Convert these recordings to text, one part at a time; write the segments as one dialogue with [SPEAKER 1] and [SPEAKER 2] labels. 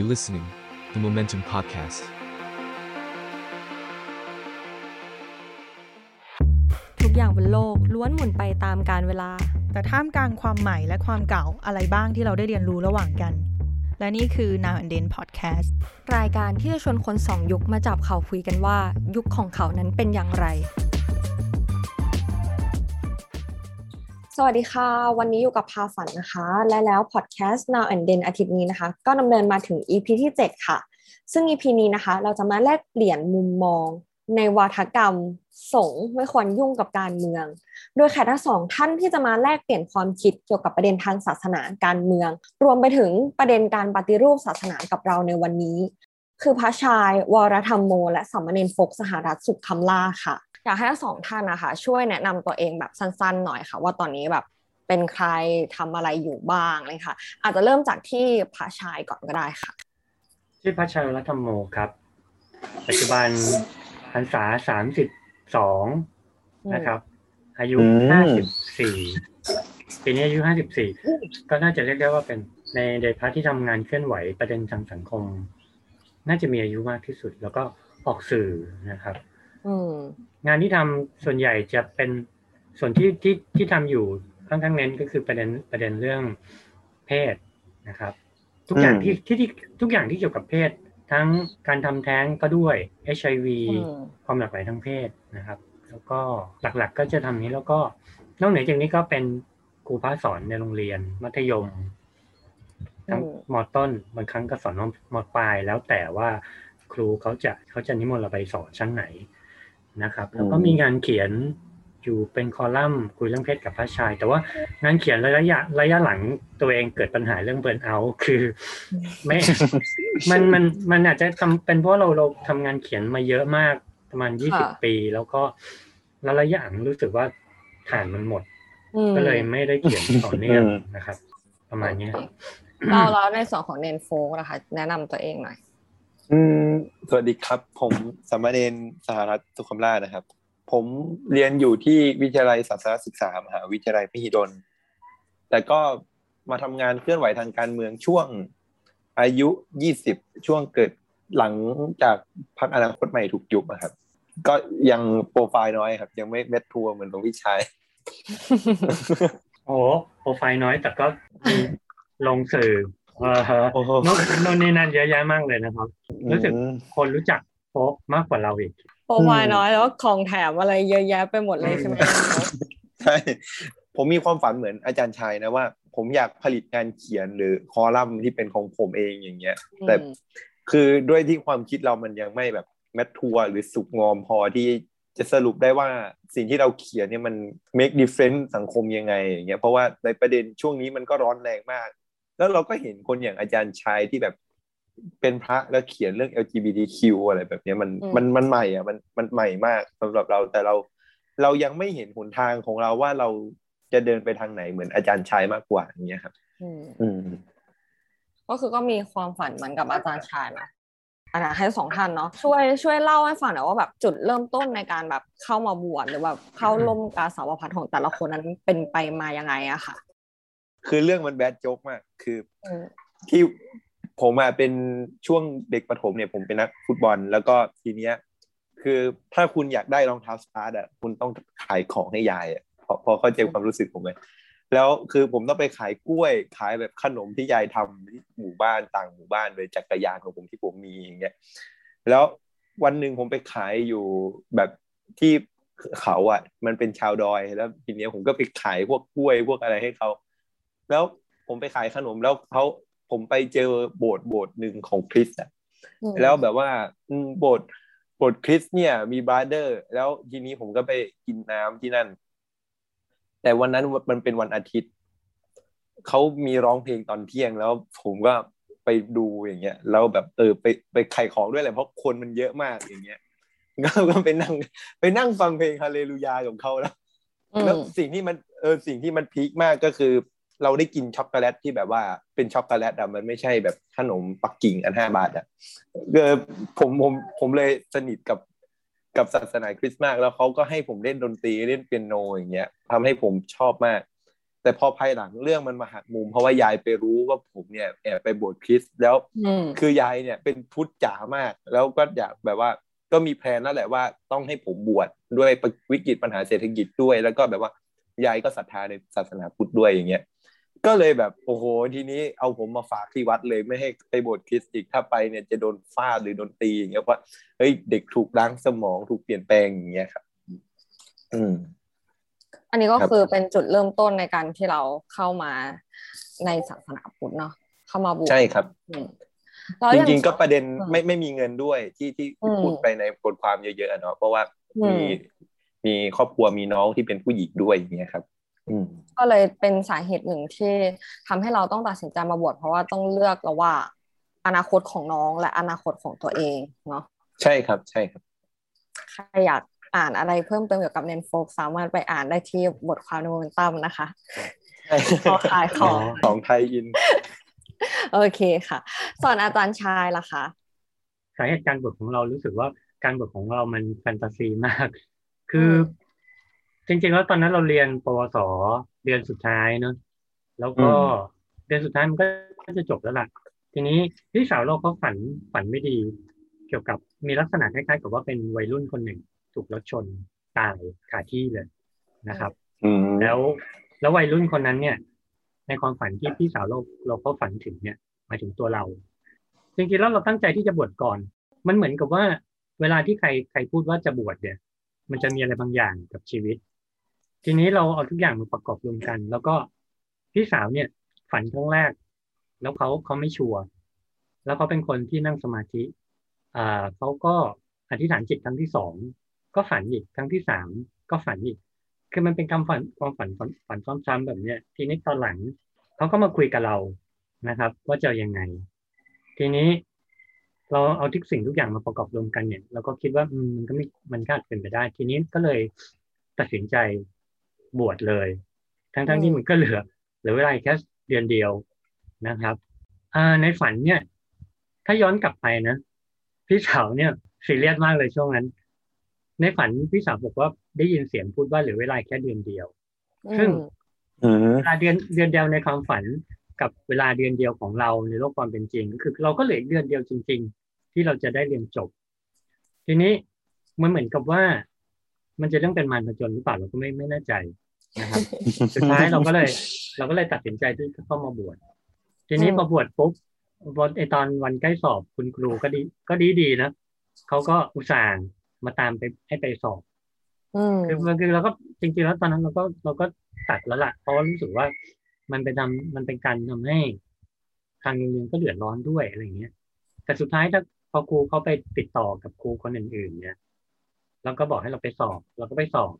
[SPEAKER 1] You listening, the Momentum Podcast.
[SPEAKER 2] ทุกอย่างบนโลกล้วนหมุนไปตามกาลเวลา
[SPEAKER 3] แต่ท่ามกลางความใหม่และความเก่าอะไรบ้างที่เราได้เรียนรู้ระหว่างกัน และนี่คือ Now and Then Podcast
[SPEAKER 2] รายการที่จะชวนคนสองยุคมาจับเขาคุยกันว่า ยุคของเขานั้นเป็นอย่างไร สวัสดีค่ะ วันนี้อยู่กับพาฝันนะคะ และแล้วพอดแคสต์ Now and Then อาทิตย์นี้นะคะ ก็ดำเนินมาถึง EP ที่ 7 ค่ะ ซึ่ง EP นี้นะคะ เราจะมาแลกเปลี่ยนมุมมอง ในวาทกรรม สงไม่ควรยุ่งกับการเมือง โดยแขกทั้งสองท่านที่จะมาแลกเปลี่ยนความคิดเกี่ยวกับประเด็นทางศาสนาการเมือง รวมไปถึงประเด็นการปฏิรูปศาสนากับเราในวันนี้ คือพระชายวรธรรมโม และสัมมเนนฟกสหรัฐสุขคำล่าค่ะ อยากให้ทั้งสองท่านนะคะ ช่วยแนะนำตัวเองแบบสั้นๆ หน่อยค่ะ ว่าตอนนี้แบบเป็นใครทำอะไรอยู่บ้างเลยค่ะ อาจจะเริ่มจากที่พระชายก่อนก็ได้ค่ะ
[SPEAKER 4] ชื่อพัชรรัตนโมครับ ปัจจุบันพรรษาสามสิบสองนะครับ อายุ
[SPEAKER 5] อืม
[SPEAKER 4] ห้าสิบสี่ปีนี้อายุห้าสิบสี่ก็น่าจะเรียกได้ว่าเป็นในเดพาร์ทที่ทำงานเคลื่อนไหวประเด็นทางสังคม น่าจะมีอายุมากที่สุด แล้วก็ออกสื่อนะครับ
[SPEAKER 2] อืม
[SPEAKER 4] งานที่ทำส่วนใหญ่จะเป็นส่วนที่ที่ที่ทำอยู่ค่อนข้างเน้นก็คือประเด็นประเด็นเรื่องเพศนะครับ ทุกอย่าง
[SPEAKER 5] อืม
[SPEAKER 4] ที่ที่ที่ทุกอย่างที่เกี่ยวกับเพศ ทั้งการทำแท้งก็ด้วย HIV
[SPEAKER 2] อืม
[SPEAKER 4] ความหลากหลายทางเพศนะครับ แล้วก็หลักๆก็จะทำนี้แล้วก็นอกเหนือจากนี้ก็เป็นครูพระสอนในโรงเรียนมัธยมทั้ง
[SPEAKER 2] อืม
[SPEAKER 4] มต้นบางครั้งก็สอนมปลายแล้วแต่ว่าครูเขาจะเขาจะนิมนต์เราไปสอนชั้นไหน นะครับแล้วก็
[SPEAKER 5] อืม
[SPEAKER 4] มีงานเขียนอยู่เป็นคอลัมน์คุยเรื่องเพศกับพระชาย แต่ว่างานเขียนระยะระยะหลังตัวเองเกิดปัญหาเรื่องเบิร์นเอาท์คือไม่มันมันมันอาจจะทำเป็นเพราะเราเราทำงานเขียนมาเยอะมากประมาณยี่สิบ
[SPEAKER 2] ค่ะ
[SPEAKER 4] ปี แล้วก็แล้วระยะหลังรู้สึกว่าฐานมันหมด
[SPEAKER 2] อืม
[SPEAKER 4] ก็เลยไม่ได้เขียนต่อเนื่อง
[SPEAKER 5] อืม
[SPEAKER 4] นะครับ ประมาณเนี้ย
[SPEAKER 2] โอเคเราแล้วในส่วนของเนนโฟกนะคะ แนะนำตัวเองหน่อย
[SPEAKER 5] อืมสวัสดีครับ ผมสามเณรสหรัฐสุขมราชนะครับ ผมเรียนอยู่ที่วิทยาลัยศาสนศึกษามหาวิทยาลัยมหิดล แต่ก็มาทำงานเคลื่อนไหวทางการเมืองช่วงอายุยี่สิบช่วงเกิดหลังจากพรรคอนาคตใหม่ถูกยุบอะครับ ก็ยังโปรไฟล์น้อยครับ ยังไม่เม็ดทัวร์เหมือนหลวงพี่ชาย
[SPEAKER 4] โอ้โหโปรไฟล์น้อยแต่ก็มีลงสื่อ เออฮะ
[SPEAKER 5] โอ้โห
[SPEAKER 4] โน่นโน่นนี่นั่นเยอะแยะมากเลยนะครับ รู้สึกคนรู้จักโป๊ปมากกว่าเราอีก
[SPEAKER 2] โปรไฟล์น้อยแล้วก็ของแถมอะไรเยอะแยะไปหมดเลยใช่ไหม
[SPEAKER 5] ใช่ผมมีความฝันเหมือนอาจารย์ชัยนะว่า ผมอยากผลิตงานเขียนหรือคอลัมน์ที่เป็นของผมเองอย่างเงี้ย แต่คือด้วยที่ความคิดเรามันยังไม่แบบแมททัวร์หรือสุกงอมพอที่จะสรุปได้ว่าสิ่งที่เราเขียนเนี่ยมัน make difference สังคมยังไงอย่างเงี้ยเพราะว่าในประเด็นช่วงนี้มันก็ร้อนแรงมาก แล้วเราก็เห็นคนอย่างอาจารย์ชัยที่แบบเป็นพระแล้วเขียนเรื่อง LGBTQ อะไรแบบเนี้ยมัน
[SPEAKER 2] อืม
[SPEAKER 5] มันมันใหม่อะมันมันใหม่มากสำหรับเราแต่เราเรายังไม่เห็นหนทางของเราว่าเราจะเดินไปทางไหนเหมือนอาจารย์ชัยมากกว่าอย่างเงี้ยครับ
[SPEAKER 2] อืม
[SPEAKER 5] อืม
[SPEAKER 2] ก็คือก็มีความฝันเหมือนกับอาจารย์ชายนะอันนะให้สองท่านเนาะช่วยช่วยเล่าให้ฟังหน่อยว่าแบบจุดเริ่มต้นในการแบบเข้ามาบวชหรือแบบเข้าร่มกาสาวพัดของแต่ละคนนั้นเป็นไปมายังไงอะค่ะ
[SPEAKER 5] คือเรื่องมันแบดโจ๊กมาก คือ
[SPEAKER 2] อืม
[SPEAKER 5] ที่ผมอะเป็นช่วงเด็กประถมเนี่ยผมเป็นนักฟุตบอล แล้วก็ทีเนี้ย คือถ้าคุณอยากได้รองเท้าสตาร์ทอะคุณต้องขายของให้ยายอะพอพอเข้าใจความรู้สึกผมไหมแล้วคือผมต้องไปขายกล้วยขายแบบขนมที่ยายทำที่หมู่บ้านต่างหมู่บ้านเลยจักรยานของผมที่ผมมีอย่างเงี้ยแล้ววันหนึ่งผมไปขายอยู่แบบที่เขาอะ มันเป็นชาวดอยแล้วทีเนี้ยผมก็ไปขายพวกกล้วยพวกอะไรให้เขา แล้วผมไปขายขนมแล้วเขาผมไปเจอโบสถ์โบสถ์หนึ่งของคริสต์อะ
[SPEAKER 2] อืม
[SPEAKER 5] แล้วแบบว่าอืมโบสถ์โบสถ์คริสต์เนี่ยมี brother แล้วทีนี้ผมก็ไปกินน้ำที่นั่น แต่วันนั้นมันเป็นวันอาทิตย์เขามีร้องเพลงตอนเที่ยงแล้วผมก็ไปดูอย่างเงี้ยแล้วแบบเออไปไปขายของด้วยแหละเพราะคนมันเยอะมากอย่างเงี้ยก็ก็ไปนั่งไปนั่งฟังเพลงฮาเลลูยาของเขาแล้ว
[SPEAKER 2] อืม
[SPEAKER 5] แล้วสิ่งที่มันเออสิ่งที่มันพีคมากก็คือ เราได้กินช็อกโกแลตที่แบบว่าเป็นช็อกโกแลตอะมันไม่ใช่แบบขนมปักกิ่งอันห้าบาทอะเออผมผมผมเลยสนิทกับกับศาสนาคริสต์มากแล้วเขาก็ให้ผมเล่นดนตรีเล่นเปียโนอย่างเงี้ยทำให้ผมชอบมาก แต่พอภายหลังเรื่องมันมาหักมุม เพราะว่ายายไปรู้ว่าผมเนี่ยแอบไปบวชคริสต์แล้ว
[SPEAKER 2] อืม
[SPEAKER 5] คือยายเนี่ยเป็นพุทธจ๋ามาก แล้วก็อยากแบบว่าก็มี plan นั่นแหละว่าต้องให้ผมบวชด้วยวิกฤตปัญหาเศรษฐกิจด้วย แล้วก็แบบว่ายายก็ศรัทธาในศาสนาพุทธด้วยอย่างเงี้ย ก็เลยแบบโอ้โหทีนี้เอาผมมาฝากที่วัดเลยไม่ให้ไปบวชคริสต์อีกถ้าไปเนี่ยจะโดนฟาดหรือโดนตีอย่างเงี้ยเพราะเฮ้ยเด็กถูกล้างสมองถูกเปลี่ยนแปลงอย่างเงี้ยครับ อืม
[SPEAKER 2] อันนี้ก็
[SPEAKER 5] ครับ
[SPEAKER 2] คือเป็นจุดเริ่มต้นในการที่เราเข้ามาในศาสนาพุทธเนาะเข้ามาบวช
[SPEAKER 5] ใช่ครับ
[SPEAKER 2] อืมแล้ว
[SPEAKER 5] จ
[SPEAKER 2] อย่า
[SPEAKER 5] ริงๆก็ประเด็น
[SPEAKER 2] อืม
[SPEAKER 5] ไม่ไม่มีเงินด้วยที่ที่
[SPEAKER 2] อืม
[SPEAKER 5] พูดไปในบทความเยอะๆอะเนาะเพราะว่า
[SPEAKER 2] อืม
[SPEAKER 5] มีมีครอบครัวมีน้องที่เป็นผู้หญิงด้วยอย่างเงี้ยครับอืม
[SPEAKER 2] ก็เลยเป็นสาเหตุหนึ่งที่ทำให้เราต้องตัดสินใจมาบวชเพราะว่าต้องเลือกระหว่างอนาคตของน้องและอนาคตของตัวเองเนาะ
[SPEAKER 5] ใช่ครับใช่ครับ
[SPEAKER 2] ใครอยากอ่านอะไรเพิ่มเติมเกี่ยวกับเนนโฟกสามารถไปอ่านได้ที่บทความในโมเมนตัมนะคะขอขายของ
[SPEAKER 5] ของไทยอิน
[SPEAKER 2] โอเคค่ะส่วนอาจารย์ชายล่ะคะ
[SPEAKER 4] สาเหตุการบวชของเรารู้สึกว่าการบวชของเรามันแฟนตาซีมาก คืออ จริงๆแล้วตอนนั้นเราเรียนปวสเดือนสุดท้ายเนอะแล้วก็
[SPEAKER 5] อืม
[SPEAKER 4] เดือนสุดท้ายมันก็จะจบแล้วล่ะ ทีนี้พี่สาวเราเขาฝันฝันไม่ดี เกี่ยวกับมีลักษณะคล้ายๆ กับว่าเป็นวัยรุ่นคนหนึ่งถูกรถชนตายคาที่เลยนะครับ
[SPEAKER 5] อืม
[SPEAKER 4] แล้วแล้ววัยรุ่นคนนั้นเนี่ย ในความฝันที่พี่สาวเราเราเขาฝันถึงเนี่ยหมายถึงตัวเราจริงๆแล้วเราตั้งใจที่จะบวชก่อน มันเหมือนกับว่า เวลาที่ใครใครพูดว่าจะบวชเนี่ย มันจะมีอะไรบางอย่างกับชีวิต ทีนี้เราเอาทุกอย่างมาประกอบรวมกัน แล้วก็พี่สาวเนี่ย ฝันครั้งแรก แล้วเขาเขาไม่ชัวร์แล้วเขาเป็นคนที่นั่งสมาธิอ่าเขาก็อธิษฐานจิตครั้งที่สองก็ฝันอีกครั้งที่สามก็ฝันอีก คือมันเป็นความฝันความฝันฝันฝันซ้ำๆแบบเนี้ย ทีนี้ตอนหลังเขาก็มาคุยกับเรานะครับ ว่าจะยังไง ทีนี้เราเอาทุกสิ่งทุกอย่างมาประกอบรวมกันเนี่ยเราก็คิดว่ามมันก็ไม่มันก็อาจเป็นไปได้ ทีนี้ก็เลยตัดสินใจ บวชเลย ทั้งๆที่มันก็เหลือเหลือเวลาอีกแค่เดือนเดียวนะครับอ่าในฝันเนี่ย ถ้าย้อนกลับไปนะพี่สาวเนี่ยซีเรียสมากเลยช่วงนั้น ในฝันพี่สาวบอกว่าได้ยินเสียงพูดว่าเหลือเวลาแค่เดือนเดียว ซึ่ง
[SPEAKER 2] อืม
[SPEAKER 5] อืม
[SPEAKER 4] เวลาเดือนเดือนเดียวในความฝันกับเวลาเดือนเดียวของเราในโลกความเป็นจริง ก็คือเราก็เหลืออีกเดือนเดียวจริง ๆ ที่เราจะได้เรียนจบ ทีนี้มันเหมือนกับว่า มันจะเรื่องเป็นมารผจญหรือเปล่าเราก็ไม่ไม่แน่ใจนะครับ สุดท้ายเราก็เลย เราก็เลยตัดสินใจที่จะเข้ามาบวชทีนี้
[SPEAKER 2] อืม
[SPEAKER 4] พอบวชปุ๊บพอไอตอนวันใกล้สอบคุณครูก็ดีก็ดีดีๆนะเขาก็อุตส่าห์มาตามไปให้ไปสอบ
[SPEAKER 2] อืม
[SPEAKER 4] คือคือคือเราก็จริงๆแล้วตอนนั้นเราก็เราก็ตัดแล้วล่ะเพราะว่ารู้สึกว่ามันเป็นทำมันเป็นการทำให้ทางโรงเรียนก็เดือดร้อนด้วยอะไรอย่างเงี้ย แต่สุดท้ายถ้าพอครูเขาไปติดต่อกับครูคนอื่นๆเนี่ย เราก็บอกให้เราไปสอบเราก็ไปสอบ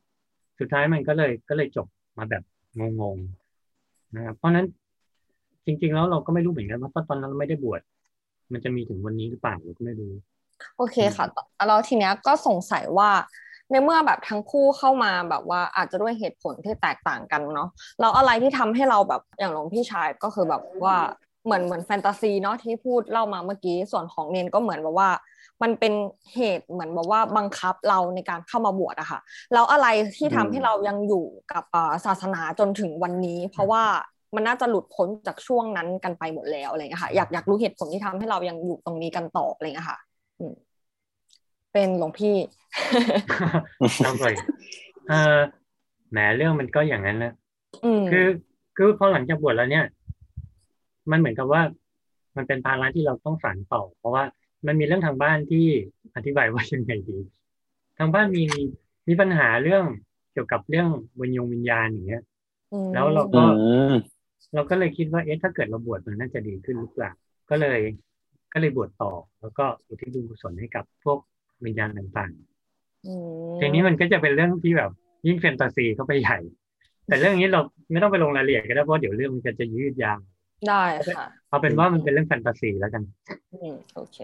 [SPEAKER 4] สุดท้ายมันก็เลยก็เลยจบมาแบบงงๆนะครับเพราะนั้นจริง ๆ แล้วเราก็ไม่รู้เหมือนกันว่าตอนนั้นเราไม่ได้บวชมันจะมีถึงวันนี้หรือเปล่าเราก็ไม่รู้
[SPEAKER 2] โอเคค่ะแล้วทีเนี้ยก็สงสัยว่าในเมื่อแบบทั้งคู่เข้ามาแบบว่าอาจจะด้วยเหตุผลที่แตกต่างกันเนาะแล้วอะไรที่ทำให้เราแบบอย่างหลวงพี่ชายก็คือแบบว่า เหมือนเหมือนแฟนตาซีเนาะที่พูดเล่ามาเมื่อกี้ส่วนของเนนก็เหมือนแบบว่า มันเป็นเหตุเหมือนแบบว่าบังคับเราในการเข้ามาบวชอะค่ะแล้วอะไรที่ทำให้เรายังอยู่กับเอ่อศาสนาจนถึงวันนี้ เพราะว่ามันน่าจะหลุดพ้นจากช่วงนั้นกันไปหมดแล้วอะไรเงี้ยค่ะอยากอยากรู้เหตุผลที่ทำให้เรายังอยู่ตรงนี้กันต่ออะไรเงี้ยค่ะอืมเป็นหลวงพี่
[SPEAKER 4] ต้องเลยเออแหมเรื่องมันก็อย่างนั้นนะ
[SPEAKER 2] อืม
[SPEAKER 4] คือคือพอหลังจากบวชแล้วเนี่ย มันเหมือนกับว่า มันเป็นภาระที่เราต้องสานต่อ เพราะว่ามันมีเรื่องทางบ้านที่อธิบายว่ายังไงดี ทางบ้านมีมีปัญหาเรื่องเกี่ยวกับเรื่องวิญญงวิญญาณอย่างเงี้ย
[SPEAKER 2] ม
[SPEAKER 4] แล้วเรา
[SPEAKER 5] อืม
[SPEAKER 4] เราก็เลยคิดว่าเอ๊ะถ้าเกิดเราบวชมันน่าจะดีขึ้นหรือเปล่าก็เลย ก็เลยบวชต่อ แล้วก็อุทิศบุญกุศลให้กับพวกวิญญาณต่างๆ
[SPEAKER 2] อืม
[SPEAKER 4] ทีนี้มันก็จะเป็นเรื่องที่แบบยิ่งแฟนตาซีเข้าไปใหญ่ แต่เรื่องนี้เราไม่ต้องไปลงรายละเอียดก็ได้เพราะเดี๋ยวเรื่องมันก็จะยืดยาว
[SPEAKER 2] ได้ค่ะ
[SPEAKER 4] เอาเป็นว่ามันเป็นเรื่องแฟนตาซีแล้วกัน
[SPEAKER 2] อืมโอเค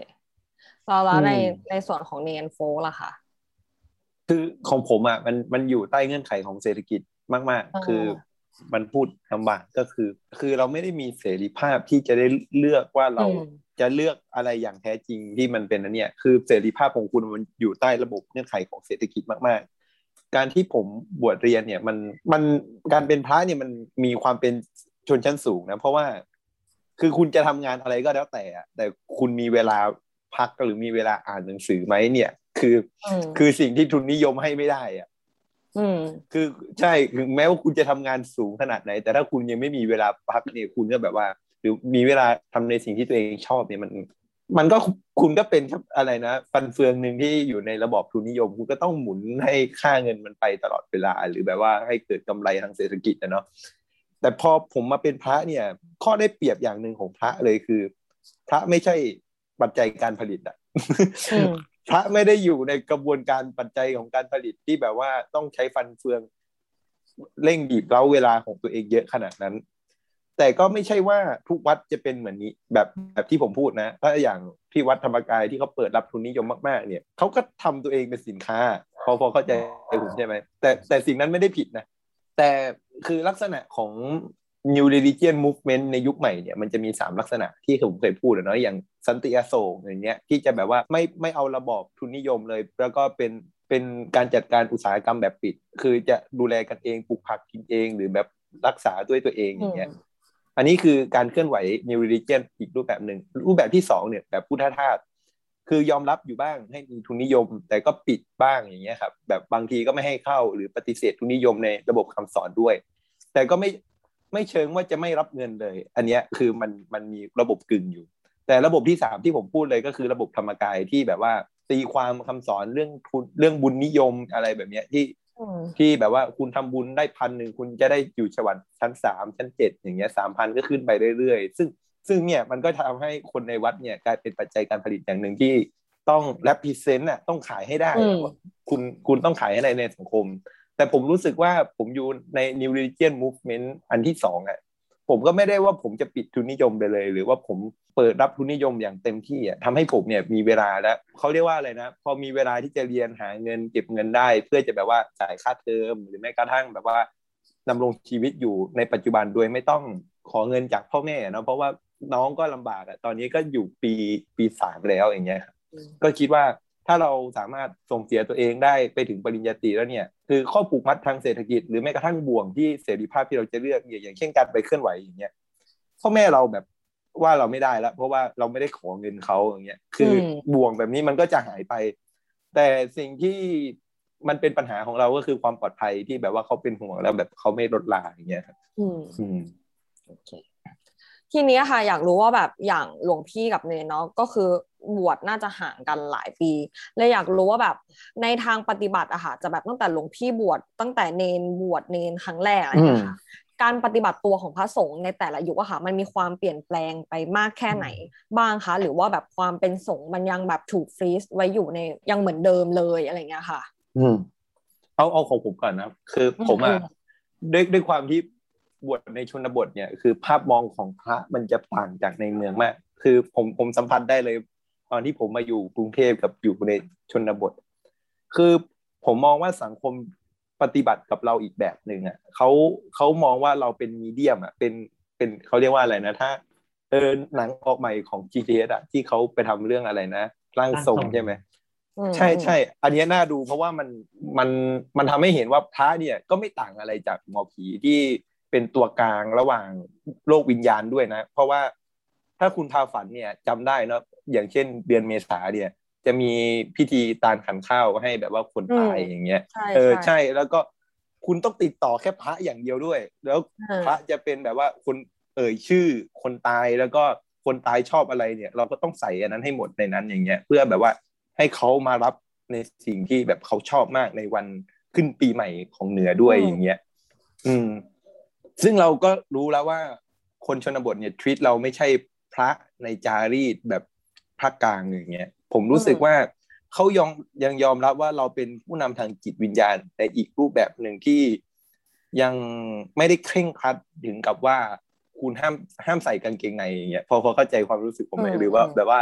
[SPEAKER 2] แล้วแล้วในในส่วนของเนนโฟล่ะค่ะ
[SPEAKER 5] คือของผมอะมันมันอยู่ใต้เงื่อนไขของเศรษฐกิจมาก
[SPEAKER 2] อ่า
[SPEAKER 5] ๆคือมันพูดลำบากก็คือ คือเราไม่ได้มีเสรีภาพที่จะได้เลือกว่าเรา
[SPEAKER 2] อืม
[SPEAKER 5] จะเลือกอะไรอย่างแท้จริงที่มันเป็นอันเนี้ยคือเสรีภาพของคุณมันอยู่ใต้ระบบเงื่อนไขของเศรษฐกิจมาก ๆ การที่ผมบวชเรียนเนี่ยมันมันการเป็นพระเนี่ยมันมีความเป็น ชนชั้นสูงนะ เพราะว่าคือคุณจะทำงานอะไรก็แล้วแต่อะแต่คุณมีเวลาพักหรือมีเวลาอ่านหนังสือไหมเนี่ย คือ
[SPEAKER 2] อืม
[SPEAKER 5] คือสิ่งที่ทุนนิยมให้ไม่ได้อะ
[SPEAKER 2] อืม
[SPEAKER 5] คือใช่ถึงแม้ว่าคุณจะทำงานสูงขนาดไหน แต่ถ้าคุณยังไม่มีเวลาพักเนี่ยคุณก็แบบว่า หรือมีเวลาทำในสิ่งที่ตัวเองชอบเนี่ยมัน มันก็คุณก็เป็นอะไรนะฟันเฟืองหนึ่งที่อยู่ในระบอบทุนนิยม คุณก็ต้องหมุนให้ค่าเงินมันไปตลอดเวลา หรือแบบว่าให้เกิดกำไรทางเศรษฐกิจนะเนาะ แต่พอผมมาเป็นพระเนี่ย ข้อได้เปรียบอย่างหนึ่งของพระเลยคือ พระไม่ใช่ปัจจัยการผลิตอะ
[SPEAKER 2] อืม
[SPEAKER 5] พระไม่ได้อยู่ในกระบวนการปัจจัยของการผลิตที่แบบว่าต้องใช้ฟันเฟืองเร่งบีบเร้าเวลาของตัวเองเยอะขนาดนั้น แต่ก็ไม่ใช่ว่าทุกวัดจะเป็นเหมือนนี้ แบบแบบที่ผมพูดนะ ถ้าอย่างที่วัดธรรมกายที่เขาเปิดรับทุนนิยมมากๆ เนี่ยเขาก็ทำตัวเองเป็นสินค้าพอพอเข้าใจผมใช่ไหมแต่แต่สิ่งนั้นไม่ได้ผิดนะ แต่คือลักษณะของ New Religion Movement ในยุคใหม่เนี่ยมันจะมีสามลักษณะที่ผมเคยพูดอะเนาะอย่างสันติอโศกอย่างเงี้ยที่จะแบบว่าไม่ไม่เอาระบอบทุนนิยมเลย แล้วก็เป็นเป็นการจัดการอุตสาหกรรมแบบปิด คือจะดูแลกันเองปลูกผักกินเอง หรือแบบรักษาด้วยตัวเองอย่างเงี้ยอันนี้คือการเคลื่อนไหว New Religion อีกรูปแบบหนึ่งรูปแบบที่สองเนี่ยแบบพุทธทาส คือยอมรับอยู่บ้างให้มีทุนนิยม แต่ก็ปิดบ้างอย่างเงี้ยครับแบบบางทีก็ไม่ให้เข้าหรือปฏิเสธทุนนิยมในระบบคำสอนด้วย แต่ก็ไม่ไม่เชิงว่าจะไม่รับเงินเลย อันเนี้ยคือมันมันมีระบบกึ่งอยู่ แต่ระบบที่สามที่ผมพูดเลยก็คือระบบธรรมกายที่แบบว่าตีความคำสอนเรื่องทุนเรื่องบุญนิยมอะไรแบบเนี้ยที่
[SPEAKER 2] อืม
[SPEAKER 5] ที่แบบว่าคุณทำบุญได้พันหนึ่งคุณจะได้อยู่สวรรค์ชั้นสามชั้นเจ็ดอย่างเงี้ยสามพันก็ขึ้นไปเรื่อยๆ ซึ่ง ซึ่งเนี่ยมันก็ทำให้คนในวัดเนี่ยกลายเป็นปัจจัยการผลิตอย่างหนึ่งที่ต้องแ e พ r เซนต์อะต้องขายให้ได้
[SPEAKER 2] อืม
[SPEAKER 5] คุณคุณต้องขายให้ได้ในสังคม แต่ผมรู้สึกว่าผมอยู่ใน New Religion Movement อันที่สองอะผมก็ไม่ได้ว่าผมจะปิดทุนนิยมไปเลย หรือว่าผมเปิดรับทุนนิยมอย่างเต็มที่อะทำให้ผมเนี่ยมีเวลาแล้วเขาเรียกว่าอะไรนะ พอมีเวลาที่จะเรียนหาเงินเก็บเงินได้ เพื่อจะแบบว่าจ่ายค่าเทอมหรือแม้กระทั่งแบบว่าดำรงชีวิตอยู่ในปัจจุบันโดยไม่ต้องขอเงินจากพ่อแม่เนาะเพราะว่า น้องก็ลำบากอะตอนนี้ก็อยู่ปีปีสามแล้วอย่างเงี้ยครับก็คิดว่าถ้าเราสามารถส่งเสียตัวเองได้ไปถึงปริญญาตรีแล้วเนี่ยคือข้อผูกมัดทางเศรษฐกิจ หรือแม้กระทั่งบ่วงที่เสรีภาพที่เราจะเลือกเนี่ยอย่างเช่นการไปเคลื่อนไหวอย่างเงี้ยพ่อแม่เราแบบว่าเราไม่ได้แล้วเพราะว่าเราไม่ได้ขอเงินเขาอย่างเงี้ยคืออ
[SPEAKER 2] ม
[SPEAKER 5] บ่วงแบบนี้มันก็จะหายไป แต่สิ่งที่มันเป็นปัญหาของเราก็คือความปลอดภัยที่แบบว่าเขาเป็นห่วงแล้วแบบเขาไม่ลดลาอย่างเงี้ยครับ
[SPEAKER 2] อืม
[SPEAKER 5] อืม
[SPEAKER 2] ทีนี้ค่ะ อยากรู้ว่าแบบอย่างหลวงพี่กับเนนเนาะก็คือบวชน่าจะห่างกันหลายปีเลยอยากรู้ว่าแบบในทางปฏิบัติอะค่ะจะแบบตั้งแต่หลวงพี่บวชตั้งแต่เนนบวชเนนครั้งแรกอะไรอย่างเงี้ยค่ะการปฏิบัติตัวของพระสงฆ์ในแต่ละยุคอะค่ะมันมีความเปลี่ยนแปลงไปมากแค่ไหนบ้างคะ หรือว่าแบบความเป็นสงฆ์มันยังแบบถูกฟรีซไว้อยู่ในยังเหมือนเดิมเลยอะไรอย่างเงี้ยค่ะ
[SPEAKER 5] อืมเอาเอาของผมก่อนนะคือผมอะ
[SPEAKER 2] อืม
[SPEAKER 5] ด้วยด้วยความที่ บวชในชนบทเนี่ยคือภาพมองของพระมันจะต่างจากในเมืองมาก คือผมผมสัมผัสได้เลย ตอนที่ผมมาอยู่กรุงเทพกับอยู่ในชนบท คือผมมองว่าสังคมปฏิบัติกับเราอีกแบบหนึ่งอะเขาเขามองว่าเราเป็นมีเดียมอะเป็นเป็นเขาเรียกว่าอะไรนะถ้าเออหนังออกใหม่ของ GTS อะที่เขาไปทำเรื่องอะไรนะร่างทรงใช่ไหม
[SPEAKER 2] อืม
[SPEAKER 5] ใช่ใช่ อันเนี้ยน่าดูเพราะว่ามันมันมันทำให้เห็นว่าพระเนี่ยก็ไม่ต่างอะไรจากหมอผีที่ เป็นตัวกลางระหว่างโลกวิญญาณด้วยนะ เพราะว่าถ้าคุณพาฝันเนี่ยจำได้เนอะอย่างเช่นเดือนเมษาเนี่ย จะมีพิธีตาลขันข้าวให้แบบว่าคนตายอย่างเงี้ย
[SPEAKER 2] ใช่
[SPEAKER 5] เออ
[SPEAKER 2] ใช่
[SPEAKER 5] ใช่แล้วก็คุณต้องติดต่อแค่พระอย่างเดียวด้วย แล้ว
[SPEAKER 2] เออ
[SPEAKER 5] พระจะเป็นแบบว่าคนเอ่ยชื่อคนตายแล้วก็คนตายชอบอะไรเนี่ย เราก็ต้องใส่อันนั้นให้หมดในนั้นอย่างเงี้ย เพื่อแบบว่าให้เขามารับในสิ่งที่แบบเขาชอบมากในวันขึ้นปีใหม่ของเหนือด้วย
[SPEAKER 2] อืม
[SPEAKER 5] อย่างเงี้ย อืม ซึ่งเราก็รู้แล้วว่าคนชนบทเนี่ยทวีตเราไม่ใช่พระในจารีตแบบพระกลางอย่างเงี้ยผมรู้สึกว่าเขายอมยังยอมรับว่าเราเป็นผู้นำทางจิตวิญญาณในอีกรูปแบบหนึ่งที่ยังไม่ได้เคร่งครัดถึงกับว่าคุณห้ามห้ามใส่กางเกงในอย่างเงี้ยพอพอเข้าใจความรู้สึกผมไหม
[SPEAKER 2] อืม
[SPEAKER 5] หรือว่า
[SPEAKER 2] อืม
[SPEAKER 5] แบบว่า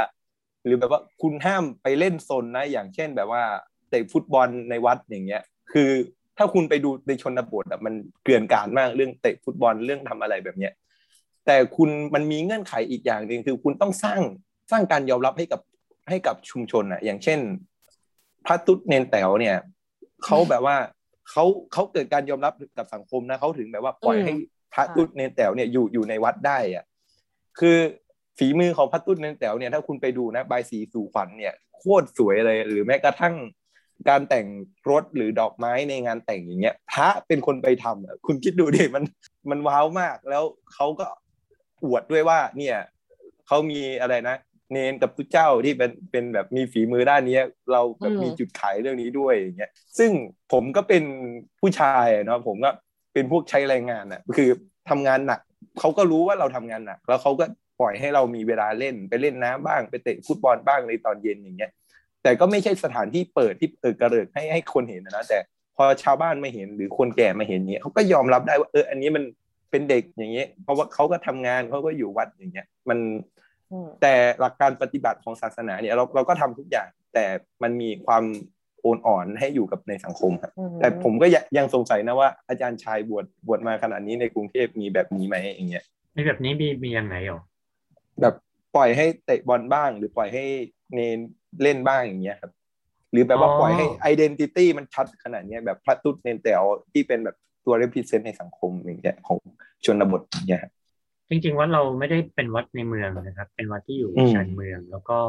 [SPEAKER 5] หรือแบบว่าคุณห้ามไปเล่นซนนะอย่างเช่นแบบว่าเตะฟุตบอลในวัดอย่างเงี้ย คือ ถ้าคุณไปดูในชนบทอะมันเกลื่อนกลาดมากเรื่องเตะฟุตบอลเรื่องทำอะไรแบบเนี้ยแต่คุณมันมีเงื่อนไขอีกอย่างหนึ่งคือคุณต้องสร้างสร้างการยอมรับให้กับให้กับชุมชนอะ อย่างเช่น พระตุ๊ดเนนแต๋วเนี่ยเขาแบบว่าเขาเขาเกิดการยอมรับกับสังคมนะเขาถึงแบบว่าปล่อย
[SPEAKER 2] อืม
[SPEAKER 5] ให้พระตุ้นเนนแต๋วเนี่ยอยู่อยู่ในวัดได้อะคือฝีมือของพระตุ้นเนนแต๋วเนี่ยถ้าคุณไปดูนะใบายสีสู่ขวัญเนี่ยโคตรสวยเลย หรือแม้กระทั่ง การแต่งรถหรือดอกไม้ในงานแต่งอย่างเงี้ยพระเป็นคนไปทำอะคุณคิดดูดิมันมันว้าวมาก แล้วเขาก็อวดด้วยว่า เนี่ยเขามีอะไรนะเนนกับตุเจ้าที่เป็นเป็นแบบมีฝีมือด้านนี้เราแบบ
[SPEAKER 2] มี
[SPEAKER 5] จุดขายเรื่องนี้ด้วยอย่างเงี้ยซึ่งผมก็เป็นผู้ชายเนาะผมก็เป็นพวกใช้แรงงานอะคือทำงานหนักเขาก็รู้ว่าเราทำงานหนัก แล้วเขาก็ปล่อยให้เรามีเวลาเล่นไปเล่นน้ำบ้างไปเตะฟุตบอลบ้างในตอนเย็นอย่างเงี้ย แต่ก็ไม่ใช่สถานที่เปิดที่เออกระเริกให้ให้คนเห็นนะนะแต่พอชาวบ้านไม่เห็นหรือคนแก่มาเห็นเนี้ยเขาก็ยอมรับได้ว่าเอออันนี้มันเป็นเด็กอย่างเงี้ยเพราะว่าเขาก็ทำงานเขาก็อยู่วัดอย่างเงี้ย มัน
[SPEAKER 2] อืม
[SPEAKER 5] แต่หลักการปฏิบัติของศาสนาเนี่ยเราเราก็ทำทุกอย่าง แต่มันมีความโอนอ่อนให้อยู่กับในสังคมครับ
[SPEAKER 2] อืม
[SPEAKER 5] แต่ผมก็ยังยังสงสัยนะว่าอาจารย์ชายบวชบวชมาขนาดนี้ในกรุงเทพมีแบบนี้ไหมอย่างเงี้ย
[SPEAKER 4] มีแบบนี้มีมียังไงหรอ
[SPEAKER 5] แบบปล่อยให้เตะบอลบ้าง หรือปล่อยให้เนน เล่นบ้างอย่างเงี้ยครับหรือแบบว่าปล่อยให้ไอดีนิตี้มันชัดขนาดเนี้ยแบบพระตุ๊ดเนนแต๋วที่เป็นแบบตัว represent ในสังคมอย่างเงี้ยของชนบทอย่างเงี้ยครับ
[SPEAKER 4] จริงๆวัดเราไม่ได้เป็นวัดในเมืองนะครับ เป็นวัดที่อยู่
[SPEAKER 5] อืม
[SPEAKER 4] ชานเมือง แล้วก็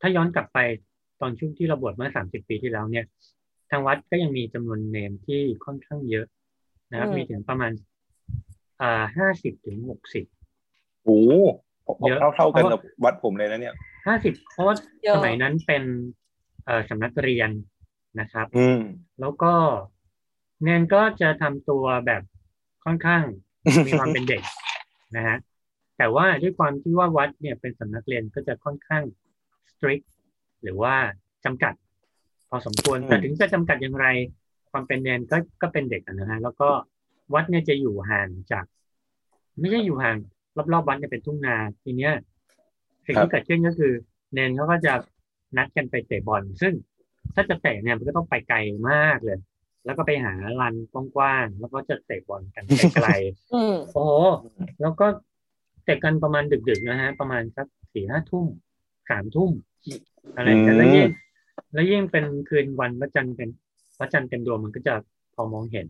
[SPEAKER 4] ถ้าย้อนกลับไปตอนช่วงที่เราบวชเมื่อสามสิบปีที่แล้วเนี่ย ทางวัดก็ยังมีจำนวนเนมที่ค่อนข้างเยอะนะครับ มีถึงประมาณอ่าห้าสิบถึงหกสิบ
[SPEAKER 5] โอ้โห
[SPEAKER 4] เยอะ
[SPEAKER 5] เท่าเท่ากัน
[SPEAKER 4] เพราะว่า
[SPEAKER 5] กับวัดผมเลยนะเนี่ย
[SPEAKER 4] ห้าสิบเพราะว่า
[SPEAKER 2] เยอะ
[SPEAKER 4] สมัยนั้นเป็นเอ่อสำนักเรียนนะครับ
[SPEAKER 5] อืม
[SPEAKER 4] แล้วก็เนนก็จะทำตัวแบบค่อนข้างมีความเป็นเด็กนะฮะแต่ว่าด้วยความที่ว่าวัดเนี่ยเป็นสำนักเรียนก็จะค่อนข้าง strict หรือว่าจำกัด พอสมควร
[SPEAKER 5] อืม
[SPEAKER 4] แต่ถึงจะจำกัดอย่างไร ความเป็นเนนก็ก็เป็นเด็กอะนะฮะแล้วก็วัดเนี่ยจะอยู่ห่างจาก ไม่ใช่อยู่ห่าง รอบๆวัดเนี่ยเป็นทุ่งนาทีเนี้ยสิ่งที่เกิดขึ้นก็คือ เนนเขาก็จะนัดกันไปเตะบอล ซึ่งถ้าจะเตะเนี่ยมันก็ต้องไปไกลมากเลย แล้วก็ไปหาลานกว้างๆแล้วก็จะเตะบอลกันไกลๆ
[SPEAKER 2] อืม
[SPEAKER 4] โอ้โหแล้วก็เตะกันประมาณดึกๆนะฮะ ประมาณสักสี่ห้าทุ่มสามทุ่มอะไรอย่างเงี้ย
[SPEAKER 5] อืม
[SPEAKER 4] แล้วยิ่งแล้วยิ่งเป็นคืนวันพระจันทร์เป็นพระจันทร์เต็มดวงมันก็จะพอมองเห็น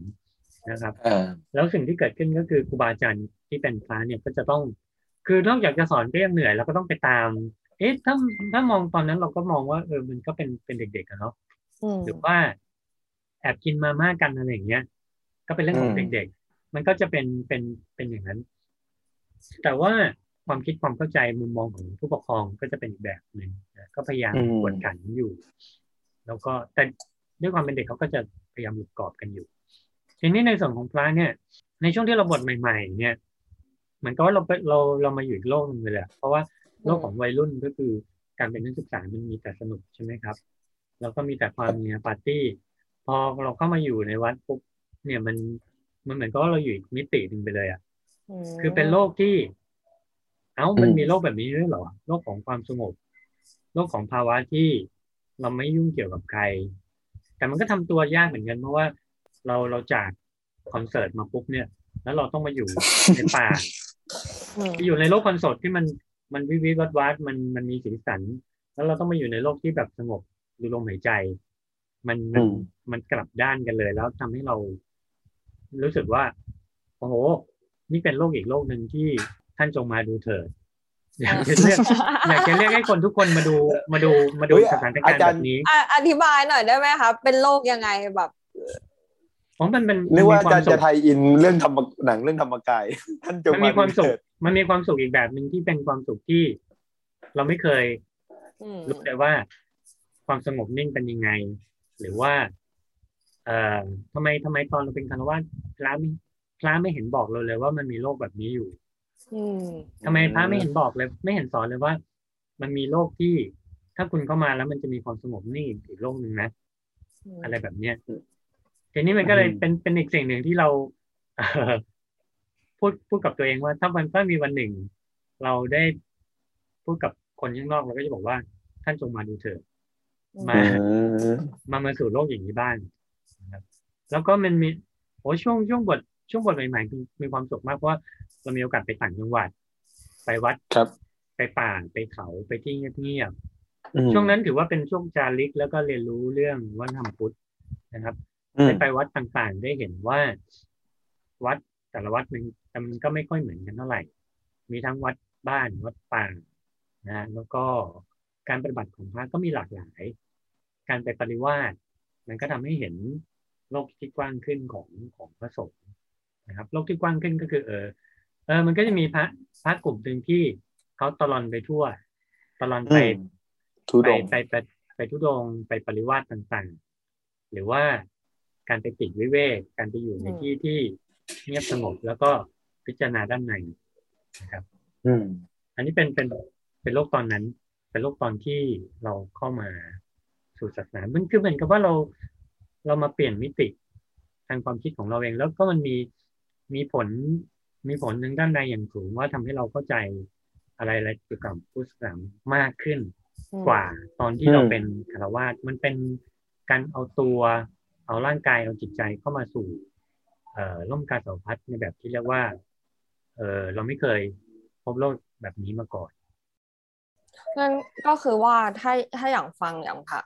[SPEAKER 4] นะครับ
[SPEAKER 5] อ่า
[SPEAKER 4] แล้วสิ่งที่เกิดขึ้นก็คือครูบาอาจารย์ที่เป็นพระเนี่ยก็จะต้อง คือนอกจากจะสอนก็ยังเหนื่อยแล้วก็ต้องไปตาม เอ๊ะถ้าถ้ามองตอนนั้นเราก็มองว่าเออมันก็เป็นเป็นเด็กๆอะเนาะ
[SPEAKER 2] อืม
[SPEAKER 4] หรือว่าแอบกินมาม่ากันอะไรอย่างเงี้ย ก็เป็นเรื่องของ
[SPEAKER 5] อืม
[SPEAKER 4] เด็กๆ มันก็จะเป็นเป็นเป็นอย่างนั้น แต่ว่าความคิดความเข้าใจมุมมองของผู้ปกครองก็จะเป็นอีกแบบหนึ่งนะก็พยายาม
[SPEAKER 5] อืม
[SPEAKER 4] กวดขันอยู่ แล้วก็แต่ด้วยความเป็นเด็กเขาก็จะพยายามหลุดกรอบกันอยู่ ทีนี้ในส่วนของพระเนี่ย ในช่วงที่เราบวชใหม่ ๆ เนี่ยเหมือนกับว่าเราไปเราเรามาอยู่อีกโลกหนึงเลยแหละเพราะว่าโลกของวัยรุ่นก็คือการเป็นนักศึกษามันมีแต่สนุกใช่ไหมครับ แล้วก็มีแต่ความมีปาร์ตี้ พอเราเข้ามาอยู่ในวัดปุ๊บเนี่ยมันมันเหมือนกับว่าเราอยู่อีกมิติหนึ่งไปเลยอะ
[SPEAKER 2] ม
[SPEAKER 4] คือเป็นโลกที่ เอ้ามัน
[SPEAKER 5] อืม
[SPEAKER 4] มีโลกแบบนี้ด้วยเหรอโลกของความสงบ โลกของภาวะที่เราไม่ยุ่งเกี่ยวกับใคร แต่มันก็ทำตัวยากเหมือนกันเพราะว่า เราเราจากคอนเสิร์ตมาปุ๊บเนี่ย แล้วเราต้องมาอยู่ในป่า
[SPEAKER 2] อืม
[SPEAKER 4] อยู่ในโลกคอนเสิร์ตที่มันมันวิวิวัดวัดมันมันมีสีสัน แล้วเราต้องมาอยู่ในโลกที่แบบสงบดูลมหายใจ มันมัน
[SPEAKER 5] อืม
[SPEAKER 4] มันกลับด้านกันเลย แล้วทำให้เรา รู้สึกว่าโอ้โห นี่เป็นโลกอีกโลกหนึ่งที่ท่านจงมาดูเถิดอยากจะเรียกอยากจะเรียกให้คนทุกคนมาดูมาดูมาดู
[SPEAKER 5] เฮ้ย
[SPEAKER 4] สถานการ
[SPEAKER 5] อา
[SPEAKER 4] ณ์
[SPEAKER 5] จา
[SPEAKER 4] แบ
[SPEAKER 5] รย์
[SPEAKER 4] บนี้
[SPEAKER 2] อะอธิบายหน่อยได้ไหมคะเป็นโลกยังไงแบบ
[SPEAKER 4] ผมมันเป็น
[SPEAKER 5] นึกว่า
[SPEAKER 4] มั
[SPEAKER 5] อาน
[SPEAKER 4] มี
[SPEAKER 5] จารย์
[SPEAKER 4] สุ
[SPEAKER 5] จะ
[SPEAKER 4] ข
[SPEAKER 5] ไทยอินเรื่องธรรมหนังเรื่องธรรมกายท่านจะ
[SPEAKER 4] มันมีความสุข
[SPEAKER 5] เถิด
[SPEAKER 4] มันมีความสุขอีกแบบหนึ่งที่เป็นความสุขที่ เราไม่เคย
[SPEAKER 2] อืม
[SPEAKER 4] รู้เลยว่า ความสงบนิ่งเป็นยังไง หรือว่า เอ่อทำไมทำไมตอนเราเป็นคารวะพระไม่พระไม่เห็นบอกเราเลยว่ามันมีโลกแบบนี้อยู่
[SPEAKER 2] อืม
[SPEAKER 4] ทำไมพระไม่เห็นบอกเลย ไม่เห็นสอนเลยว่า มันมีโลกที่ถ้าคุณเข้ามาแล้วมันจะมีความสงบนิ่งอีกโลกหนึ่งนะอะไรแบบเนี้ย ทีนี้มันก็เลยเป็นเป็นอีกสิ่งหนึ่งที่เราเอ่อพูดพูดกับตัวเองว่า ถ้าวันถ้ามีวันหนึ่ง เราได้พูดกับคนข้างนอกเราก็จะบอกว่า ท่านจงมาดูเถิดมา
[SPEAKER 5] อืม
[SPEAKER 4] มามาสู่โลกอย่างนี้บ้างนะครับแล้วก็มันมีโอ้ช่วงช่วงบทช่วงบทใหม่ๆมีมีความสุขมากเพราะว่าเรามีโอกาสไปต่างจังหวัด ไปวัด
[SPEAKER 5] ครับ
[SPEAKER 4] ไปป่าไปเขาไปที่เงียบๆ
[SPEAKER 5] อืม
[SPEAKER 4] ช่วงนั้นถือว่าเป็นช่วงจาริกแล้วก็เรียนรู้เรื่องวัฒนธรรมพุทธนะครับ
[SPEAKER 5] อืม
[SPEAKER 4] ได้ไปวัดต่างๆ ได้เห็นว่าวัดแต่ละวัดมันมันก็ไม่ค่อยเหมือนกันเท่าไหร่ มีทั้งวัดบ้านวัดป่านะฮะแล้วก็การปฏิบัติของพระก็มีหลากหลาย การไปปฏิวาสมันก็ทำให้เห็นโลกที่กว้างขึ้นของของพระสงฆ์นะครับ โลกที่กว้างขึ้นก็คือ เออเออมันก็จะมีพระพระกลุ่มหนึ่งที่เขาตลอนไปทั่ว ตลอนไป
[SPEAKER 5] อืมทุ
[SPEAKER 4] ไป
[SPEAKER 5] ดงค์
[SPEAKER 4] ไปไปไปทุดงค์ไปปริวาสต่างๆ หรือว่า การไปติดวิเวกการไปอยู่ใน
[SPEAKER 2] อืม
[SPEAKER 4] ที่ที่เงียบสงบแล้วก็พิจารณาด้านในนะครับ
[SPEAKER 5] อืม
[SPEAKER 4] อันนี้เป็นเป็นเป็นโลกตอนนั้น เป็นโลกตอนที่เราเข้ามาสู่ศาสนามันคือเหมือนกับว่าเราเรามาเปลี่ยนมิติทางความคิดของเราเอง แล้วก็มันมีมีผลมีผลทางด้านใดอย่างสูงว่าทำให้เราเข้าใจอะไรอะไรเกี่ยวกับพุทธศาสนามากขึ้น
[SPEAKER 2] อืม
[SPEAKER 4] กว่าตอนที่เรา
[SPEAKER 5] อืม
[SPEAKER 4] เป็นคารวาสมันเป็นการเอาตัว เอาร่างกายเอาจิตใจเข้ามาสู่เอ่อร่มกาสาวพัดในแบบที่เรียกว่าเออเราไม่เคยพบโลกแบบนี้มาก่อน
[SPEAKER 2] นั่นก็คือว่าถ้าถ้าอย่างฟังอย่างพระ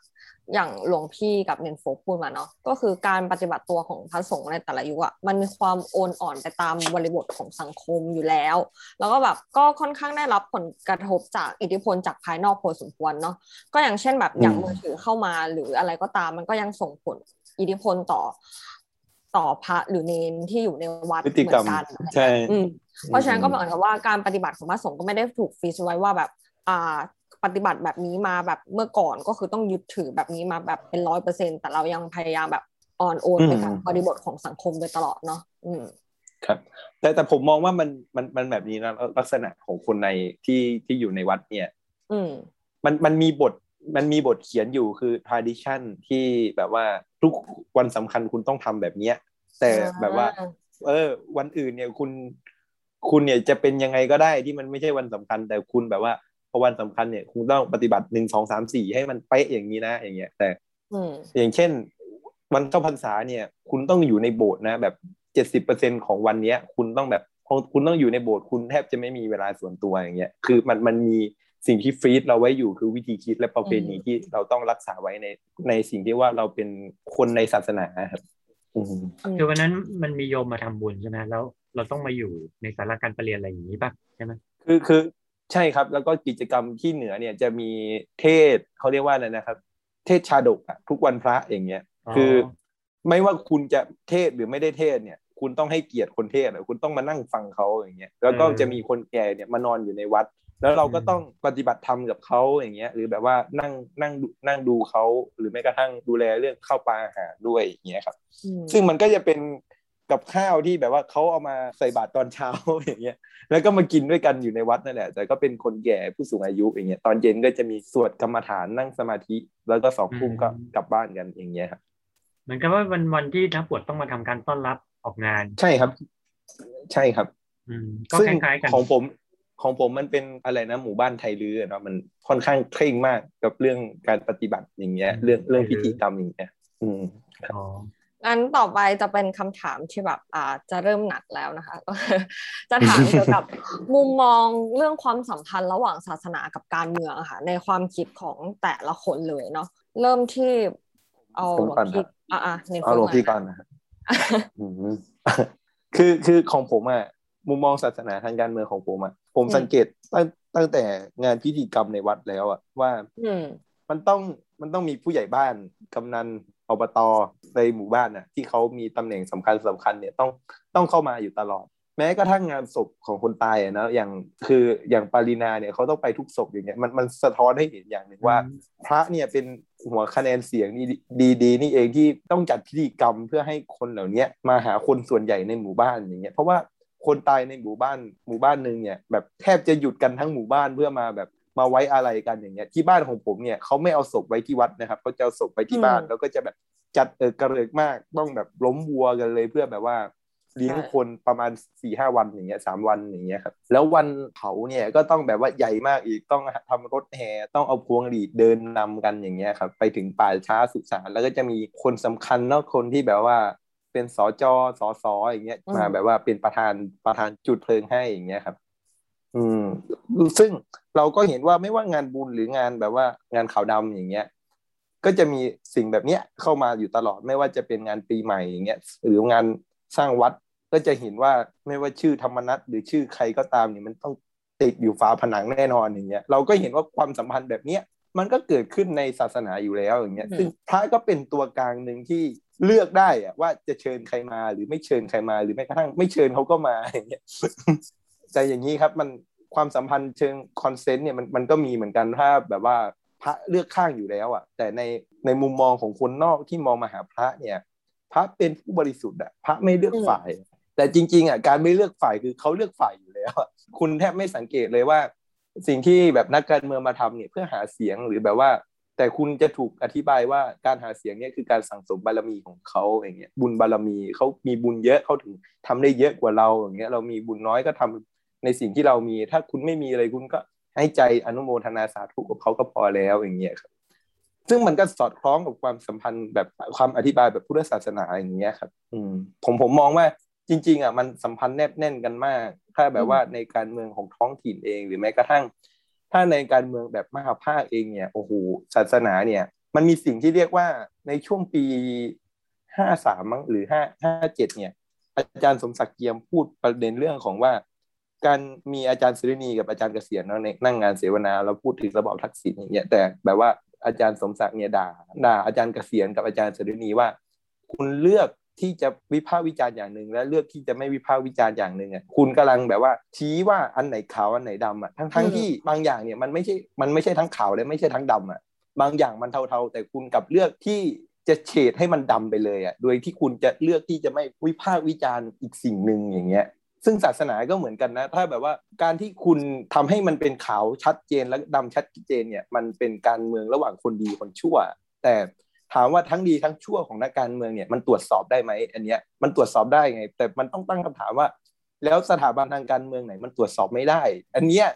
[SPEAKER 2] อย่างหลวงพี่กับเนนโฟกพูดมาเนาะก็คือการปฏิบัติตัวของพระสงฆ์ในแต่ละยุคอะมันมีความโอนอ่อนไปตามบริบทของสังคมอยู่แล้ว แล้วก็แบบก็ค่อนข้างได้รับผลกระทบจากอิทธิพลจากภายนอกพอสมควรเนาะก็อย่างเช่นแบบอย่าง
[SPEAKER 5] มื
[SPEAKER 2] อถือเข้ามาหรืออะไรก็ตามมันก็ยังส่งผล อิทธิพลต่อต่อพระหรือเนนที่อยู่ในวัด
[SPEAKER 5] พฤติกรรม
[SPEAKER 2] เหอนกัน
[SPEAKER 5] ใช่
[SPEAKER 2] อืมเพราะฉะนั้นก็เหมือนกับว่าการปฏิบัติของพระสงฆ์ก็ไม่ได้ถูกฟิกไว้ว่าแบบ อ่าปฏิบัติแบบนี้มาแบบเมื่อก่อนก็คือต้องยึดถือแบบนี้มาแบบเป็นร้อยเปอร์เซ็นแต่เรายังพยายามแบบอ่อนโอนไปกับบริบทของสังคมโดยตลอดเนาะอืม
[SPEAKER 5] ครับแต่แต่ผมมองว่ามันมันมันแบบนี้นะลักษณะของคนในที่ที่อยู่ในวัดเนี่ย
[SPEAKER 2] อืม
[SPEAKER 5] มันมันมีบท มันมีบทเขียนอยู่คือ tradition ที่แบบว่าทุกวันสำคัญคุณต้องทำแบบเนี้ย แต่แบบว่า เออ วันอื่นเนี่ยคุณ คุณเนี่ยจะเป็นยังไงก็ได้ที่มันไม่ใช่วันสำคัญ แต่คุณแบบว่าพอวันสำคัญเนี่ยคุณต้องปฏิบัติหนึ่งสองสามสี่ให้มันเป๊ะอย่างนี้นะ อย่างเงี้ย แต่
[SPEAKER 2] อืม
[SPEAKER 5] อย่างเช่น วันเข้าพรรษาเนี่ย คุณต้องอยู่ในโบสถ์นะ แบบเจ็ดสิบเปอร์เซ็นของวันเนี้ย คุณต้องแบบคุณต้องอยู่ในโบสถ์คุณแทบจะไม่มีเวลาส่วนตัวอย่างเงี้ย คือมันมันมี สิ่งที่ฟรีดเราไว้อยู่คือวิธีคิดและประเพณี
[SPEAKER 2] อืม
[SPEAKER 5] ที่เราต้องรักษาไว้ในในสิ่งที่ว่าเราเป็นคนในศาสนาครับอืม
[SPEAKER 4] คือวันนั้นมันมีโยมมาทำบุญใช่ไหมแล้วเราต้องมาอยู่ในสาราการประเรียนอะไรอย่างนี้ป่ะใช่ไหม
[SPEAKER 5] คือคือใช่ครับ แล้วก็กิจกรรมที่เหนือเนี่ยจะมีเทศเขาเรียกว่าอะไรนะครับ เทศชาดกอะทุกวันพระอย่างเงี้ย คือไม่ว่าคุณจะเทศหรือไม่ได้เทศเนี่ย คุณต้องให้เกียรติคนเทศอะคุณต้องมานั่งฟังเขาอย่างเงี้ยแล้วก็จะมีคนแก่เนี่ยมานอนอยู่ในวัด แล้วเราก็ต้องปฏิบัติธรรมกับเขาอย่างเงี้ย หรือแบบว่านั่งนั่งดูนั่งดูเขาหรือแม้กระทั่งดูแลเรื่องข้าวปลาอาหารด้วยอย่างเงี้ยครับ
[SPEAKER 2] อืม
[SPEAKER 5] ซึ่งมันก็จะเป็นกับข้าวที่แบบว่าเขาเอามาใส่บาตรตอนเช้าอย่างเงี้ย แล้วก็มากินด้วยกันอยู่ในวัดนั่นแหละ แต่ก็เป็นคนแก่ผู้สูงอายุอย่างเงี้ย ตอนเย็นก็จะมีสวดกรรมฐานนั่งสมาธิ แล้วก็สองทุ่มก็กลับบ้านกันอย่างเงี้ยครับ
[SPEAKER 4] เหมือนกับว่าวันวันที่นักบวชต้องมาทำการต้อนรับออกงาน
[SPEAKER 5] ใช่ครับ ใช่ครับ
[SPEAKER 4] อืมก็
[SPEAKER 5] ซึ่ง
[SPEAKER 4] คล้ายๆกัน
[SPEAKER 5] ของผม ของผมมันเป็นอะไรนะหมู่บ้านไทยลื้อเนาะมันค่อนข้างเคร่งมากกับเรื่องการปฏิบัติอย่างเงี้ย เรื่องเรื่องพิธีกรรมอย่างเงี้ย อืม
[SPEAKER 4] อ๋อ
[SPEAKER 2] งั้นต่อไปจะเป็นคำถามที่แบบอ่าจะเริ่มหนักแล้วนะคะจะถามเกี่ยวกับมุมมองเรื่องความสัมพันธ์ระหว่างศาสนากับการเมืองอะค่ะในความคิดของแต่ละคนเลยเนาะเริ่มที่เอาหลวงพี่อะอะเน้น
[SPEAKER 5] เอาหลวงพี่ก่อนนะครับอืมคือคือของผมอะมุมมองศาสนาทางการเมืองของผมอะ ผมสังเกตตั้งตั้งแต่งานพิธีกรรมในวัดแล้วอะว่า
[SPEAKER 2] อืม
[SPEAKER 5] มันต้องมันต้องมีผู้ใหญ่บ้านกำนันอบตในหมู่บ้านน่ะ ที่เขามีตำแหน่งสำคัญสำคัญเนี่ยต้องต้องเข้ามาอยู่ตลอด แม้กระทั่งงานศพของคนตายอะนะอย่างคืออย่างปารินาเนี่ยเขาต้องไปทุกศพอย่างเงี้ยมันมันสะท้อนให้เห็นอย่างหนึ่งว่า พระเนี่ยเป็นหัวคะแนนเสียงนี่ดีดีๆนี่เองที่ต้องจัดพิธีกรรมเพื่อให้คนเหล่านี้มาหาคนส่วนใหญ่ในหมู่บ้านอย่างเงี้ยเพราะว่า คนตายในหมู่บ้านหมู่บ้านหนึ่งเนี่ยแบบแทบจะหยุดกันทั้งหมู่บ้านเพื่อมาแบบมาไว้อะไรกันอย่างเงี้ยที่บ้านของผมเนี่ยเขาไม่เอาศพไว้ที่วัดนะครับเขาจะเอาศพไว้ที่บ้าน
[SPEAKER 2] อืม
[SPEAKER 5] แล้วก็จะแบบจัดเออกระเริกมากต้องแบบล้มวัวกันเลยเพื่อแบบว่าเลี้ยงคนประมาณสี่ห้าวันอย่างเงี้ยสามวันอย่างเงี้ยครับแล้ววันเผาเนี่ยก็ต้องแบบว่าใหญ่มากอีกต้องทำรถแห่ต้องเอาพวงหรีดเดินนำกันอย่างเงี้ยครับไปถึงป่าช้าสุสานแล้วก็จะมีคนสำคัญเนาะคนที่แบบว่า เป็นสจสสอย่างเงี้ย
[SPEAKER 2] อืม
[SPEAKER 5] มาแบบว่าเป็นประธานประธานจุดเพลิงให้อย่างเงี้ยครับ อืม ซึ่งเราก็เห็นว่าไม่ว่างานบุญหรืองานแบบว่างานขาวดำอย่างเงี้ย ก็จะมีสิ่งแบบเนี้ยเข้ามาอยู่ตลอดไม่ว่าจะเป็นงานปีใหม่อย่างเงี้ยหรืองานสร้างวัดก็จะเห็นว่าไม่ว่าชื่อธรรมนัตหรือชื่อใครก็ตามเนี่ยมันต้องติดอยู่ฝาผนังแน่นอนอย่างเงี้ยเราก็เห็นว่าความสัมพันธ์แบบเนี้ยมันก็เกิดขึ้นในศาสนาอยู่แล้วอย่างเงี้ย
[SPEAKER 2] อืม
[SPEAKER 5] ซึ่งพระก็เป็นตัวกลางหนึ่งที่ เลือกได้อะว่าจะเชิญใครมาหรือไม่เชิญใครมาหรือแม้กระทั่งไม่เชิญเขาก็มาอย่างเงี้ยแต่อย่างนี้ครับมันความสัมพันธ์เชิงคอนเซนต์เนี่ยมันมันก็มีเหมือนกันถ้าแบบว่าพระเลือกข้างอยู่แล้วอะ แต่ในในมุมมองของคนนอกที่มองมาหาพระเนี่ย พระเป็นผู้บริสุทธิ์อะพระไม่เลือกฝ่าย แต่จริงๆอะการไม่เลือกฝ่ายคือเขาเลือกฝ่ายอยู่แล้วอะคุณแทบไม่สังเกตเลยว่า สิ่งที่แบบนักการเมืองมาทำเนี่ยเพื่อหาเสียงหรือแบบว่า แต่คุณจะถูกอธิบายว่าการหาเสียงเนี่ยคือการสั่งสมบารมีของเขาอย่างเงี้ยบุญบารมีเขามีบุญเยอะเขาถึงทำได้เยอะกว่าเราอย่างเงี้ยเรามีบุญน้อยก็ทำในสิ่งที่เรามี ถ้าคุณไม่มีอะไรคุณก็ให้ใจอนุโมทนาสาธุกับเขาก็พอแล้วอย่างเงี้ยครับ ซึ่งมันก็สอดคล้องกับความสัมพันธ์แบบความอธิบายแบบพุทธศาสนาอย่างเงี้ยครับ อืมผมผมมองว่าจริง ๆอะมันสัมพันธ์แนบแน่นกันมาก ถ้าแบบว่าในการเมืองของท้องถิ่นเองหรือแม้กระทั่ง ถ้าในการเมืองแบบมหาภาคเองเนี่ยโอ้โหศาสนาเนี่ย มันมีสิ่งที่เรียกว่าในช่วงปีห้าสามมั้งหรือห้าห้าเจ็ดเนี่ย อาจารย์สมศักดิ์เกียมพูดประเด็นเรื่องของว่า การมีอาจารย์สุรินีกับอาจารย์เกษียณเนาะในนั่งงานเสวนาเราพูดถึงระบอบทักษิณอย่างเงี้ยแต่แบบว่าอาจารย์สมศักดิ์เนี่ยด่าด่าอาจารย์เกษียณกับอาจารย์สุรินีว่า คุณเลือก ที่จะวิพากษ์วิจารณ์อย่างหนึ่งและเลือกที่จะไม่วิพากษ์วิจารณ์อย่างหนึ่งอะคุณกำลังแบบว่าชี้ว่าอันไหนขาวอันไหนดำอะทั้งทั้ง
[SPEAKER 2] อืม
[SPEAKER 5] ที่บางอย่างเนี่ยมันไม่ใช่มันไม่ใช่ทั้งขาวและไม่ใช่ทั้งดำอะบางอย่างมันเทาๆ แต่คุณกลับเลือกที่จะเฉดให้มันดำไปเลยอะโดยที่คุณจะเลือกที่จะไม่วิพากษ์วิจารณ์อีกสิ่งหนึ่งอย่างเงี้ยซึ่งศาสนาก็เหมือนกันนะ ถ้าแบบว่าการที่คุณทำให้มันเป็นขาวชัดเจนและดำชัดเจนเนี่ย มันเป็นการเมืองระหว่างคนดีคนชั่ว แต่ ถามว่าทั้งดีทั้งชั่วของนักการเมืองเนี่ยมันตรวจสอบได้ไหมอันเนี้ยมันตรวจสอบได้ไง แต่มันต้องตั้งคำถามว่า แล้วสถาบันทางการเมืองไหน มันตรวจสอบไม่ได้ อันเนี้ย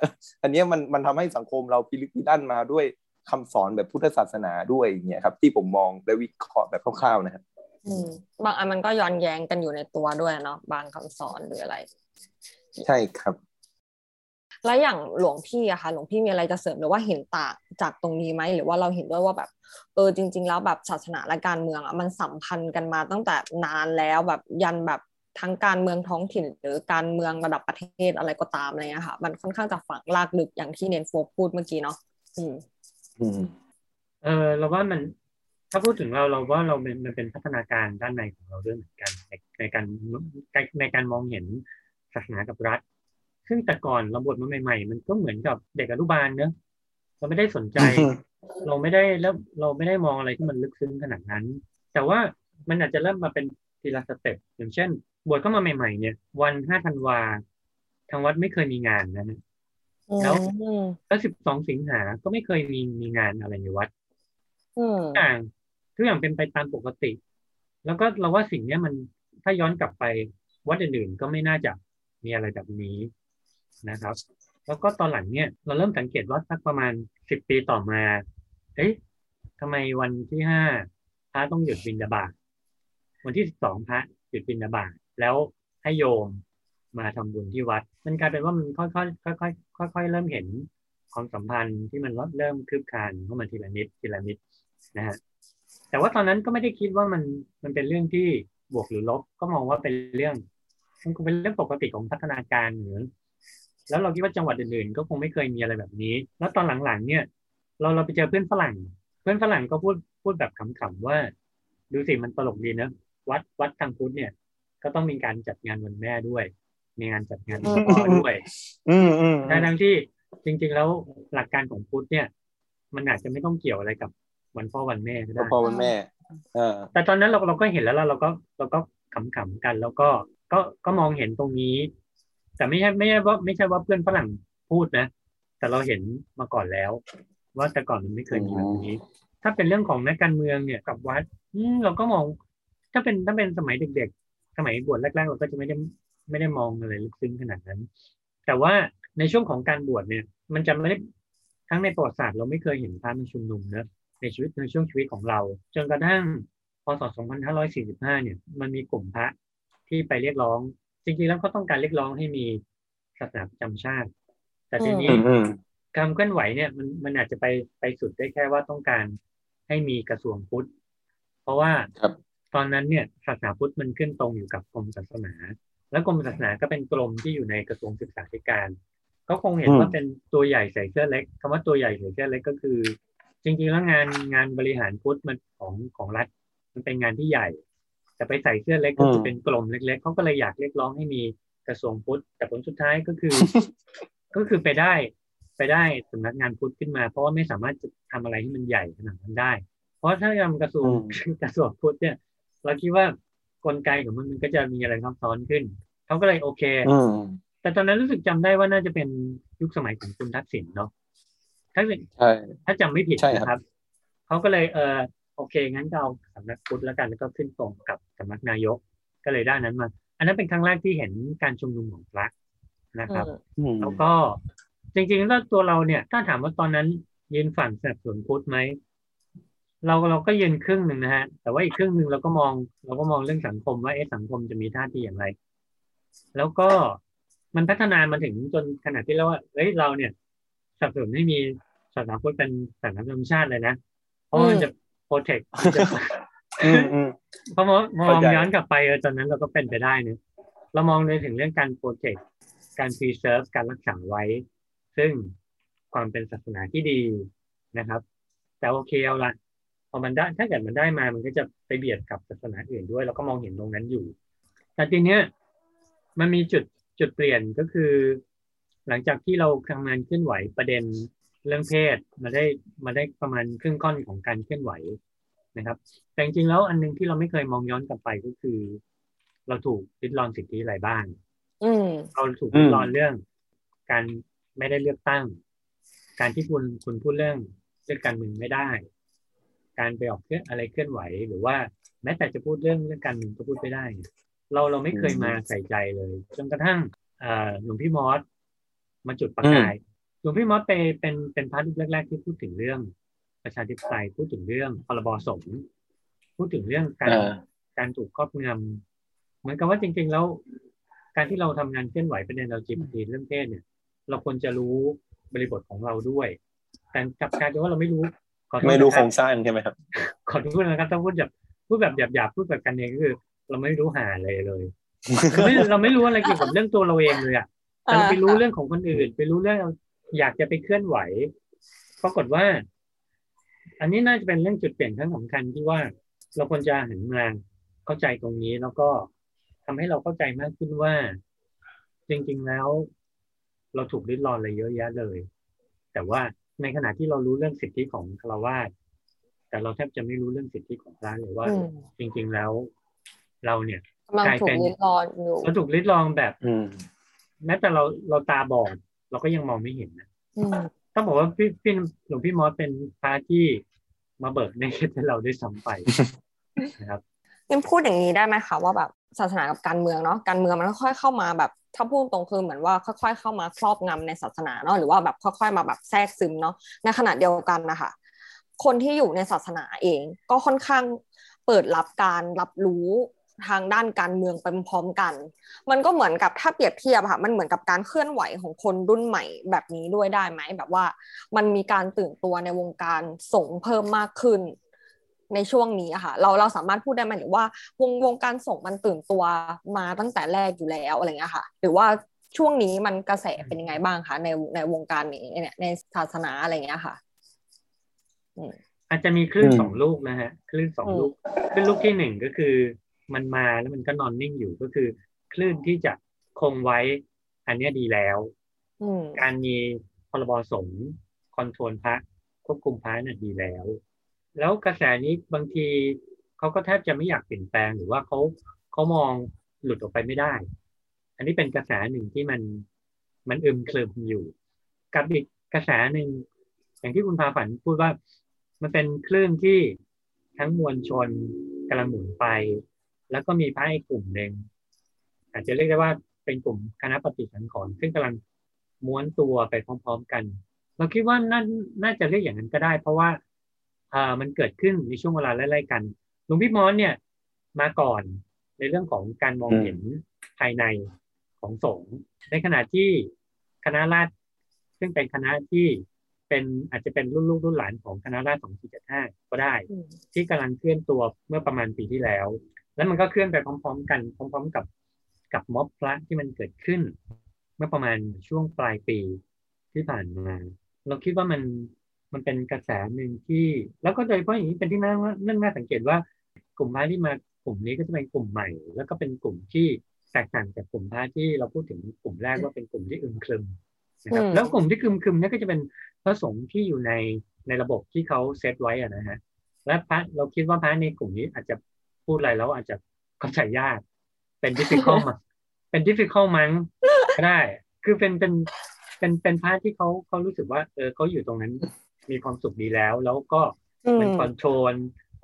[SPEAKER 5] อันเนี้ยมันมันทำให้สังคมเราพิลึกพิลั่นมาด้วยคำสอนแบบพุทธศาสนาด้วยอย่างเงี้ยครับ ที่ผมมองและวิเคราะห์แบบคร่าวๆนะครับ
[SPEAKER 2] อืมบางอันมันก็ย้อนแย้งกันอยู่ในตัวด้วยเนาะบางคำสอนหรืออะไร
[SPEAKER 5] ใช่ครับ
[SPEAKER 2] แล้วอย่างหลวงพี่อะคะหลวงพี่มีอะไรจะเสริมหรือว่าเห็นต่างจากตรงนี้ไหมหรือว่าเราเห็นด้วยว่าแบบเออจริง ๆ แล้วแบบศาสนาและการเมืองอะมันสัมพันธ์กันมาตั้งแต่นานแล้วแบบยันแบบทั้งการเมืองท้องถิ่น หรือการเมืองระดับประเทศอะไรก็ตามอะไรเงี้ยค่ะ มันค่อนข้างจะฝังลากลึกอย่างที่เนนโฟพูดเมื่อกี้เนาะอืม
[SPEAKER 5] อืม
[SPEAKER 4] เออเราว่ามันถ้าพูดถึงเราเราว่าเราเป็นมันเป็นพัฒนาการด้านในของเราด้วยเหมือนกันในในการในการมองเห็นศาสนากับรัฐ ซึ่งแต่ก่อนเราบวชมาใหม่ ๆ มันก็เหมือนกับเด็กอนุบาลเนอะเราไม่ได้สนใจ เราไม่ได้แล้วเราไม่ได้มองอะไรที่มันลึกซึ้งขนาดนั้น แต่ว่ามันอาจจะเริ่มมาเป็นทีละสเต็ปอย่างเช่น บวชเข้ามาใหม่ ๆ เนี่ย วันห้าธันวาทางวัดไม่เคยมีงานนะฮะแล้ว
[SPEAKER 2] อืม
[SPEAKER 4] แล้วสิบสองสิงหาก็ไม่เคยมีมีงานอะไรในวัด
[SPEAKER 2] อืม
[SPEAKER 4] ทุกอย่างทุกอย่างเป็นไปตามปกติ แล้วก็เราว่าสิ่งเนี้ยมันถ้าย้อนกลับไปวัดอื่นๆก็ไม่น่าจะมีอะไรแบบนี้ นะครับ แล้วก็ตอนหลังเนี่ยเราเริ่มสังเกตว่าสักประมาณสิบปีต่อมา เอ๊ะทำไมวันที่ห้าพระต้องหยุดบิณฑบาตวันที่สิบสองพระหยุดบิณฑบาตแล้วให้โยมมาทำบุญที่วัด มันกลายเป็นว่ามันค่อยๆค่อยๆค่อยๆเริ่มเห็นความสัมพันธ์ที่มันเริ่มคืบคลานเข้ามาทีละนิดทีละนิดนะฮะแต่ว่าตอนนั้นก็ไม่ได้คิดว่ามันมันเป็นเรื่องที่บวกหรือลบก็มองว่าเป็นเรื่องมันเป็นเรื่องปกติของพัฒนาการเหมือน แล้วเราคิดว่าจังหวัดอื่นๆก็คงไม่เคยมีอะไรแบบนี้ แล้วตอนหลังๆ เนี่ย เราเราไปเจอเพื่อนฝรั่ง เพื่อนฝรั่งก็พูดพูดแบบขำๆว่า ดูสิมันตลกดีนะวัดวัดทางพุทธเนี่ย ก็ต้องมีการจัดงานวันแม่ด้วย มีงานจัดงานวันพ่อด้วย
[SPEAKER 5] อืมอืม
[SPEAKER 4] ทั้งทั้งที่จริง ๆ แล้วหลักการของพุทธเนี่ย มันอาจจะไม่ต้องเกี่ยวอะไรกับวันพ่อวันแม่ก็
[SPEAKER 5] ก็
[SPEAKER 4] ได้
[SPEAKER 5] พอวันแม่เออ
[SPEAKER 4] แต่ตอนนั้นเราเราก็เห็นแล้วแล้วเราก็เราก็ขำๆกัน แล้วก็ก็ก็มองเห็นตรงนี้ แต่ไม่ใช่ไม่ใช่ว่าไม่ใช่ว่าเพื่อนฝรั่งพูดนะ แต่เราเห็นมาก่อนแล้ว ว่าแต่ก่อนมันไม่เคยมีแบบนี้ ถ้าเป็นเรื่องของนักการเมืองเนี่ยกับวัดอืมเราก็มอง ถ้าเป็นถ้าเป็นสมัยเด็กๆ สมัยบวชแรกๆเราก็จะไม่ได้ไม่ได้มองอะไรลึกซึ้งขนาดนั้น แต่ว่าในช่วงของการบวชเนี่ย มันจะไม่ได้ทั้งในประวัติศาสตร์เราไม่เคยเห็นพระมาชุมนุมนะในชีวิตในช่วงชีวิตของเรา จนกระทั่งพศ 2545 เนี่ย มันมีกลุ่มพระที่ไปเรียกร้อง จริงๆแล้วเขาต้องการเรียกร้องให้มีศาสนาประจำชาติ แต่ทีนี้
[SPEAKER 5] อืมอืม
[SPEAKER 4] การเคลื่อนไหวเนี่ยมันมันอาจจะไปไปสุดได้แค่ว่าต้องการให้มีกระทรวงพุทธ เพราะว่า
[SPEAKER 5] ครับ
[SPEAKER 4] ตอนนั้นเนี่ยศาสนาพุทธมันขึ้นตรงอยู่กับกรมศาสนา แล้วกรมศาสนาก็เป็นกรมที่อยู่ในกระทรวงศึกษาธิการก็คงเห็น
[SPEAKER 5] อืม
[SPEAKER 4] ว่าเป็นตัวใหญ่ใส่เสื้อเล็กคำว่าตัวใหญ่ใส่เสื้อเล็กก็คือ จริงๆแล้วงานงานบริหารพุทธมันของของรัฐ มันเป็นงานที่ใหญ่ แต่ไปใส่เสื้อเล็กก็คือเป็นกลมเล็ก ๆเขาก็เลยอยากเรียกร้องให้มีกระทรวงพุทธ แต่ผลสุดท้ายก็คือ ก็คือไปได้ไปได้สำนักงานพุทธขึ้นมา เพราะว่าไม่สามารถจะทำอะไรที่มันใหญ่ขนาดนั้นได้ เพราะถ้าทำกระทรวงกระทรวงพุทธเนี่ย เราคิดว่ากลไกของมันมันก็จะมีอะไรซับซ้อนขึ้นเขาก็เลยโอเค
[SPEAKER 5] อืม
[SPEAKER 4] แต่ตอนนั้นรู้สึกจำได้ว่าน่าจะเป็นยุคสมัยของคุณทักษิณเนาะทักษิณ
[SPEAKER 5] ใช่
[SPEAKER 4] ถ้าจำไม่ผิด
[SPEAKER 5] ใช่ครับ
[SPEAKER 4] นะครับเขาก็เลยเออโอเคงั้นก็เอาสำนักพุทธแล้วกันแล้วก็ขึ้นตรงกับ สำนักนายกก็เลยได้นั้นมา อันนั้นเป็นครั้งแรกที่เห็นการชุมนุมของพระนะครับ
[SPEAKER 5] อืม
[SPEAKER 4] แล้วก็จริงๆแล้วตัวเราเนี่ยถ้าถามว่าตอนนั้นยืนฝั่งสนับสนุนพุทธไหมเราเราก็ยืนครึ่งหนึ่งนะฮะ แต่ว่าอีกครึ่งหนึ่งเราก็มอง เราก็มองเรื่องสังคมว่าเอ๊ะสังคมจะมีท่าทีอย่างไร แล้วก็มันพัฒนามาถึงจนขนาดที่เราว่าเฮ้ยเราเนี่ยสนับสนุนให้มีศาสนาพุทธเป็นศาสนาประจำชาติเลยนะเพราะว่ามันจะ protect
[SPEAKER 5] อืมอืม
[SPEAKER 4] เพราะมองมอง
[SPEAKER 5] เข้าใจ
[SPEAKER 4] ย้อนกลับไปเออตอนนั้นเราก็เป็นไปได้เนอะเรามองเลยถึงเรื่องการ protect การ preserve การรักษาไว้ ซึ่งความเป็นศาสนาที่ดีนะครับ แต่โอเคเอาละพอมันได้ถ้าเกิดมันได้มามันก็จะไปเบียดกับศาสนาอื่นด้วยเราก็มองเห็นตรงนั้นอยู่ แต่ทีเนี้ยมันมีจุดจุดเปลี่ยนก็คือ หลังจากที่เราทำงานเคลื่อนไหวประเด็นเรื่องเพศมาได้มาได้ประมาณครึ่งค่อนของการเคลื่อนไหว นะครับ แต่จริงๆแล้วอันหนึงที่เราไม่เคยมองย้อนกลับไปก็คือ เราถูกริดรอนสิทธิอะไรบ้าง
[SPEAKER 2] อืม
[SPEAKER 4] เราถูกริดรอนเรื่อง การไม่ได้เลือกตั้ง การที่คุณคุณพูดเรื่องเรื่องการเมืองไม่ได้ การไปออกเคลื่อนอะไรเคลื่อนไหว หรือว่า แม้แต่จะพูดเรื่องเรื่องการเมืองก็พูดไม่ได้เนี่ยเราเราไม่เคยมาใส่ใจเลยจนกระทั่งเอ่อหลวงพี่มอสมาจุดประกายหลวงพี่มอสไปเป็นเป็นพาร์ทรูปแรก ๆ ที่พูดถึงเรื่อง ประชาธิปไตยพูดถึงเรื่องพรบสงฆ์พูดถึงเรื่องการ
[SPEAKER 5] อ่า
[SPEAKER 4] การถูกครอบงำเหมือนกับว่าจริง ๆ แล้ว การที่เราทำงานเคลื่อนไหวประเด็น LGBT เรื่องเพศเนี่ย เราควรจะรู้บริบทของเราด้วย แต่กลับกลายเป็นว่าเราไม่รู้ขอโทษ
[SPEAKER 5] ไม่รู้
[SPEAKER 4] นะ
[SPEAKER 5] โค
[SPEAKER 4] ค
[SPEAKER 5] ร
[SPEAKER 4] รับ
[SPEAKER 5] งสร้างใช่ไหมครับ
[SPEAKER 4] ขอโทษนะครับถ้าพูดแบบพูดแบบหยาบๆพูดแบบกันเองก็คือ เราไม่รู้หาอะไรเลยเราไม่เราไม่รู้อะไรเกี่ยวกับเรื่องตัวเราเองเลยอะแต่เราไปรู้เรื่องของคนอื่น ไปรู้เรื่องอยากจะไปเคลื่อนไหวปรากฏว่า อันนี้น่าจะเป็นเรื่องจุดเปลี่ยนครั้งสำคัญที่ว่าเราควรจะหันมาเข้าใจตรงนี้แล้วก็ทำให้เราเข้าใจมากขึ้นว่า จริงๆแล้ว เราถูกริดรอนอะไรเยอะแยะเลย แต่ว่าในขณะที่เรารู้เรื่องสิทธิของคารวาสแต่เราแทบจะไม่รู้เรื่องสิทธิของพระเลยว่า
[SPEAKER 2] อืม
[SPEAKER 4] จริง ๆแล้ว เราเนี่ย
[SPEAKER 2] กำลัง
[SPEAKER 4] กลาย
[SPEAKER 2] ถู
[SPEAKER 4] เป็
[SPEAKER 2] ก
[SPEAKER 4] น
[SPEAKER 2] ยึดรอนอยู่
[SPEAKER 4] เราถูกริดรอนแบบ
[SPEAKER 5] อืม
[SPEAKER 4] แม้แต่เราเราตาบอด เราก็ยังมองไม่เห็นนะ
[SPEAKER 2] อืม
[SPEAKER 4] ต้องบอกว่าพี่พี่หลวงพี่มอสเป็นพระที่มาเบิกเนตรให้เราได้ซ้ำไปนะครับ
[SPEAKER 2] ยิมพูดอย่างนี้ได้ไหมคะว่าแบบศาสนากับการเมืองเนาะการเมืองมันค่อยๆเข้ามาแบบถ้าพูดตรงคือเหมือนว่าค่อย ๆ เข้ามาครอบงำในศาสนาเนาะหรือว่าแบบค่อยๆมาแบบแทรกซึมเนาะในขณะเดียวกันนะคะคนที่อยู่ในศาสนาเองก็ค่อนข้างเปิดรับการรับรู้ ทางด้านการเมืองไปพร้อมกัน มันก็เหมือนกับถ้าเปรียบเทียบค่ะ มันเหมือนกับการเคลื่อนไหวของคนรุ่นใหม่แบบนี้ด้วยได้ไหม แบบว่ามันมีการตื่นตัวในวงการสงฆ์เพิ่มมากขึ้น ในช่วงนี้อะค่ะ เราเราสามารถพูดได้ไหมหรือว่าวงวงการส่งฆ์มันตื่นตัวมาตั้งแต่แรกอยู่แล้วอะไรเงี้ยค่ะ หรือว่าช่วงนี้มันกระแสเป็นยังไงบ้างคะในในวงการนี้เนี่ยในศาสนาอะไรเงี้ยค่ะ
[SPEAKER 4] อาจจะมีคลื่น
[SPEAKER 5] อืม
[SPEAKER 4] สองลูกนะฮะคลื่นสอง
[SPEAKER 2] อืม
[SPEAKER 4] ลูกคลื่นลูกที่หนึ่งก็คือ มันมาแล้วมันก็นอนนิ่งอยู่ก็คือ คลื่นที่จะคงไว้ อันเนี้ยดีแล้ว
[SPEAKER 2] อืม
[SPEAKER 4] การมีพรบสงฆ์คอนโทรลพระควบคุมพระน่ะดีแล้ว แล้วกระแสนี้บางทีเขาก็แทบจะไม่อยากเปลี่ยนแปลงหรือว่าเขาเขามองหลุดออกไปไม่ได้ อันนี้เป็นกระแสหนึ่งที่มันมันอึมครึมอยู่ กับอีกกระแสหนึ่งอย่างที่คุณพาฝันพูดว่า มันเป็นคลื่นที่ทั้งมวลชนกำลังหมุนไป แล้วก็มีพระอีกกลุ่มหนึ่งอาจจะเรียกได้ว่าเป็นกลุ่มคณะปฏิสังขรณ์ซึ่งกำลังม้วนตัวไปพร้อม ๆ กัน เราคิดว่าน่าน่าจะเรียกอย่างนั้นก็ได้ เพราะว่าอ่ามันเกิดขึ้นในช่วงเวลาไล่ๆกันหลวงพี่มอนเนี่ยมาก่อนในเรื่องของการมองเห็นภายในของสงฆ์ในขณะที่คณะราษฎรซึ่งเป็นคณะที่เป็นอาจจะเป็นรุ่นลูกรุ่นหลานของคณะราษฎร2475ก็ได้
[SPEAKER 2] อืม
[SPEAKER 4] ที่กำลังเคลื่อนตัวเมื่อประมาณปีที่แล้ว แล้วมันก็เคลื่อนไปพร้อม ๆ กันพร้อม ๆ กับกับม็อบพระที่มันเกิดขึ้น เมื่อประมาณช่วงปลายปีที่ผ่านมา เราคิดว่ามันมันเป็นกระแสหนึ่งที่ แล้วก็โดยเฉพาะอย่างนี้เป็นที่น่าว่าเรื่องน่าสังเกตว่ากลุ่มพระที่มากลุ่มนี้ก็จะเป็นกลุ่มใหม่ แล้วก็เป็นกลุ่มที่แตกต่างจากกลุ่มพระที่เราพูดถึงกลุ่มแรกว่าเป็นกลุ่มที่อึมครึมนะครับ
[SPEAKER 2] อืม
[SPEAKER 4] แล้วกลุ่มที่อึมครึมเนี่ยก็จะเป็นพระสงฆ์ที่อยู่ในในระบบที่เขาเซตไว้อะนะฮะและพระเราคิดว่าพระในกลุ่มนี้อาจจะ พูดอะไรแล้วอาจจะเข้าใจยาก เป็น difficult มั้งเป็น difficult มั้งก็ได้ คือเป็นเป็นเป็นเป็นพระที่เขาเขารู้สึกว่า เออเขาอยู่ตรงนั้นมีความสุขดีแล้ว แล้วก็
[SPEAKER 2] อืม
[SPEAKER 4] มันคอนโทรล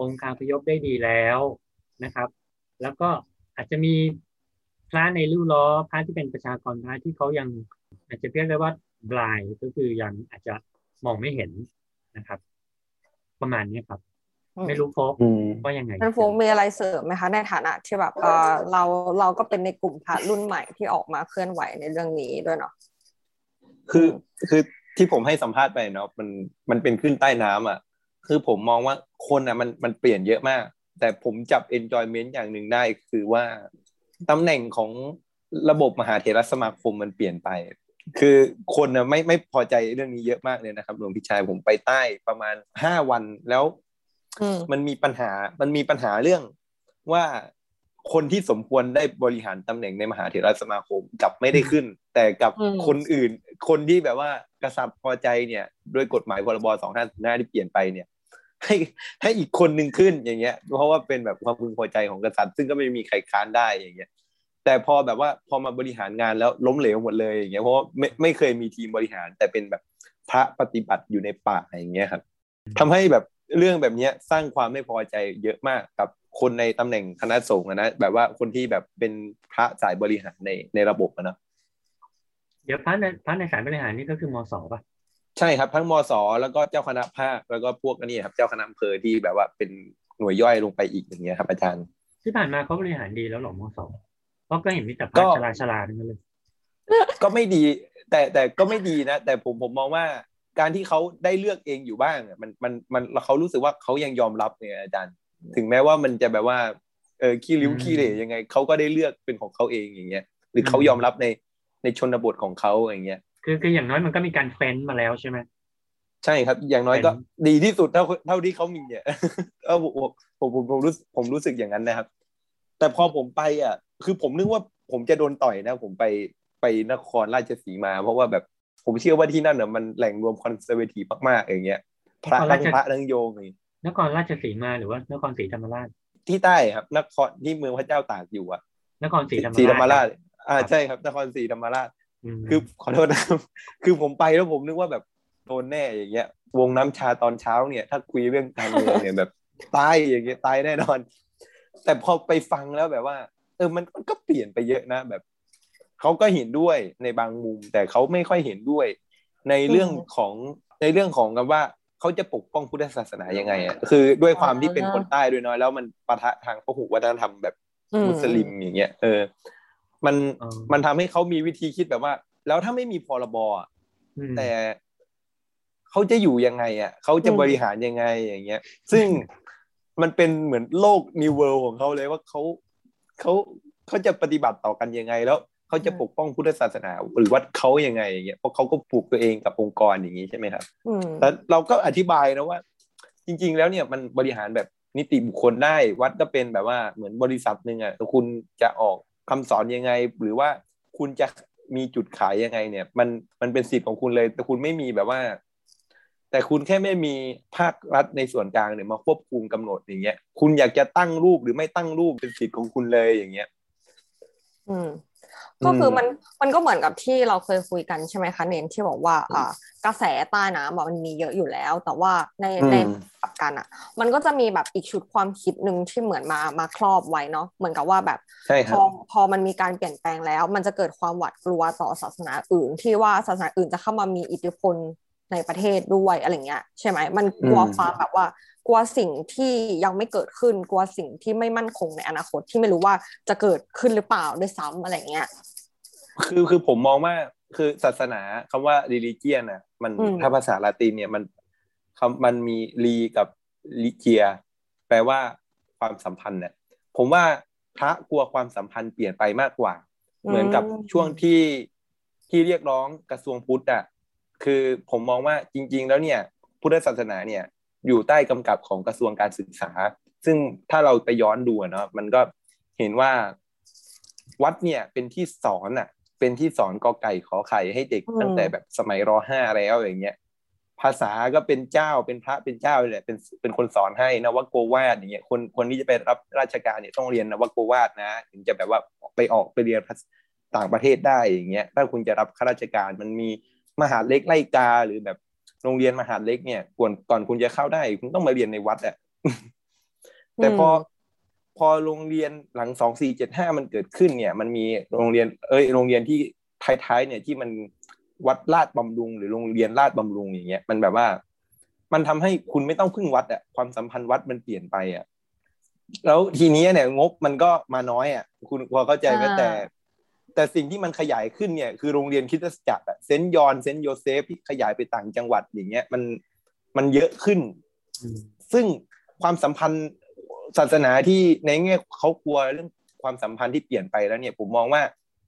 [SPEAKER 4] องค์การพยพได้ดีแล้วนะครับ แล้วก็อาจจะมีพระในริ้วล้อพระที่เป็นประชากรพระที่เขายังอาจจะเรียกได้ว่าบลายก็คือยังอาจจะมองไม่เห็นนะครับ ประมาณนี้ครับ ไม่รู้โฟก
[SPEAKER 5] อืม
[SPEAKER 4] ว่ายังไง
[SPEAKER 2] งั้นโฟกมีอะไรเสริมไหมคะ ในฐานะที่แบบเออเราเราก็เป็นในกลุ่มพระรุ่นใหม่ที่ออกมาเคลื่อนไหวในเรื่องนี้ด้วยเนาะ
[SPEAKER 5] คือคือที่ผมให้สัมภาษณ์ไปเนาะมันมันเป็นขึ้นใต้น้ำอะ คือผมมองว่าคนอะมันมันเปลี่ยนเยอะมาก แต่ผมจับ enjoyment อย่างหนึ่งได้คือว่าตำแหน่งของระบบมหาเถรสมาคมมันเปลี่ยนไป คือคนนะไม่ไม่พอใจเรื่องนี้เยอะมากเลยนะครับหลวงพี่ชายผมไปใต้ประมาณห้าวันแล้ว
[SPEAKER 2] อื ม
[SPEAKER 5] มันมีปัญหามันมีปัญหาเรื่องว่าคนที่สมควรได้บริหารตำแหน่งในมหาเถรสมาคมกลับไม่ได้ขึ้น แต่กับ
[SPEAKER 2] อืม
[SPEAKER 5] คนอื่น คนที่แบบว่ากษัตริย์พอใจเนี่ยด้วยกฎหมายพรบสองห้าหน้าที่เปลี่ยนไปเนี่ย ให้ให้อีกคนหนึ่งขึ้นอย่างเงี้ย เพราะว่าเป็นแบบความพึงพอใจของกษัตริย์ซึ่งก็ไม่มีใครค้านได้อย่างเงี้ย แต่พอแบบว่าพอมาบริหารงานแล้วล้มเหลวหมดเลยอย่างเงี้ยเพราะว่าไม่ไม่เคยมีทีมบริหารแต่เป็นแบบพระปฏิบัติอยู่ในป่าอย่างเงี้ยครับทำให้แบบ เรื่องแบบเนี้ยสร้างความไม่พอใจเยอะมากกับคนในตำแหน่งคณะสงฆ์อะนะแบบว่าคนที่แบบเป็นพระสายบริหารในในระบบอะเนอะ
[SPEAKER 4] เดี๋ยวพระในพระในสายบริหารนี่ก็คือมสป่ะ
[SPEAKER 5] ใช่ครับทั้งมสแล้วก็เจ้าคณะภาคแล้วก็พวกอันนี้ครับ เจ้าคณะอำเภอที่แบบว่าเป็นหน่วยย่อยลงไปอีกอย่างเงี้ยครับอาจารย์
[SPEAKER 4] ที่ผ่านมาเขาบริหารดีแล้วเหรอมสเพราะก็เห็นมีแต่พ
[SPEAKER 5] ก็
[SPEAKER 4] ระชลาชลาทั้งนั้นเลย
[SPEAKER 5] ก็ไม่ดี แต่แต่ก็ไม่ดีนะ แต่ผมผมมองว่า การที่เขาได้เลือกเองอยู่บ้างอะมันมันมันเขารู้สึกว่าเขายังยอมรับเนี่ยอาจารย์ ถึงแม้ว่ามันจะแบบว่าเออขี้ริ้วขี้เหร่ยังไงเขาก็ได้เลือกเป็นของเขาเองอย่างเงี้ยหรือเขายอมรับในในชนบทของเขาอย่างเงี้ย
[SPEAKER 4] คือคืออย่างน้อยมันก็มีการเฟ้นมาแล้วใช่ไหม
[SPEAKER 5] ใช่ครับ อย่างน้อยก็
[SPEAKER 4] เป็น
[SPEAKER 5] ดีที่สุดเท่าเท่าที่เขามีเนี่ยเออผมผมผมผมรู้สึกผมรู้สึกอย่างนั้นนะครับ แต่พอผมไปอะ คือผมนึกว่าผมจะโดนต่อยนะ ผมไปไปนครราชสีมา เพราะว่าแบบ ผมเชื่อว่าที่นั่นอะมันแหล่งรวมคอนเซอร์เวทีฟมากๆอย่างเงี้ยพระทั้งพระทั้งโยมอย่างงี้
[SPEAKER 4] นครราชสีมาหรือว่านครศรีธรรมราช
[SPEAKER 5] ที่ใต้ครับ นครที่เมืองพระเจ้าตากอยู่อะ
[SPEAKER 4] นครศรีธรรม
[SPEAKER 5] ศรีธรรมรา
[SPEAKER 4] รา
[SPEAKER 5] ช
[SPEAKER 4] ช
[SPEAKER 5] อ่าใช่ครับ นครศรีธรรมราช
[SPEAKER 4] ม
[SPEAKER 5] คือขอโทษนะครับคือผมไปแล้วผมนึกว่าแบบโดนแน่อย่างเงี้ย วงน้ำชาตอนเช้าเนี่ย ถ้าคุยเรื่องการเมืองเนี่ยแบบตายอย่างเงี้ยตายแน่นอน แต่พอไปฟังแล้วแบบว่า เออมันมันก็เปลี่ยนไปเยอะนะแบบ เขาก็เห็นด้วยในบางมุม แต่เขาไม่ค่อยเห็นด้วย ในเรื่องของในเรื่องของกับว่าเขาจะปกป้องพุทธศาสนายังไงอะคือด้วยความที่เป็นคนใต้ด้วยเน้อยแล้วมันปะทะทางพหุวัฒนธรรมแบบ
[SPEAKER 2] อื
[SPEAKER 5] มุสลิมอย่างเงี้ยเออ มัน
[SPEAKER 4] เออ
[SPEAKER 5] มันทำให้เขามีวิธีคิดแบบว่า แล้วถ้าไม่มีพรบอะ
[SPEAKER 4] อืม
[SPEAKER 5] แต่เขาจะอยู่ยังไง อะเขาจะบริหารยังไงอย่างเงี้ย ซึ่งมันเป็นเหมือนโลกนิวเวิลของเขาเลยว่าเขาเขาเขาจะปฏิบัติต่อกันยังไงแล้ว เขาจะปกป้องพุทธศาสนา หรือวัดเขายังไงอย่างเงี้ยเพราะเขาก็ปลูกตัวเองกับองค์กรอย่างนี้ใช่ไหมครับ
[SPEAKER 2] อืม
[SPEAKER 5] แต่เราก็อธิบายนะว่า จริง ๆ แล้วเนี่ยมันบริหารแบบนิติบุคคลได้วัดก็เป็นแบบว่าเหมือนบริษัทหนึ่งอะคุณจะออกคำสอนยังไง หรือว่าคุณจะมีจุดขายยังไงเนี่ย มันมันเป็นสิทธิ์ของคุณเลย แต่คุณไม่มีแบบว่า แต่คุณแค่ไม่มีภาครัฐในส่วนกลางเนี่ยมาควบคุมกำหนดอย่างเงี้ย คุณอยากจะตั้งรูปหรือไม่ตั้งรูปเป็นสิทธิ์ของคุณเลยอย่างเงี้ย
[SPEAKER 2] อืม ก็คืออ
[SPEAKER 5] ม
[SPEAKER 2] มันมันก็เหมือนกับที่เราเคยคุยกันใช่ไหมคะเน้นที่บอกว่าอ่ากระแสใต้น้ำอะมันมีเยอะอยู่แล้ว แต่ว่าใน
[SPEAKER 5] อืม
[SPEAKER 2] ในกลับกันอะ มันก็จะมีแบบอีกชุดความคิดหนึ่งที่เหมือนมามาครอบไว้เนาะเหมือนกับว่าแบบ
[SPEAKER 5] ใช่ค
[SPEAKER 2] พ
[SPEAKER 5] รับ
[SPEAKER 2] อพอมันมีการเปลี่ยนแปลงแล้ว มันจะเกิดความหวาดกลัวต่อศาสนาอื่น ที่ว่าศาสนาอื่นจะเข้ามามีอิทธิพลในประเทศด้วยอะไรเงี้ยใช่ไหมมันกลัว
[SPEAKER 5] อืม
[SPEAKER 2] ความแบบว่า กลัวสิ่งที่ยังไม่เกิดขึ้น กลัวสิ่งที่ไม่มั่นคงในอนาคตที่ไม่รู้ว่าจะเกิดขึ้นหรือเปล่าด้วยซ้ำอะไรเงี้ย
[SPEAKER 5] คือคือผมมองว่าคือศาสนาคำว่า religion น่ะมัน
[SPEAKER 2] อืม
[SPEAKER 5] ถ้าภาษาละตินเนี่ยมันคำมันมีรีกับลิเจีย แปลว่าความสัมพันธ์เนี่ยผมว่าพระกลัวความสัมพันธ์เปลี่ยนไปมากกว่า เหมือนกับช่วงที่ที่เรียกร้องกระทรวงพุทธอะคือผมมองว่าจริง ๆ แล้วเนี่ย พุทธศาสนาเนี่ย อยู่ใต้กำกับของกระทรวงการศึกษา ซึ่งถ้าเราไปย้อนดูอะเนาะมันก็เห็นว่าวัดเนี่ยเป็นที่สอนอะเป็นที่สอนกอไก่ขอไข่ให้เด็ก
[SPEAKER 2] อืม
[SPEAKER 5] ตั้งแต่แบบสมัยรห้าแล้วอย่างเงี้ยภาษาก็เป็นเจ้าเป็นพระเป็นเจ้าเลยแหละเป็นเป็นคนสอนให้นวโกวาดอย่างเงี้ยคนคนที่จะไปรับราชการเนี่ยต้องเรียนนวโกวาดนะถึงจะแบบว่าไปออกไปเรียนภาษาต่างประเทศได้อย่างเงี้ยถ้าคุณจะรับข้าราชการมันมีมหาดเล็กไล่กาหรือแบบ โรงเรียนมหาดเล็กเนี่ยก่อนก่อนคุณจะเข้าได้ คุณต้องมาเรียนในวัดอะแต่พอพอโรงเรียนหลังสองสี่เจ็ดห้ามันเกิดขึ้นเนี่ย มันมีโรงเรียน เอ้ยโรงเรียนที่ท้ายๆเนี่ยที่มันวัดลาดบำรุง หรือโรงเรียนลาดบำรุงอย่างเงี้ยมันแบบว่า มันทำให้คุณไม่ต้องพึ่งวัดอะความสัมพันธ์วัดมันเปลี่ยนไปอะแล้วทีนี้เนี่ยงบมันก็มาน้อยอะคุณพอเข้าใจไหม
[SPEAKER 2] อ่า
[SPEAKER 5] แต่ แต่สิ่งที่มันขยายขึ้นเนี่ยคือโรงเรียนคริสตจักรอะเซนต์จอห์นเซนต์โยเซฟที่ขยายไปต่างจังหวัดอย่างเงี้ยมันมันเยอะขึ้น
[SPEAKER 4] อืม
[SPEAKER 5] ซึ่งความสัมพันธ์ศาสนาที่ในแง่เขากลัวเรื่องความสัมพันธ์ที่เปลี่ยนไปแล้วเนี่ย ผมมองว่า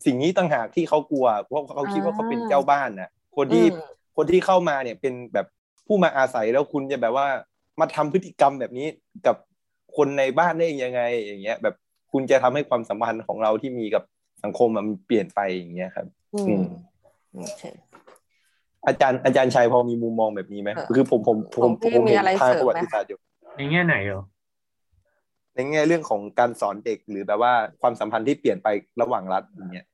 [SPEAKER 5] สิ่งนี้ต่างหากที่เขากลัว เพราะเขาคิดว่าเขาเป็นเจ้าบ้านนะคนที่
[SPEAKER 2] อืม
[SPEAKER 5] คนที่เข้ามาเนี่ยเป็นแบบผู้มาอาศัยแล้วคุณจะแบบว่ามาทำพฤติกรรมแบบนี้กับคนในบ้านได้ยังไง อย่างเงี้ย แบบคุณจะทำให้ความสัมพันธ์ของเราที่มีกับ สังคมอะมันเปลี่ยนไปอย่างเงี้ยครับ
[SPEAKER 2] อื
[SPEAKER 5] อื
[SPEAKER 2] ม
[SPEAKER 5] ม
[SPEAKER 2] โอเค
[SPEAKER 5] อาจารย์อาจารย์ชัยพอมีมุมมองแบบนี้ไหม
[SPEAKER 2] เออ
[SPEAKER 5] คือผมผมผม
[SPEAKER 2] ของพี่
[SPEAKER 5] ผม
[SPEAKER 2] มี
[SPEAKER 5] เห็น
[SPEAKER 2] อะไร
[SPEAKER 5] ทาง
[SPEAKER 2] เสริ
[SPEAKER 5] ป
[SPEAKER 2] ม
[SPEAKER 5] ระ
[SPEAKER 2] ไหม
[SPEAKER 5] วัติศาสตร์อยู่
[SPEAKER 4] ในแง่ไหนเหรอ
[SPEAKER 5] ในแง่เรื่องของการสอนเด็กหรือแบบว่าความสัมพันธ์ที่เปลี่ยนไประหว่างรัฐอย่างเงี้ย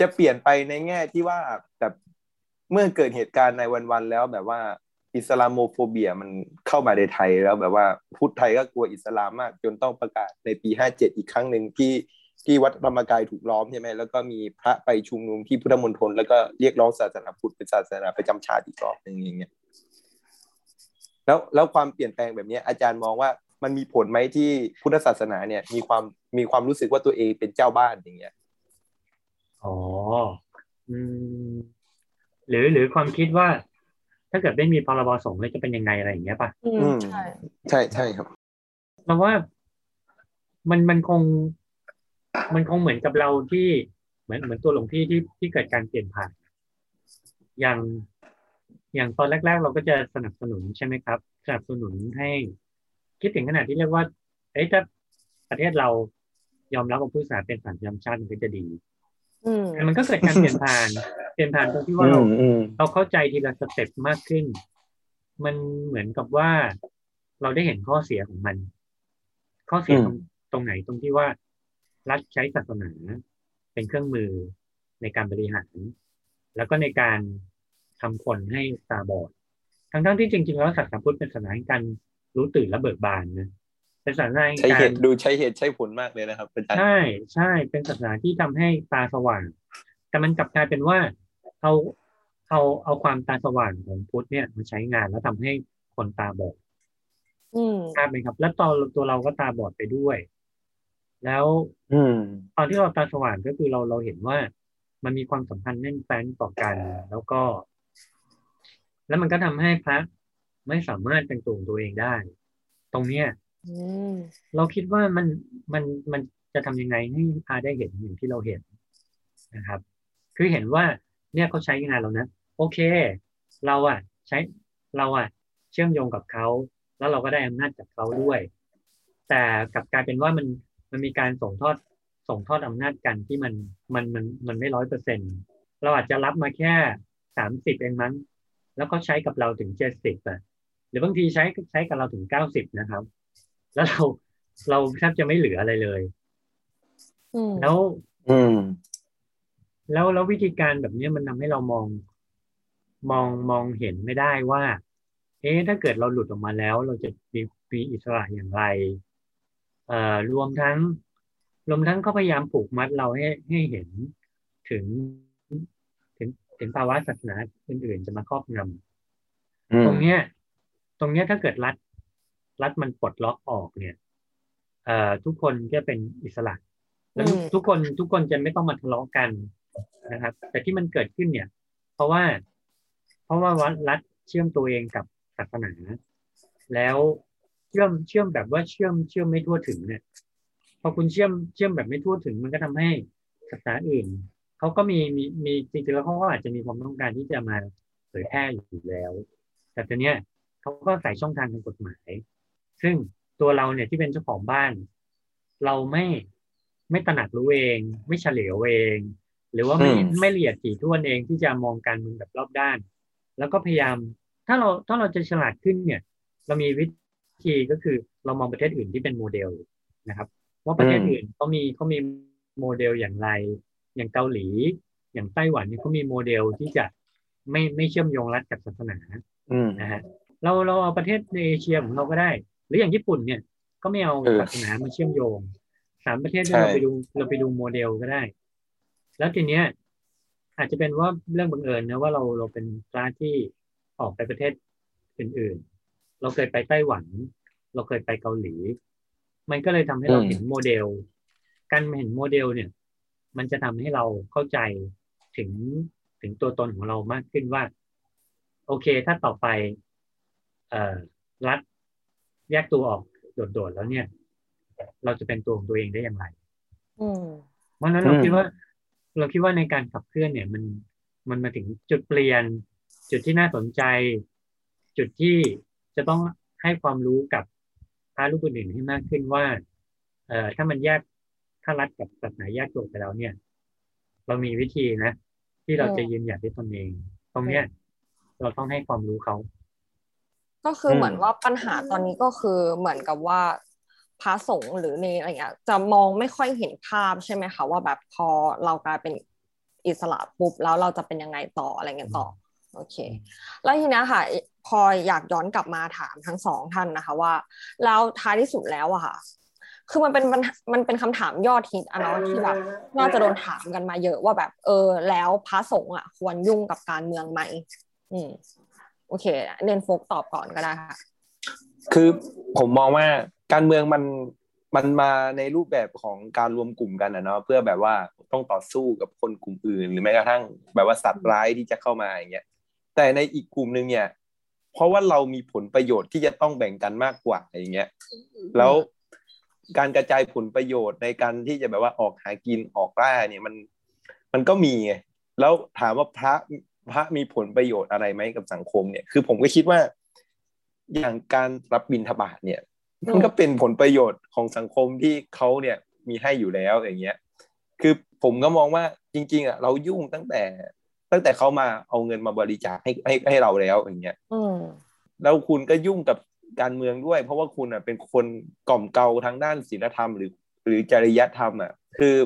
[SPEAKER 5] จะเปลี่ยนไปในแง่ที่ว่าแบบเมื่อเกิดเหตุการณ์ในวันๆแล้วแบบว่าอิสลามโมโฟเบียมันเข้ามาในไทยแล้วแบบว่าพุทธไทยก็กลัวอิสลามมาก จนต้องประกาศในปีห้าเจ็ดอีกครั้งหนึ่งที่ ที่วัดธรรมกายถูกล้อมใช่ไหมแล้วก็มีพระไปชุมนุมที่พุทธมณฑลแล้วก็เรียกร้องศาสนาพุทธเป็นศาสนาประจำชาติอีกรอบหนึ่งอย่างเงี้ยแล้วแล้วความเปลี่ยนแปลงแบบเนี้ยอาจารย์มองว่ามันมีผลไหมที่พุทธศาสนาเนี่ย มีความมีความรู้สึกว่าตัวเองเป็นเจ้าบ้านอย่างเงี้ย
[SPEAKER 4] อ๋ออืมหรือหรือความคิดว่า ถ้าเกิดไม่มีพรบสงฆ์แล้วจะเป็นยังไงอะไรอย่างเงี้ยป่ะ
[SPEAKER 2] อื
[SPEAKER 5] อื
[SPEAKER 2] ม
[SPEAKER 5] ม
[SPEAKER 2] ใช่
[SPEAKER 5] ใช่ใช่ครับ
[SPEAKER 4] เราว่ามันมันคง มันคงเหมือนกับเราที่เหมือนเหมือนตัวหลวงพี่ที่ที่เกิดการเปลี่ยนผ่าน อย่างอย่างตอนแรก ๆ เราก็จะสนับสนุนใช่ไหมครับ สนับสนุนให้คิดถึงขนาดที่เรียกว่าเอ้ยถ้าประเทศเรายอมรับว่าผู้ศาสนาเป็นสัญชาติชาติมันก็จะดี
[SPEAKER 2] อืม
[SPEAKER 4] แต่มันก็เกิดการเปลี่ยนผ่าน เปลี่ยนผ่านตรงที่ว่าเรา
[SPEAKER 5] อืมอืม
[SPEAKER 4] เราเข้าใจทีละสเต็ปมากขึ้น มันเหมือนกับว่าเราได้เห็นข้อเสียของมัน ข้อเสียตรงตรงไหนตรงที่ว่า รัฐใช้ศาสนาเป็นเครื่องมือในการบริหาร แล้วก็ในการทำคนให้ตาบอด ทั้งๆที่จริงๆแล้วศาสนาพุทธเป็นศาสนาแห่งการรู้ตื่นและเบิกบานนะเป็นศาสนาแห่ง
[SPEAKER 5] ใช้
[SPEAKER 4] กา
[SPEAKER 5] เห
[SPEAKER 4] ร
[SPEAKER 5] ตุดูใช้เหตุใช้ผลมากเลยนะครับอาจารย์
[SPEAKER 4] ใช่ใช่เป็นศาสนาที่ทำให้ตาสว่าง แต่มันกลับกลายเป็นว่าเอาเอาเอาความตาสว่างของพุทธเนี่ยมาใช้งานแล้วทำให้คนตาบอด
[SPEAKER 2] อืม
[SPEAKER 4] ทราบไหมครับ แล้วตอนตัวเราก็ตาบอดไปด้วย แล้ว
[SPEAKER 5] อืม
[SPEAKER 4] ตอนที่เราตาสว่างก็คือเราเราเห็นว่ามันมีความสัมพันธ์แน่นแฟ้นต่อกัน แล้วก็ แล้วมันก็ทำให้พระไม่สามารถเป็นตัวของตัวเองได้ ตรงเนี้ย
[SPEAKER 2] อืม
[SPEAKER 4] เราคิดว่ามันมันมันจะทำยังไงให้พาได้เห็นอย่างที่เราเห็นนะครับ คือเห็นว่าเนี่ยเขาใช้งานเรานะ โอเค เราอะใช้เราอะเชื่อมโยงกับเขา แล้วเราก็ได้อำนาจจากเขาด้วย แต่กลับกลายเป็นว่ามัน มันมีการส่งทอดส่งทอดอำนาจกันที่มันมันมันมันไม่ร้อยเปอร์เซ็นเราอาจจะรับมาแค่สามสิบเองมั้ง แล้วก็ใช้กับเราถึงเจ็ดสิบอะหรือบางทีใช้ใช้กับเราถึงเก้าสิบนะครับ แล้วเราเราแทบจะไม่เหลืออะไรเลย
[SPEAKER 2] อืม
[SPEAKER 4] แล้ว
[SPEAKER 5] อืม
[SPEAKER 4] แล้วแล้ววิธีการแบบนี้มันทำให้เรามอง มองมองเห็นไม่ได้ว่า เอ๊ะถ้าเกิดเราหลุดออกมาแล้ว เราจะมีมีอิสระอย่างไร เอ่อรวมทั้ง รวมทั้งเขาพยายามผูกมัดเราให้ให้เห็นถึงถึงถึงภาวะศาสนาอื่นๆจะมาครอบงำ
[SPEAKER 5] อืม
[SPEAKER 4] ตรงเนี้ย ตรงเนี้ยถ้าเกิดรัฐ รัฐมันปลดล็อกออกเนี่ย เอ่อทุกคนจะเป็นอิสระแล้วทุก
[SPEAKER 2] อืม
[SPEAKER 4] ทุกคนทุกคนจะไม่ต้องมาทะเลาะกันนะครับ แต่ที่มันเกิดขึ้นเนี่ย เพราะว่า เพราะว่าวัดรัฐเชื่อมตัวเองกับศาสนา แล้วเชื่อมเชื่อมแบบว่าเชื่อมเชื่อมไม่ทั่วถึงเนี่ย พอคุณเชื่อมเชื่อมแบบไม่ทั่วถึง มันก็ทำให้ศาสนาอื่นเขาก็มีมีมีจริงๆแล้วเขาก็อาจจะมีความต้องการที่จะมาเผยแพร่อยู่แล้ว แต่ตอนเนี้ยเขาก็ใส่ช่องทางทางกฎหมาย ซึ่งตัวเราเนี่ยที่เป็นเจ้าของบ้าน เราไม่ไม่ตระหนักรู้เอง ไม่เฉลียวเอง หรือว่าไม่
[SPEAKER 5] อืม
[SPEAKER 4] ไม่ละเอียดถี่ถ้วนเองที่จะมองการเมืองแบบรอบด้าน แล้วก็พยายามถ้าเราถ้าเราจะฉลาดขึ้นเนี่ย เรามีวิ ธีก็คือเรามองประเทศอื่นที่เป็นโมเดลนะครับ ว่าประเทศ
[SPEAKER 5] อืม
[SPEAKER 4] อื่นเขามีเขามีโมเดลอย่างไร อย่างเกาหลี อย่างไต้หวันเนี่ยเขามีโมเดลที่จะไม่ไม่เชื่อมโยงรัฐกับศาสนา
[SPEAKER 5] อืม
[SPEAKER 4] นะฮะเราเราเอาประเทศในเอเชียของเราก็ได้ หรืออย่างญี่ปุ่นเนี่ยก็ไม่เอา
[SPEAKER 5] เออ
[SPEAKER 4] ศาสนามาเชื่อมโยงสามประเทศ
[SPEAKER 5] ใช่
[SPEAKER 4] เนี่ยเราไปดูเราไปดูโมเดลก็ได้ แล้วทีเนี้ยอาจจะเป็นว่าเรื่องบังเอิญนะว่าเราเราเป็นพระที่ออกไปประเทศอื่นๆ เราเคยไปไต้หวัน เราเคยไปเกาหลี มันก็เลยทำให้เรา
[SPEAKER 5] อืม
[SPEAKER 4] เห็นโมเดล การเห็นโมเดลเนี่ย มันจะทำให้เราเข้าใจถึงถึงตัวตนของเรามากขึ้นว่า โอเค ถ้าต่อไป เอ่อรัฐแยกตัวออกโดดๆแล้วเนี่ย เราจะเป็นตัวของตัวเองได้อย่างไร
[SPEAKER 2] อืม
[SPEAKER 4] เพราะฉะนั้นเรา
[SPEAKER 5] อืม
[SPEAKER 4] คิดว่า เราคิดว่าในการขับเคลื่อนเนี่ย มันมันมาถึงจุดเปลี่ยน จุดที่น่าสนใจ จุดที่ จะต้องให้ความรู้กับพระรูปอื่นๆให้มากขึ้นว่า เอ่อถ้ามันแยกถ้ารัฐกับศาสนาแยกตัวไปแล้วเนี่ย เรามีวิธีนะ ที่เรา
[SPEAKER 2] อืม
[SPEAKER 4] จะยืนหยัดด้วยตนเอง ตรงเนี้ย เราต้องให้ความรู้เขา
[SPEAKER 2] ก็คืออ
[SPEAKER 5] ม
[SPEAKER 2] เหมือนว่าปัญหาตอนนี้ก็คือเหมือนกับว่าพระสงฆ์หรือในอะไรเงี้ยจะมองไม่ค่อยเห็นภาพใช่ไหมคะว่าแบบพอเรากลายเป็นอิสระปุ๊บแล้วเราจะเป็นยังไงต่ออะไรเงี้ยต่อ โอเค แล้วทีเนี้ยค่ะพออยากย้อนกลับมาถามทั้งสองท่านนะคะว่า แล้วท้ายที่สุดแล้วอะค่ะ คือมันเป็นปัญหามันเป็นคำถามยอดฮิตอะเนาะที่แบบน่าจะโดนถามกันมาเยอะว่าแบบ เออ แล้วพระสงฆ์อะควรยุ่งกับการเมืองไหมอืมโอเคเรนโฟกตอบก่อนก็ได้ค่ะ
[SPEAKER 5] คือผมมองว่าการเมืองมันมันมาในรูปแบบของการรวมกลุ่มกันนะเนาะเพื่อแบบว่าต้องต่อสู้กับคนกลุ่มอื่น หรือแม้กระทั่งแบบว่าสัตว์ร้ายที่จะเข้ามาอย่างเงี้ย แต่ในอีกกลุ่มหนึ่งเนี่ย เพราะว่าเรามีผลประโยชน์ที่จะต้องแบ่งกันมากกว่าอย่างเงี้ยแล้วการกระจายผลประโยชน์ในการที่จะแบบว่าออกหากินออกล่าเนี่ยมันมันก็มีไงแล้วถามว่าพระพระมีผลประโยชน์อะไรไหมกับสังคมเนี่ย คือผมก็คิดว่า อย่างการรับบิณฑบาตเนี่ย มันก็เป็นผลประโยชน์ของสังคมที่เขาเนี่ยมีให้อยู่แล้วอย่างเงี้ย คือผมก็มองว่าจริง ๆอะเรายุ่งตั้งแต่ ตั้งแต่เขามาเอาเงินมาบริจาคให้ให้ให้เราแล้วอย่างเงี้ย
[SPEAKER 2] อืม
[SPEAKER 5] แล้วคุณก็ยุ่งกับการเมืองด้วย เพราะว่าคุณอะเป็นคนกล่อมเกลาทางด้านศีลธรรมหรือ หรือจริยธรรมอะคือ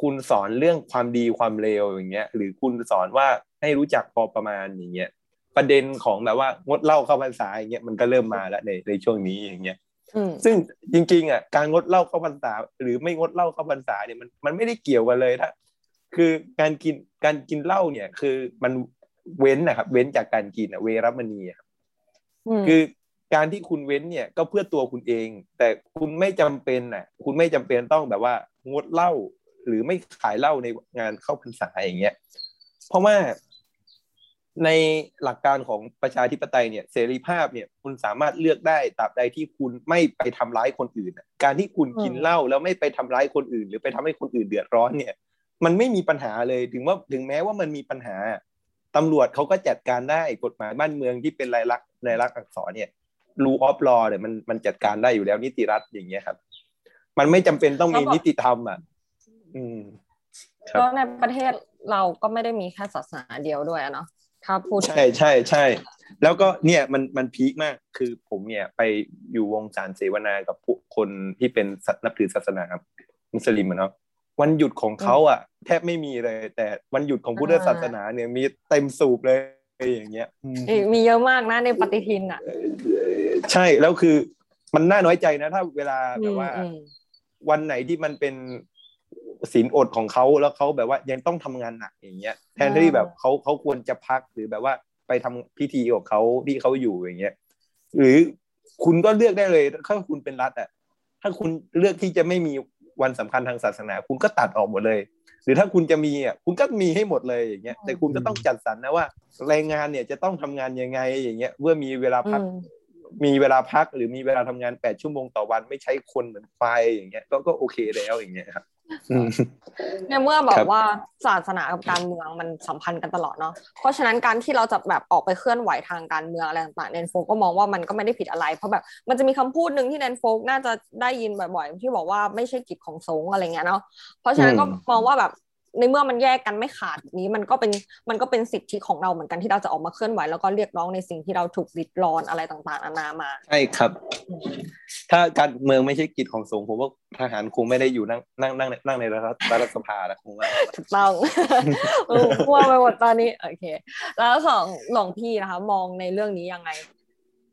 [SPEAKER 5] คุณสอนเรื่องความดีความเลวอย่างเงี้ย หรือคุณสอนว่าให้รู้จักพอประมาณอย่างเงี้ยประเด็นของแบบว่างดเหล้าเข้าพรรษาอย่างเงี้ยมันก็เริ่มมาแล้วในในช่วงนี้อย่างเงี้ย
[SPEAKER 2] อืม
[SPEAKER 5] ซึ่งจริงๆอะการงดเหล้าเข้าพรรษา หรือไม่งดเหล้าเข้าพรรษาเนี่ยมันมันไม่ได้เกี่ยวกันเลยถ้า คือการกินการกินเหล้าเนี่ย คือมันเว้นนะครับ เว้นจากการกินอะเวรมณีอะ
[SPEAKER 2] ม
[SPEAKER 5] คือการที่คุณเว้นเนี่ยก็เพื่อตัวคุณเอง แต่คุณไม่จำเป็นน่ะ คุณไม่จำเป็นต้องแบบว่างดเหล้าหรือไม่ขายเหล้าในงานเข้าพรรษาอย่างเงี้ย เพราะว่าในหลักการของประชาธิปไตยเนี่ยเสรีภาพเนี่ยคุณสามารถเลือกได้ตราบใดที่คุณไม่ไปทำร้ายคนอื่นน่ะการที่คุณกินเหล้าแล้วไม่ไปทำร้ายคนอื่น หรือไปทำให้คนอื่นเดือดร้อนเนี่ย มันไม่มีปัญหาเลยถึงว่าถึงแม้ว่ามันมีปัญหาตำรวจเขาก็จัดการได้กฎหมายบ้านเมืองที่เป็นลายลักษณ์ในลักษณ์อักษรเนี่ยรูออฟลอเนี่ยมันมันจัดการได้อยู่แล้วนิติรัฐอย่างเงี้ยครับ มันไม่จำเป็นต้องมีนิติธรรมอะอืมครับ
[SPEAKER 2] แล้วในประเทศเราก็ไม่ได้มีแค่ศาสนาเดียวด้วยอะเนาะถ้าพูดถึง
[SPEAKER 5] ใช่ใช่ใช่ แล้วก็เนี่ยมันมันพีคมากคือผมเนี่ยไปอยู่วงสารเสวนากับผู้คนที่เป็นศานับถือศาสนามุสลิมอะเนาะ วันหยุดของเขาอะ แทบไม่มีเลย แต่วันหยุดของพุทธศาสนาเนี่ยมีเต็มสูบเลยอย่างเงี้ยอืม
[SPEAKER 2] มีเยอะมากนะในปฏิทินอะ
[SPEAKER 5] ใช่แล้วคือมันน่าน้อยใจนะถ้าเวลา
[SPEAKER 2] อื
[SPEAKER 5] แบบ
[SPEAKER 2] ม
[SPEAKER 5] ว่า
[SPEAKER 2] อืม
[SPEAKER 5] วันไหนที่มันเป็นศีลอดของเขาแล้วเขาแบบว่ายังต้องทำงานหนักอย่างเงี้ย แทนที่แบบเขาเขาควรจะพักหรือแบบว่าไปทำพิธีของเขาที่เขาอยู่อย่างเงี้ย หรือคุณก็เลือกได้เลยถ้าคุณเป็นรัฐอะถ้าคุณเลือกที่จะไม่มี วันสำคัญทางศาสนา คุณก็ตัดออกหมดเลย หรือถ้าคุณจะมีอะคุณก็มีให้หมดเลยอย่างเงี้ยแต่คุณก็ต้องจัดสรรนะว่าแรงงานเนี่ยจะต้องทำงานยังไงอย่างเงี้ยเมื่อมีเวลา
[SPEAKER 2] อื
[SPEAKER 5] พัก
[SPEAKER 2] ม
[SPEAKER 5] มีเวลาพักหรือมีเวลาทำงานแปดชั่วโมงต่อวันไม่ใช้คนเหมือนควายอย่างเงี้ยก็ก็โอเคแล้วอย่างเงี้ยครับอืม
[SPEAKER 2] ในเมื่อแบ
[SPEAKER 5] ครับบ
[SPEAKER 2] ว่าศาสนากับการเมืองมันสัมพันธ์กันตลอดเนาะเพราะฉะนั้นการที่เราจะแบบออกไปเคลื่อนไหวทางการเมืองอะไรต่างๆเนนโฟกก็มองว่ามันก็ไม่ได้ผิดอะไร เพราะแบบมันจะมีคำพูดหนึ่งที่แนนโฟกน่าจะได้ยินบ่อยๆที่บอกว่าไม่ใช่กิจของสงฆ์อะไรเงี้ยเนาะเพราะฉะนั้นก็
[SPEAKER 5] อืม
[SPEAKER 2] มองว่าแบบ ในเมื่อมันแยกกันไม่ขาดนี้มันก็เป็นมันก็เป็นสิทธิของเราเหมือนกันที่เราจะออกมาเคลื่อนไหว แล้วก็เรียกร้องในสิ่งที่เราถูกริดรอนอะไรต่างๆนานามา
[SPEAKER 5] ใช่ครับ ถ้าการเมืองไม่ใช่กิจของสงฆ์ผมว่าทหารคงไม่ได้อยู่นั่งนั่งนั่งนั่งในรัฐรัฐสภาแล้วคงว่า
[SPEAKER 2] ถูกต้องเออกลัวไปหมดตอนนี้โอเค แล้วของหลวงพี่นะคะ มองในเรื่องนี้ยังไง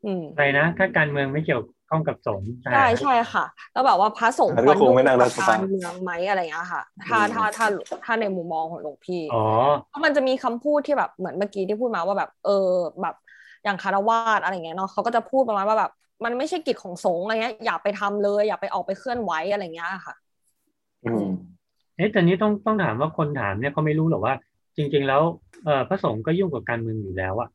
[SPEAKER 2] อืม
[SPEAKER 4] อะไรนะถ้าการเมืองไม่เกี่ยว ข้องกับสงฆ์
[SPEAKER 2] ใช่ใช่ค่ะ แล้วแบบว่าพระสงฆ์
[SPEAKER 5] อัน
[SPEAKER 2] คว
[SPEAKER 5] ก็
[SPEAKER 2] ร
[SPEAKER 5] คง
[SPEAKER 2] ยุ่ง
[SPEAKER 5] ไม่นั่งรั
[SPEAKER 2] กั
[SPEAKER 5] ฐ
[SPEAKER 2] บ
[SPEAKER 5] สภา
[SPEAKER 2] การเมืองไหมอะไรอย่างเงี้ยค่ะ ถ้า
[SPEAKER 5] อืม
[SPEAKER 2] ถ้าถ้าถ้าในมุมมองของหลวงพี่
[SPEAKER 4] อ๋อ
[SPEAKER 2] เพราะมันจะมีคำพูดที่แบบเหมือนเมื่อกี้ที่พูดมาว่าแบบ เออแบบอย่างคารวาสอะไรเงี้ยเนาะเขาก็จะพูดประมาณว่าแบบ มันไม่ใช่กิจของสงฆ์อะไรเงี้ยอย่าไปทำเลย อย่าไปออกไปเคลื่อนไหวอะไรเงี้ยค่ะ
[SPEAKER 5] อืม
[SPEAKER 4] เอ๊ะแต่นี้ต้องต้องถามว่าคนถามเนี่ยเขาไม่รู้หรอกว่า จริง ๆ แล้วเออพระสงฆ์ก็ยุ่งกับการเมืองอยู่แล้วอะ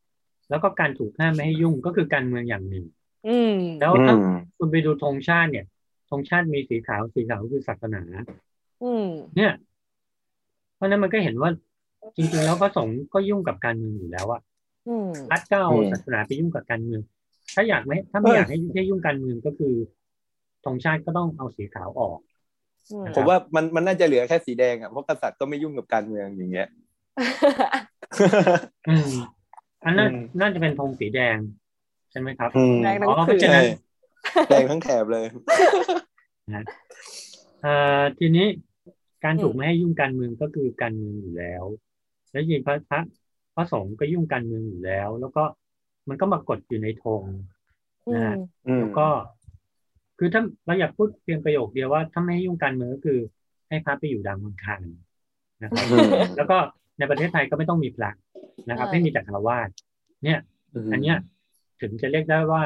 [SPEAKER 4] แล้วก็การถูกห้ามไม่ให้ยุ่งก็คือการเมืองอย่างหนึ่ง
[SPEAKER 2] อืม
[SPEAKER 4] แล้ว
[SPEAKER 5] อื
[SPEAKER 4] ถ้ามคุณไปดูธงชาติเนี่ยธงชาติมีสีขาวสีขาวคือศาสนา
[SPEAKER 2] อืม
[SPEAKER 4] เนี่ย เพราะฉะนั้นมันก็เห็นว่า จริงๆแล้วพระสงฆ์ก็ยุ่งกับการเมืองอยู่แล้วอะ
[SPEAKER 2] อืม
[SPEAKER 4] รัฐก็เอา
[SPEAKER 5] อืม
[SPEAKER 4] ศาสนาไปยุ่งกับการเมือง ถ้าอยากไม่ถ้าไม่
[SPEAKER 5] เออ
[SPEAKER 4] อ
[SPEAKER 5] อ
[SPEAKER 4] ยากให้ให้ยุ่งการเมืองก็คือธงชาติก็ต้องเอาสีขาวออก
[SPEAKER 2] อืม
[SPEAKER 5] ผมว่ามันมันน่าจะเหลือแค่สีแดงอะเพราะกษัตริย์ก็ไม่ยุ่งกับการเมืองอย่างเงี้ย
[SPEAKER 4] อืมอันนั้น
[SPEAKER 5] อืม
[SPEAKER 4] น่าจะเป็นธงสีแดง ใช่ไหมครับ
[SPEAKER 5] อืม
[SPEAKER 2] แดงทั้
[SPEAKER 4] อ๋
[SPEAKER 2] ง
[SPEAKER 4] อเพ
[SPEAKER 2] คื
[SPEAKER 4] ราะ
[SPEAKER 2] น
[SPEAKER 4] ฉะ
[SPEAKER 5] ใช่
[SPEAKER 4] นั้น
[SPEAKER 5] แดงทั้งแถบเลย
[SPEAKER 4] เอ่อทีนี้การถูก
[SPEAKER 2] อืม
[SPEAKER 4] ไม่ให้ยุ่งการเมืองก็คือการเมืองอยู่แล้ว แล้วจริงๆพระพระพระสงฆ์ก็ยุ่งการเมืองอยู่แล้ว แล้วก็มันก็มากดอยู่ในธง
[SPEAKER 2] อื
[SPEAKER 4] นะ
[SPEAKER 2] ม
[SPEAKER 4] ฮะ
[SPEAKER 5] อืม
[SPEAKER 4] แล้วก็ คือถ้าเราอยากพูดเพียงประโยคเดียวว่าถ้าไม่ให้ยุ่งการเมืองก็คือ ให้พระไปอยู่ดังบังคารนะครับ
[SPEAKER 5] อืม
[SPEAKER 4] แล้วก็ในประเทศไทยก็ไม่ต้องมีพระนะครับ
[SPEAKER 2] ใช่
[SPEAKER 4] ไม่มีแต่คารวาสเนี่ย อันเนี้ย ถึงจะเรียกได้ว่า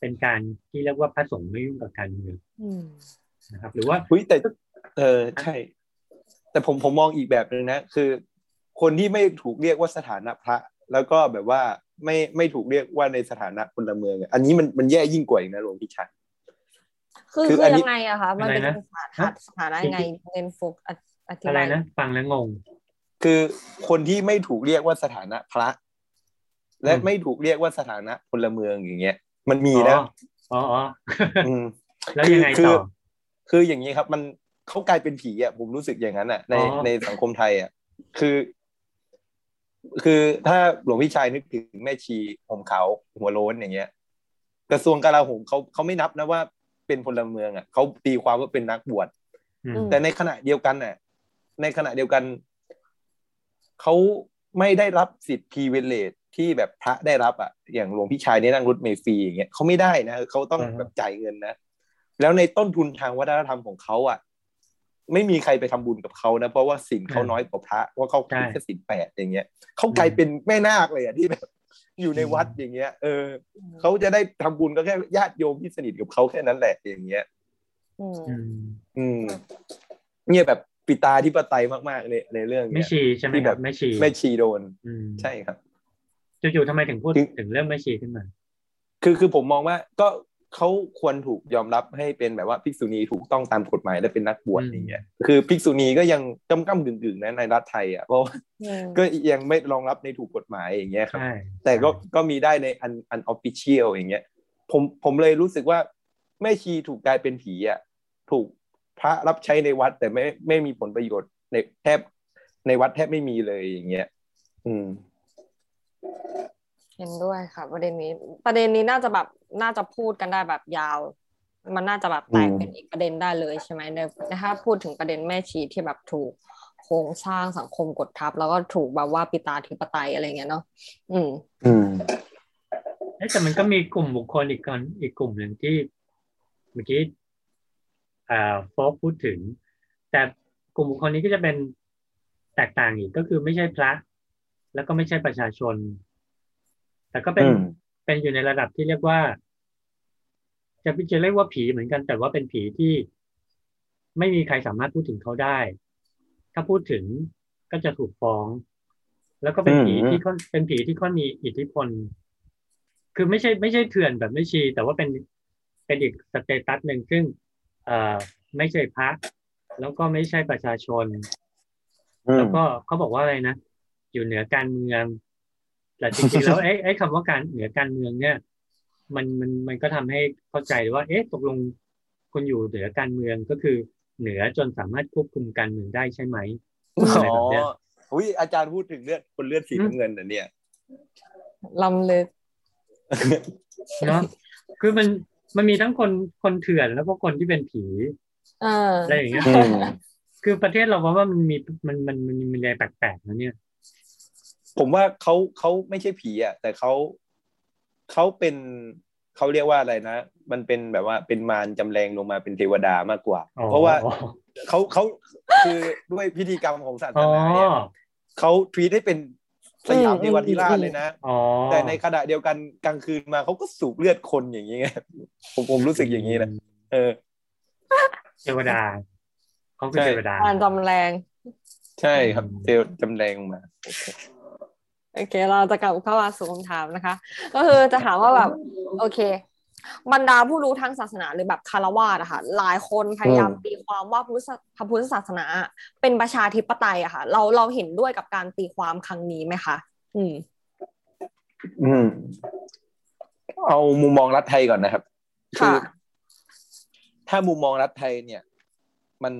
[SPEAKER 4] เป็นการที่เรียกว่าพระสงฆ์ไม่ยุ่งกับการเมือง
[SPEAKER 2] อืม
[SPEAKER 4] นะครับ หรือว่า
[SPEAKER 5] อุ้ยแต่ เออใช่ แต่ผมผมมองอีกแบบหนึ่งนะคือ คนที่ไม่ถูกเรียกว่าสถานะพระ แล้วก็แบบว่าไม่ไม่ถูกเรียกว่าในสถานะพลเมืองอะอันนี้มันมันแย่ยิ่งกว่าอีกนะหลวงพี่ชัย
[SPEAKER 2] คือ
[SPEAKER 5] คือ
[SPEAKER 2] คือ
[SPEAKER 5] อันนี้
[SPEAKER 2] ยังไงอะคะมันเป็น
[SPEAKER 4] อะไรนะ
[SPEAKER 2] สถานะสถานะยังไงเน้นโฟกออธิ
[SPEAKER 4] อะไร
[SPEAKER 2] บาย
[SPEAKER 4] นะ ฟังแล้วงง
[SPEAKER 5] คือคนที่ไม่ถูกเรียกว่าสถานะพระ และ
[SPEAKER 4] อืม
[SPEAKER 5] ไม่ถูกเรียกว่าสถานะพลเมืองอย่างเงี้ย มันมีนะ
[SPEAKER 4] อ๋ออ๋อ
[SPEAKER 5] อืม
[SPEAKER 4] แล้วยังไง
[SPEAKER 5] คื
[SPEAKER 4] ต่อ
[SPEAKER 5] คืออย่างนี้ครับ มันเขากลายเป็นผีอะผมรู้สึกอย่างนั้นอะ ใน
[SPEAKER 4] อ๋อ
[SPEAKER 5] ในสังคมไทยอะคือ คือถ้าหลวงพี่ชายนึกถึงแม่ชีผมขาวหัวโล้นอย่างเงี้ย กระทรวงกลาโหมเขาเขาไม่นับนะว่าเป็นพลเมืองอะเขาตีความว่าเป็นนักบวช
[SPEAKER 4] อืม
[SPEAKER 5] แต่ในขณะเดียวกันน่ะ ในขณะเดียวกันเขาไม่ได้รับสิทธิพีเวเลต ที่แบบพระได้รับอะอย่างหลวงพี่ชายเนี่ยนั่งรถเมล์ฟรีอย่างเงี้ยเขาไม่ได้นะเขาต้องแบบจ่ายเงินนะแล้วในต้นทุนทางวัฒนธรรมของเขาอะ ไม่มีใครไปทำบุญกับเขานะเพราะว่าสินเขาน้อยกว่าพระว่าเขาคิดแค่สินแปดอย่างเงี้ยเขากลายเป็นแม่นาคเลยอะที่แบบอยู่ในวัดอย่างเงี้ย เออเขาจะได้ทำบุญก็แค่ญาติโยมที่สนิทกับเขาแค่นั้นแหละอย่างเงี้ย
[SPEAKER 2] อืม
[SPEAKER 4] อืม
[SPEAKER 5] อืมเนี่ยแบบปิตาธิปไตยมากๆเลยในเรื่อง
[SPEAKER 4] ไม่
[SPEAKER 5] เนี้ย
[SPEAKER 4] ชีใช่ไหม
[SPEAKER 5] ที่
[SPEAKER 4] ค
[SPEAKER 5] แบ
[SPEAKER 4] รับบไม่ชี
[SPEAKER 5] แม่ชีโดน
[SPEAKER 4] อืม
[SPEAKER 5] ใช่ครับ
[SPEAKER 4] จู่ๆทำไมถึงพูด
[SPEAKER 5] คือ
[SPEAKER 4] ถึงเรื่องไม่ชีขึ้นมา
[SPEAKER 5] คือคือผมมองว่าก็เขาควรถูกยอมรับให้เป็นแบบว่าภิกษุณีถูกต้องตามกฎหมายและเป็นนักบวช
[SPEAKER 4] อืม
[SPEAKER 5] อย่างเงี้ยคือภิกษุณีก็ยังก้ำก้ำกึ่งกึ่งๆนะในรัฐไทยอะเพราะว่า
[SPEAKER 2] อืม
[SPEAKER 5] ก็ยังไม่รองรับในถูกกฎหมายอย่างเงี้ยครับ
[SPEAKER 4] ใช่
[SPEAKER 5] แต่ก็ก็มีได้ในอันอันออฟฟิเชียลอย่างเงี้ยผมผมเลยรู้สึกว่าแม่ชีถูกกลายเป็นผีอะถูกพระรับใช้ในวัดแต่ไม่ไม่มีผลประโยชน์ในแทบในวัดแทบไม่มีเลยอย่างเงี้ย อืม
[SPEAKER 2] เห็นด้วยค่ะ ประเด็นนี้ประเด็นนี้น่าจะแบบน่าจะพูดกันได้แบบยาว มันน่าจะแบบแตก
[SPEAKER 5] อืม
[SPEAKER 2] เป็นอีกประเด็นได้เลยใช่ไหมในถ้าพูดถึงประเด็นแม่ชีที่แบบถูกโครงสร้างสังคมกดทับ แล้วก็ถูกแบบว่าปิตาธิปไตยอะไรเงี้ยเนาะอืม
[SPEAKER 5] อืม
[SPEAKER 4] เอ๊ะแต่มันก็มีกลุ่มบุคคลอีกคนอีกกลุ่มหนึ่งที่เมื่อกี้อ่าโฟกพูดถึง แต่กลุ่มบุคคลนี้ก็จะเป็นแตกต่างอีกก็คือไม่ใช่พระ แล้วก็ไม่ใช่ประชาชน แต่ก็เป็น
[SPEAKER 5] อืม
[SPEAKER 4] เป็นอยู่ในระดับที่เรียกว่า จะจะเรียกว่าผีเหมือนกัน แต่ว่าเป็นผีที่ไม่มีใครสามารถพูดถึงเขาได้ ถ้าพูดถึงก็จะถูกฟ้อง แล้วก็เป็นผีที่ค่อนเป็นผีที่ค่อนมีอิทธิพล คือไม่ใช่ไม่ใช่เถื่อนแบบไม่ชี แต่ว่าเป็นเป็นอีกสเตตัสหนึ่งซึ่ง เอ่อไม่ใช่พระแล้วก็ไม่ใช่ประชาชน
[SPEAKER 5] อืม
[SPEAKER 4] แล้วก็เขาบอกว่าอะไรนะ อยู่เหนือการเมือง แต่จริงๆแล้วไอ้ไอ้คำว่าการเหนือการเมืองเนี่ย มันมันมันก็ทำให้เข้าใจว่า เอ๊ะตกลงคุณอยู่เหนือการเมืองก็คือเหนือจนสามารถควบคุมการเมืองได้ใช่ไหมอะไร
[SPEAKER 5] อ๋
[SPEAKER 4] แบ
[SPEAKER 5] อบ
[SPEAKER 4] เนี้ย
[SPEAKER 5] อุ้ยอาจารย์พูดถึงเลือดคนเลือดสีน้ำเงินน่ะเนี่ย
[SPEAKER 2] ลำลึก
[SPEAKER 4] เนาะคือมันมันมีทั้งคนคนเถื่อนแล้วก็คนที่เป็นผี
[SPEAKER 2] เออ
[SPEAKER 4] อะไรอย่างเงี้ย
[SPEAKER 5] อืม
[SPEAKER 4] คือประเทศเราเพราะว่ามันมีมันมันมันมีอะไรแปลกๆนะเนี่ย
[SPEAKER 5] ผมว่าเขาเขาไม่ใช่ผีอะแต่เขาเขาเป็นเขาเรียกว่าอะไรนะ มันเป็นแบบว่าเป็นมารจำแรงลงมาเป็นเทวดามากกว่า
[SPEAKER 4] อ๋อ
[SPEAKER 5] เพราะว่าเขาเขาคือด้วยพิธีกรรมของศาส
[SPEAKER 4] อ๋อ
[SPEAKER 5] นาเนี่ยเขาทวีตให้เป็นสยามเทวทิราชเลยนะ
[SPEAKER 4] อ๋อ
[SPEAKER 5] แต่ในขณะเดียวกันกลางคืนมาเขาก็สูบเลือดคนอย่างนี้ไงผมผมรู้สึกอย่างนี้นะเออ
[SPEAKER 4] เทวดาเขาคือ
[SPEAKER 5] ใช่
[SPEAKER 4] เทวดา
[SPEAKER 2] การจำแรง
[SPEAKER 5] ใช่ครับเทวจำแรงลงมา
[SPEAKER 2] โอเค เราจะกลับเข้ามาสู่คำถามนะคะ ก็คือจะถามว่าแบบโอเค บรรดาผู้รู้ทางศาสนาหรือแบบคารวาสอะค่ะหลายคนพยายาม
[SPEAKER 5] อืม
[SPEAKER 2] ตีความว่าพุทธศาพระพุทธศาสนา เป็นประชาธิปไตยอะค่ะ เราเราเห็นด้วยกับการตีความครั้งนี้ไหมคะอืม
[SPEAKER 5] อืม เอามุมมองรัฐไทยก่อนนะครับ
[SPEAKER 2] ค่ะ
[SPEAKER 5] ถ้ามุมมองรัฐไทยเนี่ย มัน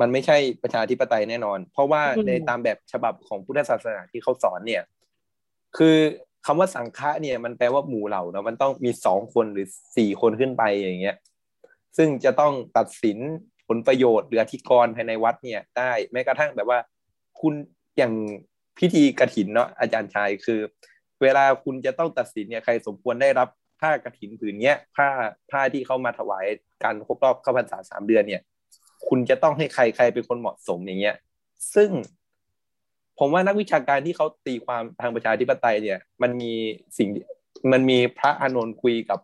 [SPEAKER 5] มันไม่ใช่ประชาธิปไตยแน่นอน เพราะว่า
[SPEAKER 2] อืม
[SPEAKER 5] ในตามแบบฉบับของพุทธศาสนาที่เขาสอนเนี่ย คือคำว่าสังฆะเนี่ยมันแปลว่าหมู่เหล่าเนาะมันต้องมีสองคนหรือสี่คนขึ้นไปอย่างเงี้ย ซึ่งจะต้องตัดสินผลประโยชน์หรืออธิกรณ์ภายในวัดเนี่ยได้แม้กระทั่งแบบว่า คุณอย่างพิธีกฐินเนาะอาจารย์ชายคือ เวลาคุณจะต้องตัดสินเนี่ยใครสมควรได้รับผ้ากฐินผืนเนี้ยผ้าผ้าที่เขามาถวายการครบรอบเข้าพรรษาสามเดือนเนี่ย คุณจะต้องให้ใครใครเป็นคนเหมาะสมอย่างเงี้ย ซึ่งผมว่านักวิชาการที่เขาตีความทางประชาธิปไตยเนี่ย มันมีสิ่งมันมีพระอานนท์คุยกับ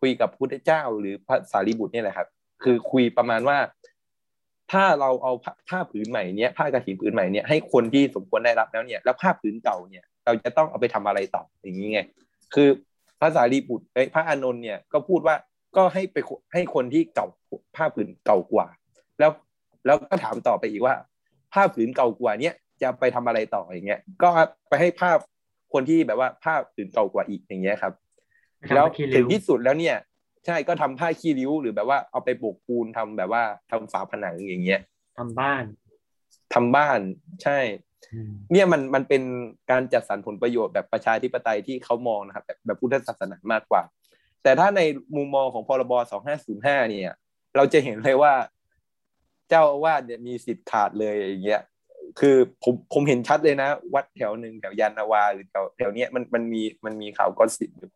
[SPEAKER 5] คุยกับพุทธเจ้า หรือพระสารีบุตรเนี่ยแหละครับ คือคุยประมาณว่า ถ้าเราเอาผ้าผืนใหม่เนี้ยผ้ากฐินผืนใหม่เนี่ยให้คนที่สมควรได้รับแล้วเนี่ยแล้วผ้าผืนเก่าเนี่ย เราจะต้องเอาไปทำอะไรต่ออย่างนี้ไงคือพระสารีบุตรเอ้พระอานนท์เนี่ยก็พูดว่าก็ให้ไปให้คนที่เก่าผ้าผืนเก่ากว่า แล้วแล้วก็ถามต่อไปอีกว่าผ้าผืนเก่ากว่าเนี้ยจะไปทำอะไรต่ออย่างเงี้ย ก็ไปให้ภาพคนที่แบบว่าผ้าผืนเก่ากว่าอีกอย่างเงี้ยครับ แล้วถึงที่สุดแล้วเนี่ย ใช่ก็ทำผ้าขี้ริ้วหรือแบบว่าเอาไปโบกปูนทำแบบว่าทำฝาผนังอย่างเงี้ย
[SPEAKER 4] ทำบ้าน
[SPEAKER 5] ทำบ้านใช่
[SPEAKER 4] อืม
[SPEAKER 5] เนี่ยมันมันเป็นการจัดสรรผลประโยชน์แบบประชาธิปไตยที่เขามองนะครับแบบแบบพุทธศาสนามากกว่า แต่ถ้าในมุมมองของพรบ 2505 เนี่ย เราจะเห็นเลยว่า เจ้าอาวาสเนี่ยมีสิทธิ์ขาดเลยอย่างเงี้ยคือผมผมเห็นชัดเลยนะ วัดแถวหนึ่งแถวยานนาวาหรือแถวแถวเนี้ยมันมันมีมันมีข่าวกอสซิบอยู่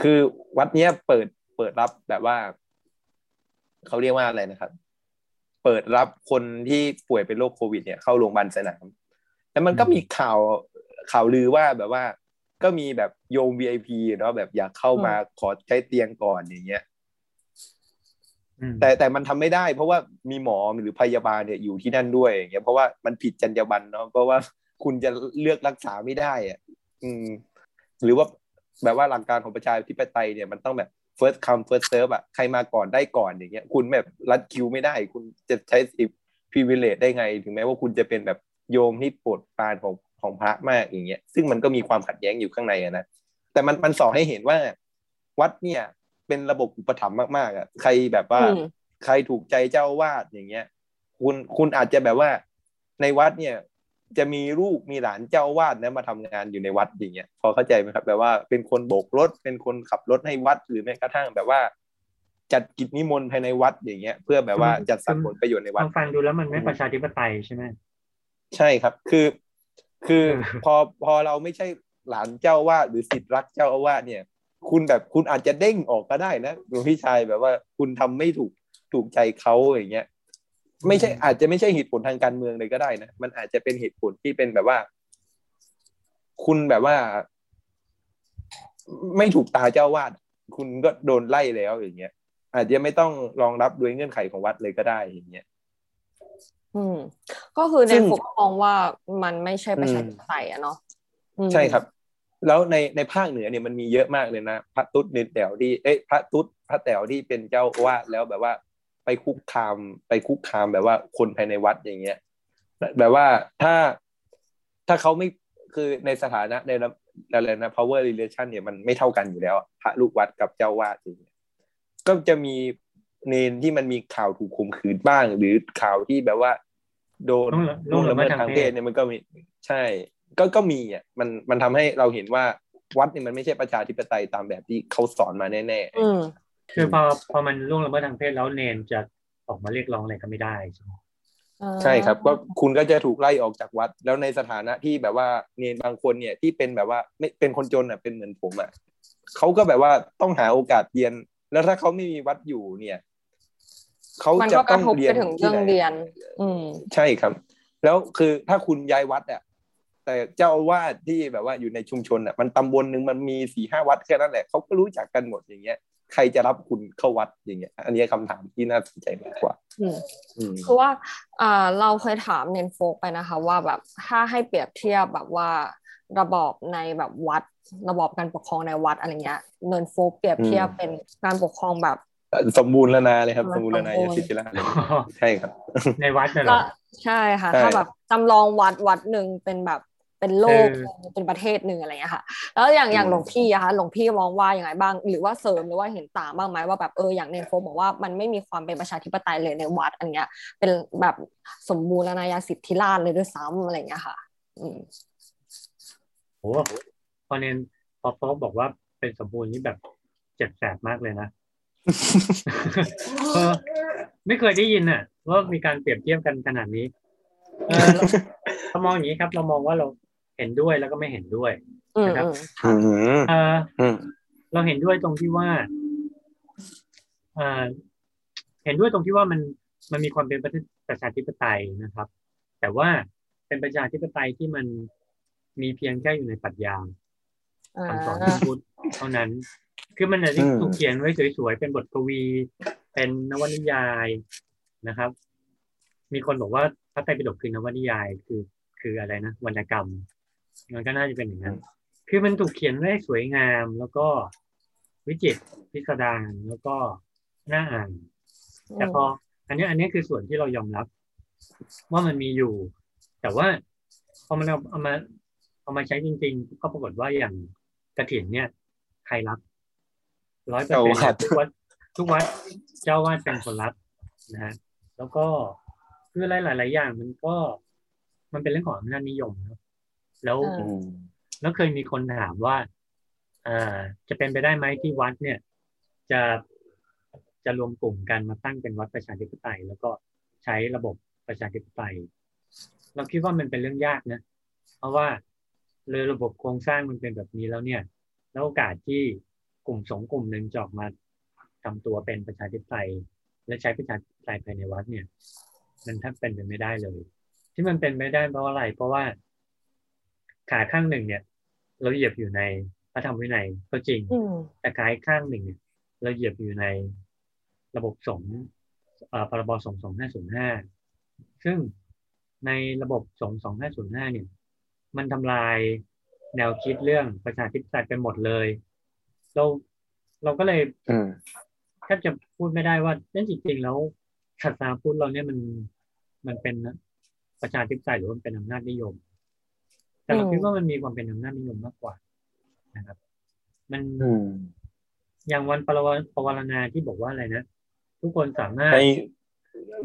[SPEAKER 5] คือวัดเนี้ยเปิดเปิดรับแบบว่าเขาเรียกว่าอะไรนะครับ เปิดรับคนที่ป่วยเป็นโรคโควิด เนี่ยเข้าโรงพยาบาลสนามแล้วมันก็มีข่าวข่าวลือว่าแบบว่า ก็มีแบบโยม VIP เนาะแบบอยากเข้ามาขอใช้เตียงก่อนอย่างเงี้ย
[SPEAKER 4] อืม
[SPEAKER 5] แต่แต่มันทำไม่ได้ เพราะว่ามีหมอหรือพยาบาลเนี่ยอยู่ที่นั่นด้วยอย่างเงี้ยเพราะว่ามันผิดจรรยาบรรณเนาะเพราะว่าคุณจะเลือกรักษาไม่ได้อะอืม หรือว่าแบบว่าหลักการของประชาธิปไตยเนี่ยมันต้องแบบ first come first serve อะใครมาก่อนได้ก่อนอย่างเงี้ย คุณแบบรัดคิวไม่ได้ คุณจะใช้สิทธิ privilege ได้ไง ถึงแม้ว่าคุณจะเป็นแบบโยมที่โปรดปรานของของพระมากอย่างเงี้ย ซึ่งมันก็มีความขัดแย้งอยู่ข้างในอะนะแต่มันมันสอนให้เห็นว่าวัดเนี่ย เป็นระบบอุปถัมภ์มากๆอะใครแบบว่า
[SPEAKER 2] อืม
[SPEAKER 5] ใครถูกใจเจ้าอาวาดอย่างเงี้ย คุณคุณอาจจะแบบว่าในวัดเนี่ย จะมีลูกมีหลานเจ้าอาวาดนะมาทำงานอยู่ในวัดอย่างเงี้ยพอเข้าใจไหมครับแบบว่าเป็นคนโบกรถ เป็นคนขับรถให้วัดหรือแม้กระทั่งแบบว่า จัดกิจนิมนต์ภายในวัดอย่างเงี้ย เพื่อแบบว่าจัดสรรผลประโยชน์ในวั
[SPEAKER 4] ฟั
[SPEAKER 5] ด
[SPEAKER 4] งฟังดูแล้วมันไม่ประชาธิปไตยใช่ไหม
[SPEAKER 5] ใช่ครับคือคือ
[SPEAKER 4] เออ
[SPEAKER 5] พอพอเราไม่ใช่หลานเจ้าอาวาดหรือสิทธิ์รักเจ้าอาวาสเนี่ย คุณแบบคุณอาจจะเด้งออกก็ได้นะหลวงพี่ชายแบบว่าคุณทำไม่ถูกถูกใจเขาอย่างเงี้ย ไม่ใช่อาจจะไม่ใช่เหตุผลทางการเมืองเลยก็ได้นะมันอาจจะเป็นเหตุผลที่เป็นแบบว่า คุณแบบว่า ไม่ถูกตาเจ้าอาวาดคุณก็โดนไล่แล้วอย่างเงี้ย อาจจะไม่ต้องรองรับด้วยเงื่อนไขของวัดเลยก็ได้อย่างเงี้ย
[SPEAKER 2] อืม ก็คือใน
[SPEAKER 5] ซึ่ง
[SPEAKER 2] ฟุกมองว่ามันไม่ใช่ประชาธิปไตยอะเนาะอืม
[SPEAKER 5] ใช่ครับ แล้วในในภาคเหนือเนี่ยมันมีเยอะมากเลยนะพระตุ๊ดเนแต๋วที่เอ๊ะพระตุ๊ดพระแต๋วที่เป็นเจ้าอาวาสแล้วแบบว่าไปคุกคามไปคุกคามแบบว่าคนภายในวัดอย่างเงี้ยแบบว่าถ้าถ้าเขาไม่คือในสถานะในระอะไรนะ power relation เนี่ยมันไม่เท่ากันอยู่แล้ว พระลูกวัดกับเจ้าอาวาสอย่างเงี้ยก็จะมีเนนที่มันมีข่าวถูกข่มขืนบ้าง หรือข่าวที่แบบว่า โดน
[SPEAKER 4] ล่วงละ
[SPEAKER 5] ล่วงละเมิด
[SPEAKER 4] เมิดทาง
[SPEAKER 5] ทาง
[SPEAKER 4] เพ
[SPEAKER 5] เพ
[SPEAKER 4] ศ
[SPEAKER 5] ศเนี่ยมันก็มีใช่ ก็ก็มีอะมันมันทำให้เราเห็นว่าวัดเนี่ยมันไม่ใช่ประชาธิปไตยตามแบบที่เขาสอนมาแน่
[SPEAKER 2] อืม
[SPEAKER 4] คือพอพอมันล่วงละเมิดทางเพศแล้วเนนจะออกมาเรียกร้องอะไรก็ไม่ได้ใช่ไหม
[SPEAKER 5] ๆใช่ครับก็คุณก็จะถูกไล่ออกจากวัด แล้วในสถานะที่แบบว่าเนนบางคนเนี่ยที่เป็นแบบว่าไม่เป็นคนจนอะเป็นเหมือนผมอะเขาก็แบบว่าต้องหาโอกาสเรียน แล้วถ้าเขาไม่มีวัดอยู่เนี่ยเขา
[SPEAKER 2] มัน
[SPEAKER 5] จะ
[SPEAKER 2] ก็ก
[SPEAKER 5] ต้อ
[SPEAKER 2] ระ
[SPEAKER 5] ง
[SPEAKER 2] ทบ
[SPEAKER 5] เรีย
[SPEAKER 2] ไป
[SPEAKER 5] น
[SPEAKER 2] ถึง
[SPEAKER 5] ที่
[SPEAKER 2] เรื่อง
[SPEAKER 5] ไหน
[SPEAKER 2] เรียนอืม
[SPEAKER 5] ใช่ครับ แล้วคือถ้าคุณย้ายวัดอะ แต่เจ้าอาวาสที่แบบว่าอยู่ในชุมชนอะมันตำบลหนึ่งมันมีสี่ห้าวัดแค่นั้นแหละเขาก็รู้จักกันหมดอย่างเงี้ย ใครจะรับคุณเข้าวัดอย่างเงี้ย อันนี้คำถามที่น่าสนใจมากกว่า
[SPEAKER 2] อืม
[SPEAKER 5] อืม
[SPEAKER 2] คือว่าอ่าเราเคยถามเนนโฟกไปนะคะ ว่าแบบถ้าให้เปรียบเทียบแบบว่าระบอบในแบบวัด ระบอบการปกครองในวัดอะไรเงี้ยเนนโฟกเปรียบเทียบ
[SPEAKER 5] อืม
[SPEAKER 2] เป็นการปกครองแบบ
[SPEAKER 5] สมบูรณ์แล้วนาเลยครับ
[SPEAKER 2] อ่า
[SPEAKER 5] สมบูรณ์แล้วนา
[SPEAKER 2] สมบู
[SPEAKER 5] ย
[SPEAKER 2] รณ์
[SPEAKER 5] สิทธิราชใช่ครับ
[SPEAKER 4] ในวัดน่ะเหร
[SPEAKER 2] ก็
[SPEAKER 4] อ
[SPEAKER 2] ใช่ค่ะ
[SPEAKER 5] ใช่
[SPEAKER 2] ถ้าแบบจำลองวัดวัดหนึ่งเป็นแบบ เป็นโลก
[SPEAKER 4] เออ
[SPEAKER 2] หนึ่งเป็นประเทศหนึ่งอะไรเงี้ยค่ะ แล้วอย่างอย่าง
[SPEAKER 5] อืม
[SPEAKER 2] หลวงพี่อะคะหลวงพี่มองว่าอย่างไรบ้าง หรือว่าเสริมหรือว่าเห็นต่างบ้างไหมว่าแบบเอออย่างเนนโฟกบอกว่ามันไม่มีความเป็นประชาธิปไตยเลยในวัดอันเนี้ย เป็นแบบสมบูรณาญาสิทธิราชย์เลยด้วยซ้ำอะไรเงี้ยค่ะ อืม
[SPEAKER 4] โอ้พอเนนพอโป๊กบอกว่าเป็นสมบูรณ์นี่แบบเจ็บแสบมากเลยนะเออไม่เคยได้ยินอะว่ามีการเปรียบเทียบกันขนาดนี้เออเราเรามองอย่างนี้ครับ เรามองว่าเรา เห็นด้วยแล้วก็ไม่เห็นด้วย
[SPEAKER 2] อืม
[SPEAKER 4] นะครับ
[SPEAKER 2] อืม
[SPEAKER 5] อืม
[SPEAKER 4] เออ
[SPEAKER 5] อืม
[SPEAKER 4] เราเห็นด้วยตรงที่ว่าเอ่อเห็นด้วยตรงที่ว่ามันมันมีความเป็นประชาธิปไตยนะครับ แต่ว่าเป็นประชาธิปไตยที่มันมีเพียงแค่อยู่ในปรัชญา
[SPEAKER 2] อ่า
[SPEAKER 4] คำสอนของพุทธเท่านั้น คือมันอาจจะถูกเขียนไว้สวยๆ เป็นบทกวี เป็นนวนิยายนะครับ มีคนบอกว่าพระไตรปิฎกคือนวนิยายคือคืออะไรนะวรรณกรรม มันก็น่าจะเป็นอย่างนั้น คือมันถูกเขียนไว้สวยงามแล้วก็วิจิตรพิสดารแล้วก็น่าอ่าน แต่พอ อันเนี้ยอันเนี้ยคือส่วนที่เรายอมรับ ว่ามันมีอยู่ แต่ว่าพอมันเอาเอามาเอามาใช้จริง ๆ ก็ปรากฏว่าอย่างกระถิ่นเนี่ย ใครรับร้อยเปอร์
[SPEAKER 5] เจ้า
[SPEAKER 4] เซ็น
[SPEAKER 5] วัด
[SPEAKER 4] ทุกวัดทุกวัดเจ้าวาดเป็นคนรับนะฮะแล้วก็คืออะไรหลายๆอย่างมันก็ มันเป็นเรื่องของอำนาจนิยมครับ แล้ว
[SPEAKER 2] อ่า
[SPEAKER 5] อืม
[SPEAKER 4] แล้วเคยมีคนถามว่าเอ่อจะเป็นไปได้ไหมที่วัดเนี่ย จะจะรวมกลุ่มกันมาตั้งเป็นวัดประชาธิปไตย แล้วก็ใช้ระบบประชาธิปไตย เราคิดว่ามันเป็นเรื่องยากนะ เพราะว่าเลยระบบโครงสร้างมันเป็นแบบนี้แล้วเนี่ย แล้วโอกาสที่กลุ่มสองกลุ่มหนึ่งจะออกมาทำตัวเป็นประชาธิปไตย และใช้ประชาธิปไตยภายในวัดเนี่ย มันแทบเป็นไปไม่ได้เลย ที่มันเป็นไม่ได้เพราะอะไร เพราะว่า ขาข้างหนึ่งเนี่ย เราเหยียบอยู่ในพระธรรมวินัยก็จริง
[SPEAKER 2] อืม
[SPEAKER 4] แต่ขาอีกข้างหนึ่งเนี่ยเราเหยียบอยู่ในระบบสงฆ์เอ่อพรบสงฆ์สองห้าศูนย์ห้าซึ่งในระบบสงฆ์สองห้าศูนย์ห้าเนี่ย มันทำลายแนวคิดเรื่องประชาธิปไตยไปหมดเลย เราเราก็เลย
[SPEAKER 5] อืม
[SPEAKER 4] แทบจะพูดไม่ได้ว่าเรื่องจริงๆแล้วศาสนาพุทธเราเนี่ยมันมันเป็นประชาธิปไตยหรือว่ามันเป็นอำนาจนิยม แต่เรา
[SPEAKER 2] อืม
[SPEAKER 4] คิดว่ามันมีความเป็นอำนาจนิยมมากกว่านะครับ มัน
[SPEAKER 5] อืม
[SPEAKER 4] อย่างวันปรวปวารณาที่บอกว่าอะไรนะทุกคนสามารถ
[SPEAKER 5] ให้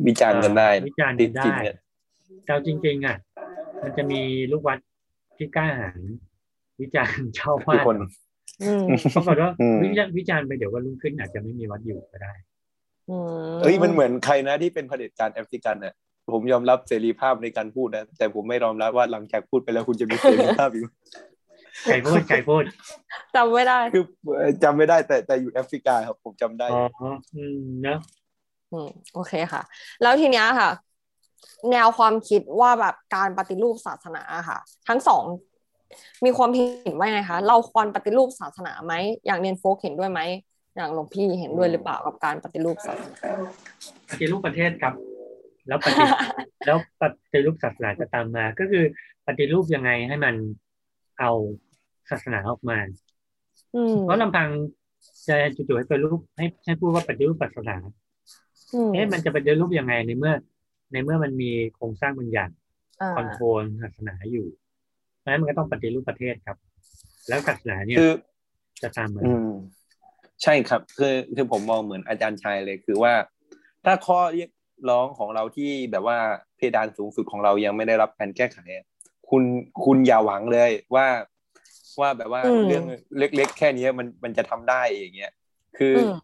[SPEAKER 5] วิจารณ์กันได้
[SPEAKER 4] วิจารณ์
[SPEAKER 5] ติ
[SPEAKER 4] กั
[SPEAKER 5] ด
[SPEAKER 4] นได้
[SPEAKER 5] จิตเนี่ย
[SPEAKER 4] แต่เอาจริง ๆ อะ มันจะมีลูกวัดที่กล้าหาญวิจารณ์เจ้า
[SPEAKER 5] ทุ
[SPEAKER 4] วากด
[SPEAKER 5] คน
[SPEAKER 2] อืม
[SPEAKER 4] ปรากฏว่า
[SPEAKER 5] อืม
[SPEAKER 4] วิจารณ์วิจารณ์ไปเดี๋ยววันรุ่งขึ้นอาจจะไม่มีวัดอยู่ก็ได้
[SPEAKER 2] อืม
[SPEAKER 5] เอ้ยมันเหมือนใครนะที่เป็นเผด็จการแอฟริกันน่ะ ผมยอมรับเสรีภาพในการพูดนะ แต่ผมไม่ยอมรับว่าหลังจากพูดไปแล้วคุณจะมีเสรีภาพอยู่
[SPEAKER 4] ใครพูดใครพูด
[SPEAKER 2] จำไม่ได้
[SPEAKER 5] คือเอ่อจำไม่ได้แต่แต่อยู่แอฟริกาครับผมจำได้
[SPEAKER 4] อ๋ออืมเนอะ
[SPEAKER 2] อืมโอเคค่ะ แล้วทีเนี้ยค่ะ แนวความคิดว่าแบบการปฏิรูปศาสนาค่ะ ทั้งสองมีความเห็นว่าไงคะเราควรปฏิรูปศาสนาไหมอย่างเนนโฟกเห็นด้วยไหมอย่างหลวงพี่เห็นด้วยหรือเปล่ากับการปฏิรูปศาสนา
[SPEAKER 4] ปฏิรูปประเทศครับ แล้วปฏิแล้วปฏิรูปศาสนาจะตามมา ก็คือปฏิรูปยังไงให้มันเอาศาสนาออกมา
[SPEAKER 2] อืม
[SPEAKER 4] เพราะลำพังจะจู่ๆให้ปฏิรูปให้ให้พูดว่าปฏิรูปศาสนา
[SPEAKER 2] อืม
[SPEAKER 4] เอ๊ะมันจะปฏิรูปยังไงในเมื่อ ในเมื่อมันมีโครงสร้างบางอย่าง
[SPEAKER 2] อ่า
[SPEAKER 4] คอนโทรลศาสนาอยู่เพราะฉะนั้นมันก็ต้องปฏิรูปประเทศครับ แล้วศาสนาเนี่ย
[SPEAKER 5] คือ
[SPEAKER 4] จะตามมา
[SPEAKER 5] อืมใช่ครับ คือคือผมมองเหมือนอาจารย์ชัยเลยคือว่า ถ้าข้อเรียก ร้องของเราที่แบบว่าเพดานสูงสุดของเรายังไม่ได้รับการแก้ไขอะคุณคุณอย่าหวังเลยว่าว่าแบบว่า
[SPEAKER 2] อืม
[SPEAKER 5] เรื่องเล็ก ๆ แค่นี้มันมันจะทำได้อย่างเงี้ยคืออ
[SPEAKER 2] ม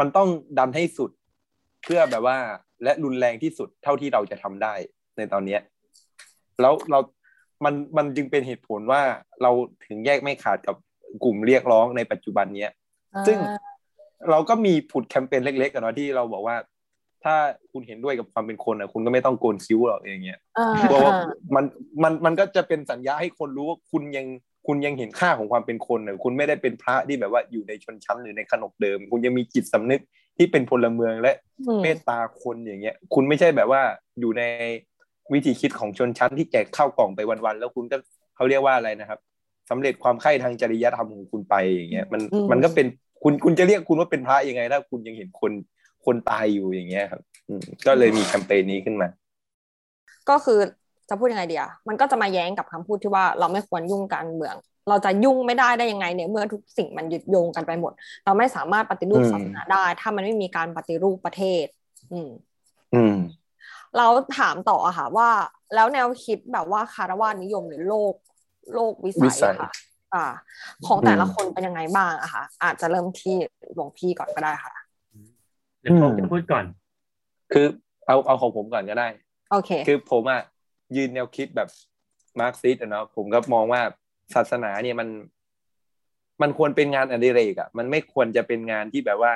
[SPEAKER 5] มันต้องดันให้สุด เพื่อแบบว่า และรุนแรงที่สุดเท่าที่เราจะทำได้ในตอนเนี้ย แล้วเรามันมันจึงเป็นเหตุผลว่าเราถึงแยกไม่ขาดกับกลุ่มเรียกร้องในปัจจุบันเนี้ยซึ่ง
[SPEAKER 2] อ่า
[SPEAKER 5] เราก็มีผุดแคมเปญเล็กๆกันเนาะที่เราบอกว่า ถ้าคุณเห็นด้วยกับความเป็นคนอะคุณก็ไม่ต้องโกนคิ้วหรอกอย่างเงี้ย
[SPEAKER 2] อ่า
[SPEAKER 5] เพราะว่า
[SPEAKER 2] อ่า
[SPEAKER 5] มันมันมันก็จะเป็นสัญญาให้คนรู้ว่าคุณยังคุณยังเห็นค่าของความเป็นคนอะคุณไม่ได้เป็นพระที่แบบว่าอยู่ในชนชั้นหรือในขนบเดิม คุณยังมีจิตสำนึกที่เป็นพลเมืองและ
[SPEAKER 2] อืม
[SPEAKER 5] เมตตาคนอย่างเงี้ย คุณไม่ใช่แบบว่าอยู่ในวิธีคิดของชนชั้นที่แจกข้าวกล่องไปวันๆแล้วคุณก็เขาเรียกว่าอะไรนะครับสำเร็จความใคร่ทางจริยธรรมของคุณไปอย่างเงี้ยมัน
[SPEAKER 2] อืม
[SPEAKER 5] มันก็เป็นคุณคุณจะเรียกคุณว่าเป็นพระยังไงถ้าคุณยังเห็นคน คนตายอยู่อย่างเงี้ยครับอืมก็เลยมีแคมเปญนี้ขึ้นมา
[SPEAKER 2] ก็คือจะพูดยังไงเดียมันก็จะมาแย้งกับคำพูดที่ว่าเราไม่ควรยุ่งการเมือง เราจะยุ่งไม่ได้ได้ยังไงเนี่ยเมื่อทุกสิ่งมันยึดโยงกันไปหมด เราไม่สามารถปฏิรูป
[SPEAKER 5] อืม
[SPEAKER 2] ศาสนาได้ ถ้ามันไม่มีการปฏิรูปประเทศ อืม
[SPEAKER 5] อืม
[SPEAKER 2] เราถามต่ออะค่ะว่า แล้วแนวคิดแบบว่าฆราวาสนิยมหรือโลกโลกวิ
[SPEAKER 5] วิ
[SPEAKER 2] สั
[SPEAKER 5] สั
[SPEAKER 2] ย
[SPEAKER 5] ย
[SPEAKER 2] อะค่ะ อ่า ของแต่ละ
[SPEAKER 5] อืม
[SPEAKER 2] คนเป็นยังไงบ้างอะค่ะอาจจะเริ่มที่หลวงพี่ก่อนก็ได้ค่ะ
[SPEAKER 4] เดี๋ยวผมจะพูดก่อน
[SPEAKER 5] คือเอาเอาของผมก่อนก็ได้
[SPEAKER 2] โอเค
[SPEAKER 5] คือผมอะยืนแนวคิดแบบมาร์กซิสต์อะเนาะผมก็มองว่าศาสนาเนี่ยมัน มันควรเป็นงานอดิเรกอะมันไม่ควรจะเป็นงานที่แบบว่า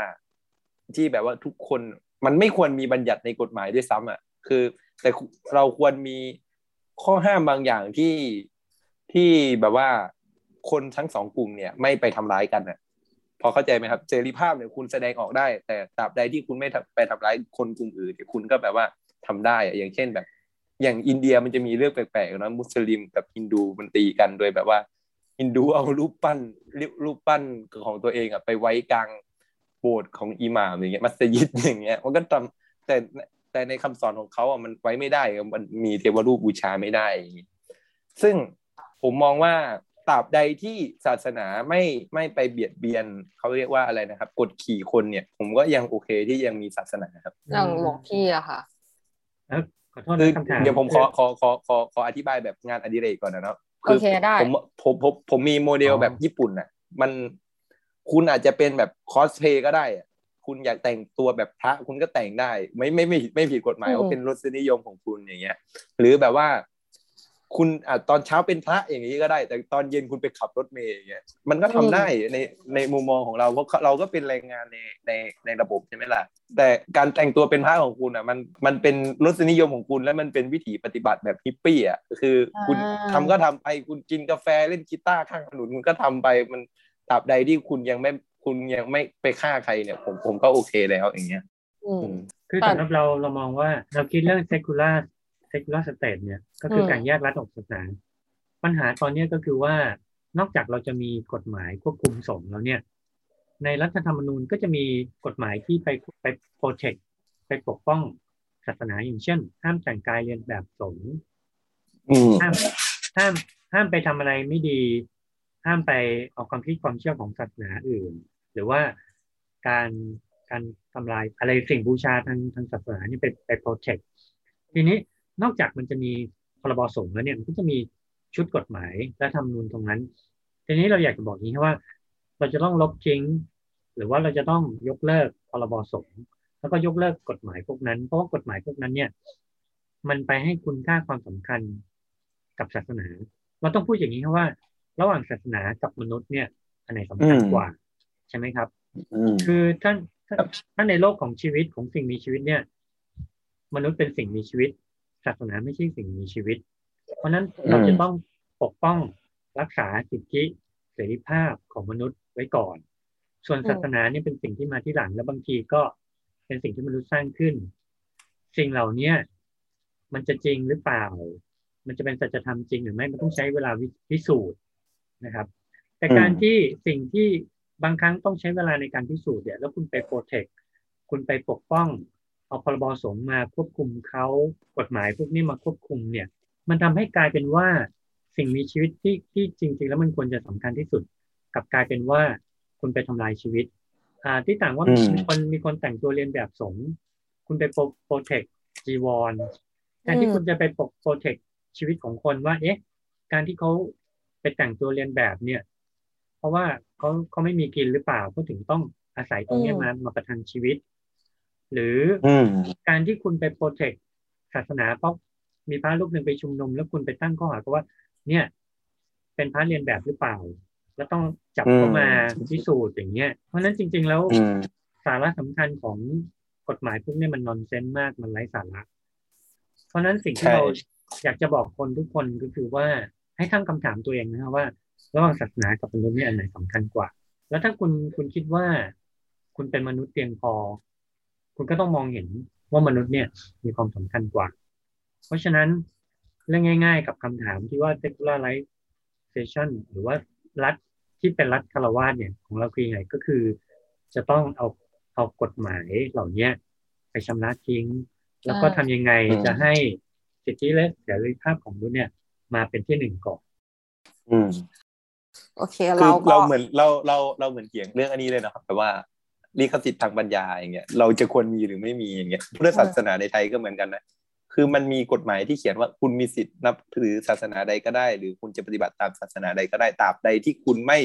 [SPEAKER 5] ที่แบบว่าทุกคน มันไม่ควรมีบัญญัติในกฎหมายด้วยซ้ำอะคือ แต่เราควรมีข้อห้ามบางอย่างที่ที่แบบว่าคนทั้งสองกลุ่มเนี่ย ไม่ไปทำร้ายกันอะ พอเข้าใจไหมครับเสรีภาพเนี่ยคุณแสดงออกได้ แต่ตราบใดที่คุณไม่ไปทำร้ายคนกลุ่มอื่นเนี่ยคุณก็แบบว่าทำได้อะอย่างเช่นแบบ อย่างอินเดียมันจะมีเรื่องแปลกๆเนะมุสลิมกับฮินดูมันตีกันโดยแบบว่าฮินดูเอารูปปั้นรูปปั้นของตัวเองอะไปไว้กลางโบสถ์ของอิหม่ามอย่างเงี้ยมัสยิดอย่างเงี้ยมันก็ทำแต่แต่ในคำสอนของเขาอะมันไว้ไม่ได้มันมีเทวรูปบูชาไม่ได้อย่างงี้ซึ่งผมมองว่า ตราบใดที่ศาสนาไม่ไม่ไปเบียดเบียนเขาเรียกว่าอะไรนะครับกดขี่คนเนี่ย ผมก็ยังโอเคที่ยังมีศาสนาครับ
[SPEAKER 2] อย่างหลวงพี่อะค่ะ
[SPEAKER 4] แล้วขอโทษ
[SPEAKER 5] คือ
[SPEAKER 4] นะคำถาม
[SPEAKER 5] เดี๋ยวผมขอขอขอขอขออธิบายแบบงานอดิเรกก่อนนะเนาะ
[SPEAKER 2] โอเคได้
[SPEAKER 5] ผมผมผมผมมีโมเดลแบบญี่ปุ่นน่ะ มันคุณอาจจะเป็นแบบคอสเพย์ก็ได้อะคุณอยากแต่งตัวแบบพระคุณก็แต่งได้ ไม่ไม่ไม่ไม่ผิดกฎหมาย
[SPEAKER 2] อืม
[SPEAKER 5] ว่าเป็นรสนิยมของคุณอย่างเงี้ย หรือแบบว่า คุณอะตอนเช้าเป็นพระอย่างนี้ก็ได้ แต่ตอนเย็นคุณไปขับรถเมย์อย่างเงี้ยมันก็ทำได้ในในมุมมองของเราเพราะเราก็เป็นแรงงานในในในระบบใช่ไหมล่ะ แต่การแต่งตัวเป็นพระของคุณอะมันมันเป็นรสนิยมของคุณและมันเป็นวิถีปฏิบัติแบบฮิปปี้อะคือคุณ
[SPEAKER 2] อ่า
[SPEAKER 5] ทำก็ทำไปคุณกินกาแฟเล่นกีตาร์ข้างถนนคุณก็ทำไปมันตราบใดที่คุณยังไม่คุณยังไม่ไปฆ่าใครเนี่ย ผมผมก็โอเคแล้วอย่างเงี้ย
[SPEAKER 2] อืม
[SPEAKER 5] อืม
[SPEAKER 4] คือ
[SPEAKER 2] แต่
[SPEAKER 4] สำหรับเราเรามองว่าเราคิดเรื่อง secular secular state เนี่ย ก็คืออ
[SPEAKER 2] ม
[SPEAKER 4] การแยกรัฐออกจากศาสนาปัญหาตอนเนี้ยก็คือว่านอกจากเราจะมีกฎหมายควบคุมสงฆ์แล้วเนี่ย ในรัฐธรรมนูญก็จะมีกฎหมายที่ไปไป protect ไปปกป้องศาสนาอย่างเช่น ห้ามแต่งกายเรียนแบบสงฆ์
[SPEAKER 5] อืม
[SPEAKER 4] ห้ามห้ามห้ามไปทำอะไรไม่ดี ห้ามไปเอาความคิดความเชื่อของศาสนาอื่น หรือว่าการการทำลายอะไรสิ่งบูชาทางทางศาสนานี่ไปไป protect ทีนี้ นอกจากมันจะมีพรบสงฆ์แล้วเนี่ยมันก็จะมีชุดกฎหมายและธรรมนูญตรงนั้นทีนี้เราอยากจะบอกอย่างนี้ว่า เราจะต้องลบทิ้ง หรือว่าเราจะต้องยกเลิกพรบสงฆ์แล้วก็ยกเลิกกฎหมายพวกนั้น เพราะว่ากฎหมายพวกนั้นเนี่ย มันไปให้คุณค่าความสำคัญกับศาสนา เราต้องพูดอย่างนี้ครับว่า ระหว่างศาสนากับมนุษย์เนี่ย อันไหนสำคัญ
[SPEAKER 5] อืม
[SPEAKER 4] กว่า ใช่ไหมครับ
[SPEAKER 5] อืม
[SPEAKER 4] คือท่านท่านท่านในโลกของชีวิตของสิ่งมีชีวิตเนี่ย มนุษย์เป็นสิ่งมีชีวิต ศาสนาไม่ใช่สิ่งมีชีวิต เพราะฉะนั้นเราจะต้องปกป้องรักษาสิทธิเสรีภาพของมนุษย์ไว้ก่อน ส่วน
[SPEAKER 2] อืม
[SPEAKER 4] ศาสนาเนี่ยเป็นสิ่งที่มาที่หลังและบางทีก็เป็นสิ่งที่มนุษย์สร้างขึ้น สิ่งเหล่าเนี้ยมันจะจริงหรือเปล่า มันจะเป็นสัจธรรมจริงหรือไม่ มันต้องใช้เวลาวิพิสูจน์นะครับ แต่การที่สิ่งที่บางครั้งต้องใช้เวลาในการพิสูจน์เนี่ย แล้วคุณไปโปรเทค คุณไปปกป้อง เอาพรบสงฆ์มาควบคุมเขากฎหมายพวกนี้มาควบคุมเนี่ย มันทำให้กลายเป็นว่าสิ่งมีชีวิตที่ที่จริง ๆ แล้วมันควรจะสำคัญที่สุดกลับกลายเป็นว่าคุณไปทำลายชีวิต อ่า ที่ต่างว่า
[SPEAKER 5] อืม
[SPEAKER 4] มีคนมีคนแต่งตัวเรียนแบบสงฆ์คุณไปโปรเทคจีวรแทนที่
[SPEAKER 2] อืม
[SPEAKER 4] คุณจะไปปกโปรเทคชีวิตของคนว่า เอ๊ะ การที่เขาไปแต่งตัวเรียนแบบเนี่ย เพราะว่าเขาเขาไม่มีกินหรือเปล่าเขาถึงต้องอาศัยตรงเนี้ย
[SPEAKER 2] อืม
[SPEAKER 4] มามาประทังชีวิต หรือ
[SPEAKER 5] อืม
[SPEAKER 4] การที่คุณไปโปรเทคศาสนาเพราะมีพระรูปหนึ่งไปชุมนุม แล้วคุณไปตั้งข้อหาเขาว่า เนี่ย เป็นพระเรียนแบบหรือเปล่า แล้วต้องจับเข้ามา
[SPEAKER 5] อืม
[SPEAKER 4] พิสูจน์อย่างเงี้ย เพราะฉะนั้นจริง ๆ แล้ว
[SPEAKER 5] อืม
[SPEAKER 4] สาระสำคัญของกฎหมายพวกเนี้มันนอนเซนมากมันไร้สาระ เพราะฉะนั้นสิ่งที่
[SPEAKER 5] ใช่
[SPEAKER 4] เราอยากจะบอกคนทุกคนก็คือว่าให้ตั้งคำถามตัวเองนะครับว่าระหว่างศาสนากับมนุษย์เนี่ยอันไหนสำคัญกว่า แล้วถ้าคุณคุณคิดว่า คุณเป็นมนุษย์เพียงพอ คุณก็ต้องมองเห็นว่ามนุษย์เนี่ยมีความสำคัญกว่า เพราะฉะนั้นเรื่องง่าย ๆ กับคำถามที่ว่า secularization หรือว่ารัฐที่เป็นรัฐคารวาสเนี่ยของเราคือยังไงก็คือ จะต้องเอาเอากฎหมายเหล่าเนี้ยไปชำระทิ้ง แล้วก็ทำยังไง
[SPEAKER 5] อืม
[SPEAKER 4] จะให้สิทธิและเสรีภาพของมนุษย์เนี่ย มาเป็นที่หนึ่งก่อน
[SPEAKER 5] อืม
[SPEAKER 2] โอเค
[SPEAKER 5] คือ
[SPEAKER 2] เราก็
[SPEAKER 5] เราเหมือนเราเราเราเหมือนเกี่ยงเรื่องอันนี้เลยนะครับแต่ว่า ลิขสิทธิ์ทางปัญญาอย่างเงี้ยเราจะควรมีหรือไม่มีอย่างเงี้ยพุทธศาสนาในไทยก็เหมือนกันนะคือมันมีกฎหมายที่เขียนว่าคุณมีสิทธิ์นับถือศาสนาใดก็ได้ หรือคุณจะปฏิบัติตามศาสนาใดก็ได้ตราบใดที่คุณไม่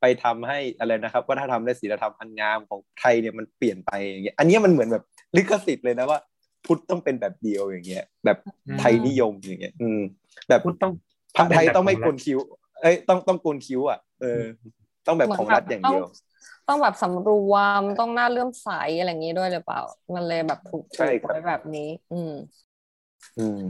[SPEAKER 5] ไปทำให้อะไรนะครับว่าถ้าทำและศีลธรรมอันงามของไทยเนี่ยมันเปลี่ยนไปอย่างเงี้ยอันเนี้ยมันเหมือนแบบลิขสิทธิ์เลยนะว่า พุทธต้องเป็นแบบเดียวอย่างเงี้ย แบบไทยนิยมอย่างเงี้ย อืม แบบ
[SPEAKER 4] พุทธต้อง
[SPEAKER 5] พระไทยต้องไม่
[SPEAKER 4] เป็น
[SPEAKER 5] โก
[SPEAKER 4] แบบ
[SPEAKER 5] นคิ้ว เอ้ยต้องต้องโกนคิ้วอะเออ ต้องแบบของรัฐอย่างเดียว
[SPEAKER 2] ต้องแบบสำรวมต้องหน้าเลื่อมใสอะไรอย่างนี้ด้วยหรือเปล่า มันเลยแบบถูก
[SPEAKER 5] ใช่ครับ
[SPEAKER 2] ไว้แบบนี้ อืม
[SPEAKER 5] อืม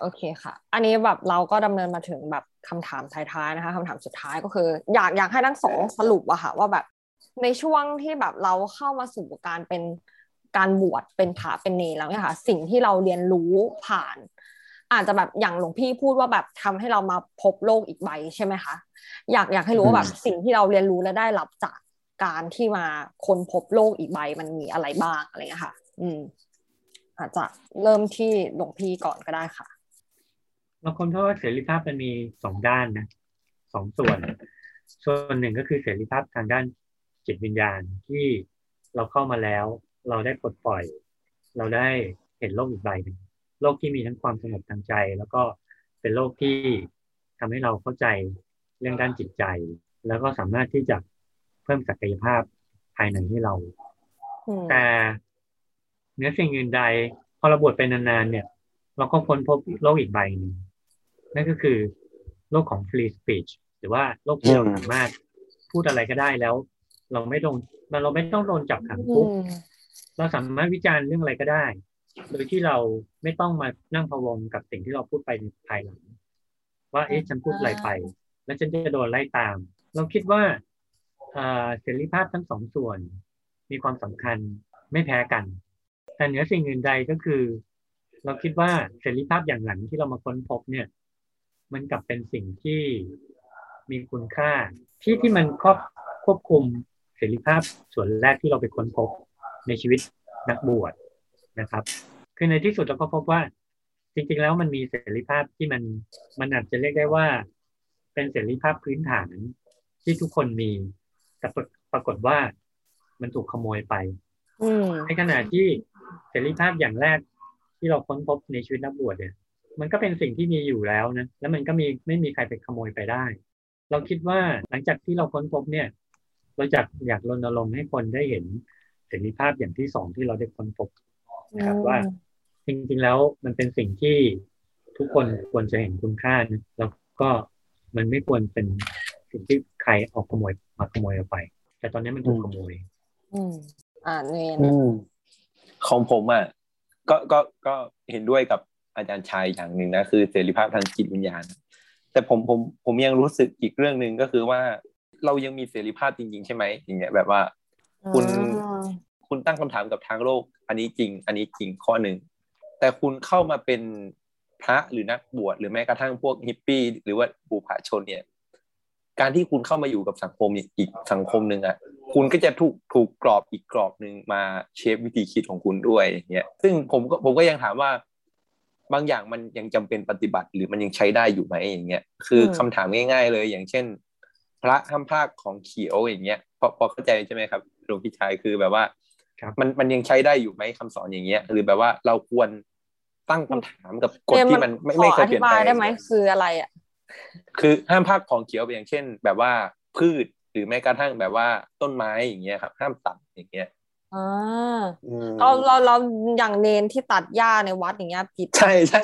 [SPEAKER 2] โอเคค่ะ อันนี้แบบเราก็ดำเนินมาถึงแบบคำถามท้ายๆนะคะคำถามสุดท้ายก็คือ อยากอยากให้ทั้งสองสรุปอะค่ะว่าแบบในช่วงที่แบบเราเข้ามาสู่การเป็นการบวชเป็นพระเป็นเนรแล้วเนี่ยค่ะ สิ่งที่เราเรียนรู้ผ่าน อาจจะแบบอย่างหลวงพี่พูดว่าแบบทำให้เรามาพบโลกอีกใบใช่ไหมคะ อยากอยากให้รู้ว่าแบบสิ่งที่เราเรียนรู้และได้รับจาก การที่มาค้นพบโลกอีกใบมันมีอะไรบ้างอะไรเงี้ยค่ะ อืม อาจจะเริ่มที่หลวงพี่ก่อนก็ได้ค่ะ
[SPEAKER 4] เราคนเพราะว่าเสรีภาพมันมีสองด้านนะสองส่วน ส่วนหนึ่งก็คือเสรีภาพทางด้านจิตวิญญาณที่เราเข้ามาแล้ว เราได้ปลดปล่อย เราได้เห็นโลกอีกใบหนึ่งโลกที่มีทั้งความสงบทางใจ แล้วก็เป็นโลกที่ทำให้เราเข้าใจเรื่องด้านจิตใจ แล้วก็สามารถที่จะเพิ่มศักยภาพภายในให้เรา
[SPEAKER 2] อืม
[SPEAKER 4] แต่เหนือสิ่งอื่นใด พอเราบวชไปนานๆเนี่ย เราก็ค้นพบโลกอีกใบหนึ่งนั่นก็คือโลกของ free speech หรือว่าโลกที่เรา
[SPEAKER 5] อืม
[SPEAKER 4] สามารถพูดอะไรก็ได้แล้ว เราไม่โดนเราไม่ต้องโดนจับขัง
[SPEAKER 2] อื
[SPEAKER 4] คุก
[SPEAKER 2] ม
[SPEAKER 4] เราสามารถวิจารณ์เรื่องอะไรก็ได้ โดยที่เราไม่ต้องมานั่งพะวงกับสิ่งที่เราพูดไปในภายหลัง ว่าเอ๊ะฉันพูดอะไรไป แล้วฉันจะโดนไล่ตาม เราคิดว่า เสรีภาพทั้งสองส่วน มีความสำคัญไม่แพ้กัน แต่เหนือสิ่งอื่นใดก็คือ เราคิดว่าเสรีภาพอย่างหลังที่เรามาค้นพบเนี่ย มันกลับเป็นสิ่งที่มีคุณค่า ที่ที่มันครอบควบคุมเสรีภาพส่วนแรกที่เราไปค้นพบในชีวิตนักบวชนะครับ คือในที่สุดเราก็พบว่าจริงๆแล้วมันมีเสรีภาพที่มันมันอาจจะเรียกได้ว่า เป็นเสรีภาพพื้นฐานที่ทุกคนมี แต่ปรปรากฏว่ามันถูกขโมยไป
[SPEAKER 2] อืม
[SPEAKER 4] ในขณะที่เสรีภาพอย่างแรกที่เราค้นพบในชีวิตนักบวชเนี่ย มันก็เป็นสิ่งที่มีอยู่แล้วนะแล้วมันก็มีไม่มีใครไปขโมยไปได้ เราคิดว่าหลังจากที่เราค้นพบเนี่ย เราอยากอยากรณรงค์ให้คนได้เห็นเสรีภาพอย่างที่สองที่เราได้ค้นพบนะครับว่าจริงๆแล้วมันเป็นสิ่งที่ทุกคนควรจะเห็นคุณค่านะแล้วก็มันไม่ควรเป็นสิ่งที่ใครเอาขโมย มาขโมยเอาไป แต่ตอนนี้มันถูกขโมย
[SPEAKER 2] อืมอ่าเนน
[SPEAKER 5] อืมของผมอะก็ก็ก็เห็นด้วยกับอาจารย์ชัยอย่างหนึ่งนะคือเสรีภาพทางจิตวิญญาณ แต่ผมผมผมยังรู้สึกอีกเรื่องหนึ่งก็คือว่าเรายังมีเสรีภาพจริง ๆ ใช่ไหมอย่างเงี้ยแบบว่าคุณ
[SPEAKER 2] อืม
[SPEAKER 5] คุณตั้งคำถามกับทางโลก อันนี้จริง อันนี้จริงข้อหนึ่งแต่คุณเข้ามาเป็นพระหรือนักบวชหรือแม้กระทั่งพวกฮิปปี้หรือว่าบูผาชนเนี่ย การที่คุณเข้ามาอยู่กับสังคมอีกสังคมหนึ่งอะคุณก็จะถูกถูกกรอบอีกกรอบหนึ่งมาเชฟวิธีคิดของคุณด้วยอย่างเงี้ยซึ่งผมก็ผมก็ยังถามว่า บางอย่างมันยังจำเป็นปฏิบัติหรือมันยังใช้ได้อยู่ไหมอย่างเงี้ยคือคำถามง่าย ๆ เลย อย่างเช่น พระห้ามพากของเขียวอย่างเงี้ยพอพอเข้าใจใช่ไหมครับหลวงพี่ชายคือแบบว่า
[SPEAKER 4] ครับ
[SPEAKER 5] มันมันยังใช้ได้อยู่ไหมคำสอนอย่างเงี้ยหรือแบบว่าเราควรตั้งคำถามกับกฎที่มันไม่ไม่เคยเปลี่ยน
[SPEAKER 2] ขออธิ
[SPEAKER 5] แปล
[SPEAKER 2] บาย
[SPEAKER 5] ง
[SPEAKER 2] ได้ไหมคืออะไรอะ
[SPEAKER 5] คือห้ามพากของเขียวไปอย่างเช่น แบบว่าพืชหรือแม้กระทั่งแบบว่าต้นไม้อย่างเงี้ยครับ ห้ามตัดอย่างเงี้ย
[SPEAKER 2] อ่า
[SPEAKER 5] อืม
[SPEAKER 2] เราเราเราอย่างเนนที่ตัดหญ้าในวัดอย่างเงี้ยผิด
[SPEAKER 5] ใช่ใช่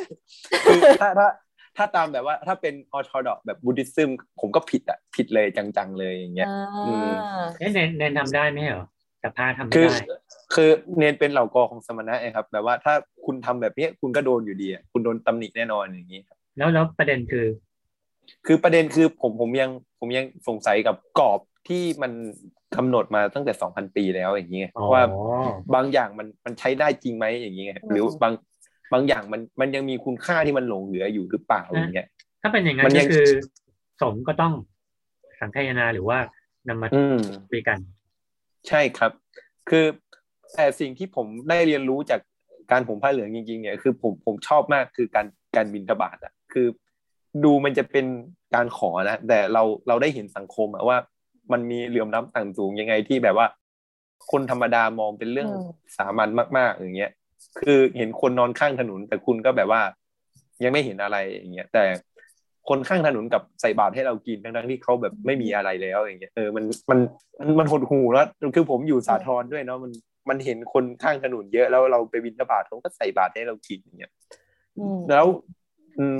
[SPEAKER 5] คือถ้าถ้าถ้าตามแบบว่าถ้าเป็นออร์โธดอกแบบบูติซึมผมก็ผิดอะผิดเลยจังๆเลยอย่างเงี้ย
[SPEAKER 2] อ่า
[SPEAKER 5] อืม
[SPEAKER 4] เอ๊ะเนนเนนทำได้ไหมเหรอแต่พระทำไม่
[SPEAKER 5] คือ
[SPEAKER 4] ได้
[SPEAKER 5] คือเน้นเป็นเหล่ากอของสมณะไงครับ แบบว่าถ้าคุณทำแบบนี้คุณก็โดนอยู่ดีอะคุณโดนตำหนิแน่นอนอย่างนี้ครับ
[SPEAKER 4] แล้วแล้วประเด็นคือ
[SPEAKER 5] คือประเด็นคือผมผมยังผมยังสงสัยกับกรอบที่มันกำหนดมาตั้งแต่สองพันปีแล้วอย่างนี้ไง
[SPEAKER 4] อ๋อ
[SPEAKER 5] ว่าบางอย่างมันมันใช้ได้จริงไหมอย่างนี้ไงหรือบางบางอย่างมันมันยังมีคุณค่าที่มันหลงเหลืออยู่หรือเปล่าอย่างเงี้ย
[SPEAKER 4] ถ้าเป็นอย่างนั้
[SPEAKER 5] มันนยั
[SPEAKER 4] ก็
[SPEAKER 5] ง
[SPEAKER 4] คือสงฆ์ก็ต้องสังคายนาหรือว่านำมา
[SPEAKER 5] อืม
[SPEAKER 4] คุยกัน
[SPEAKER 5] ใช่ครับ คือแต่สิ่งที่ผมได้เรียนรู้จากการผมผ้าเหลืองจริงๆเนี่ยคือผมผมชอบมากคือการการบินทบาทอะ คือ ดูมันจะเป็นการขอนะแต่เราเราได้เห็นสังคมอะว่า มันมีเหลื่อมล้ำต่างสูงยังไงที่แบบว่า คนธรรมดามองเป็นเรื่อง
[SPEAKER 2] อืม
[SPEAKER 5] สามัญมาก ๆ อย่างเงี้ย คือเห็นคนนอนข้างถนน แต่คุณก็แบบว่า ยังไม่เห็นอะไรอย่างเงี้ย แต่คนข้างถนนกับใส่บาตรให้เรากินทั้งๆที่เขาแบบไม่มีอะไรแล้วอย่างเงี้ยเออมันมันมันมันหดหูแล้วคือผมอยู่สาทรด้วยเนาะมันมันเห็นคนข้างถนนเยอะแล้วเราไปบินทบาทเขาก็ใส่บาตรให้เรากินอย่างเงี้ย
[SPEAKER 2] อืม
[SPEAKER 5] แล้วอื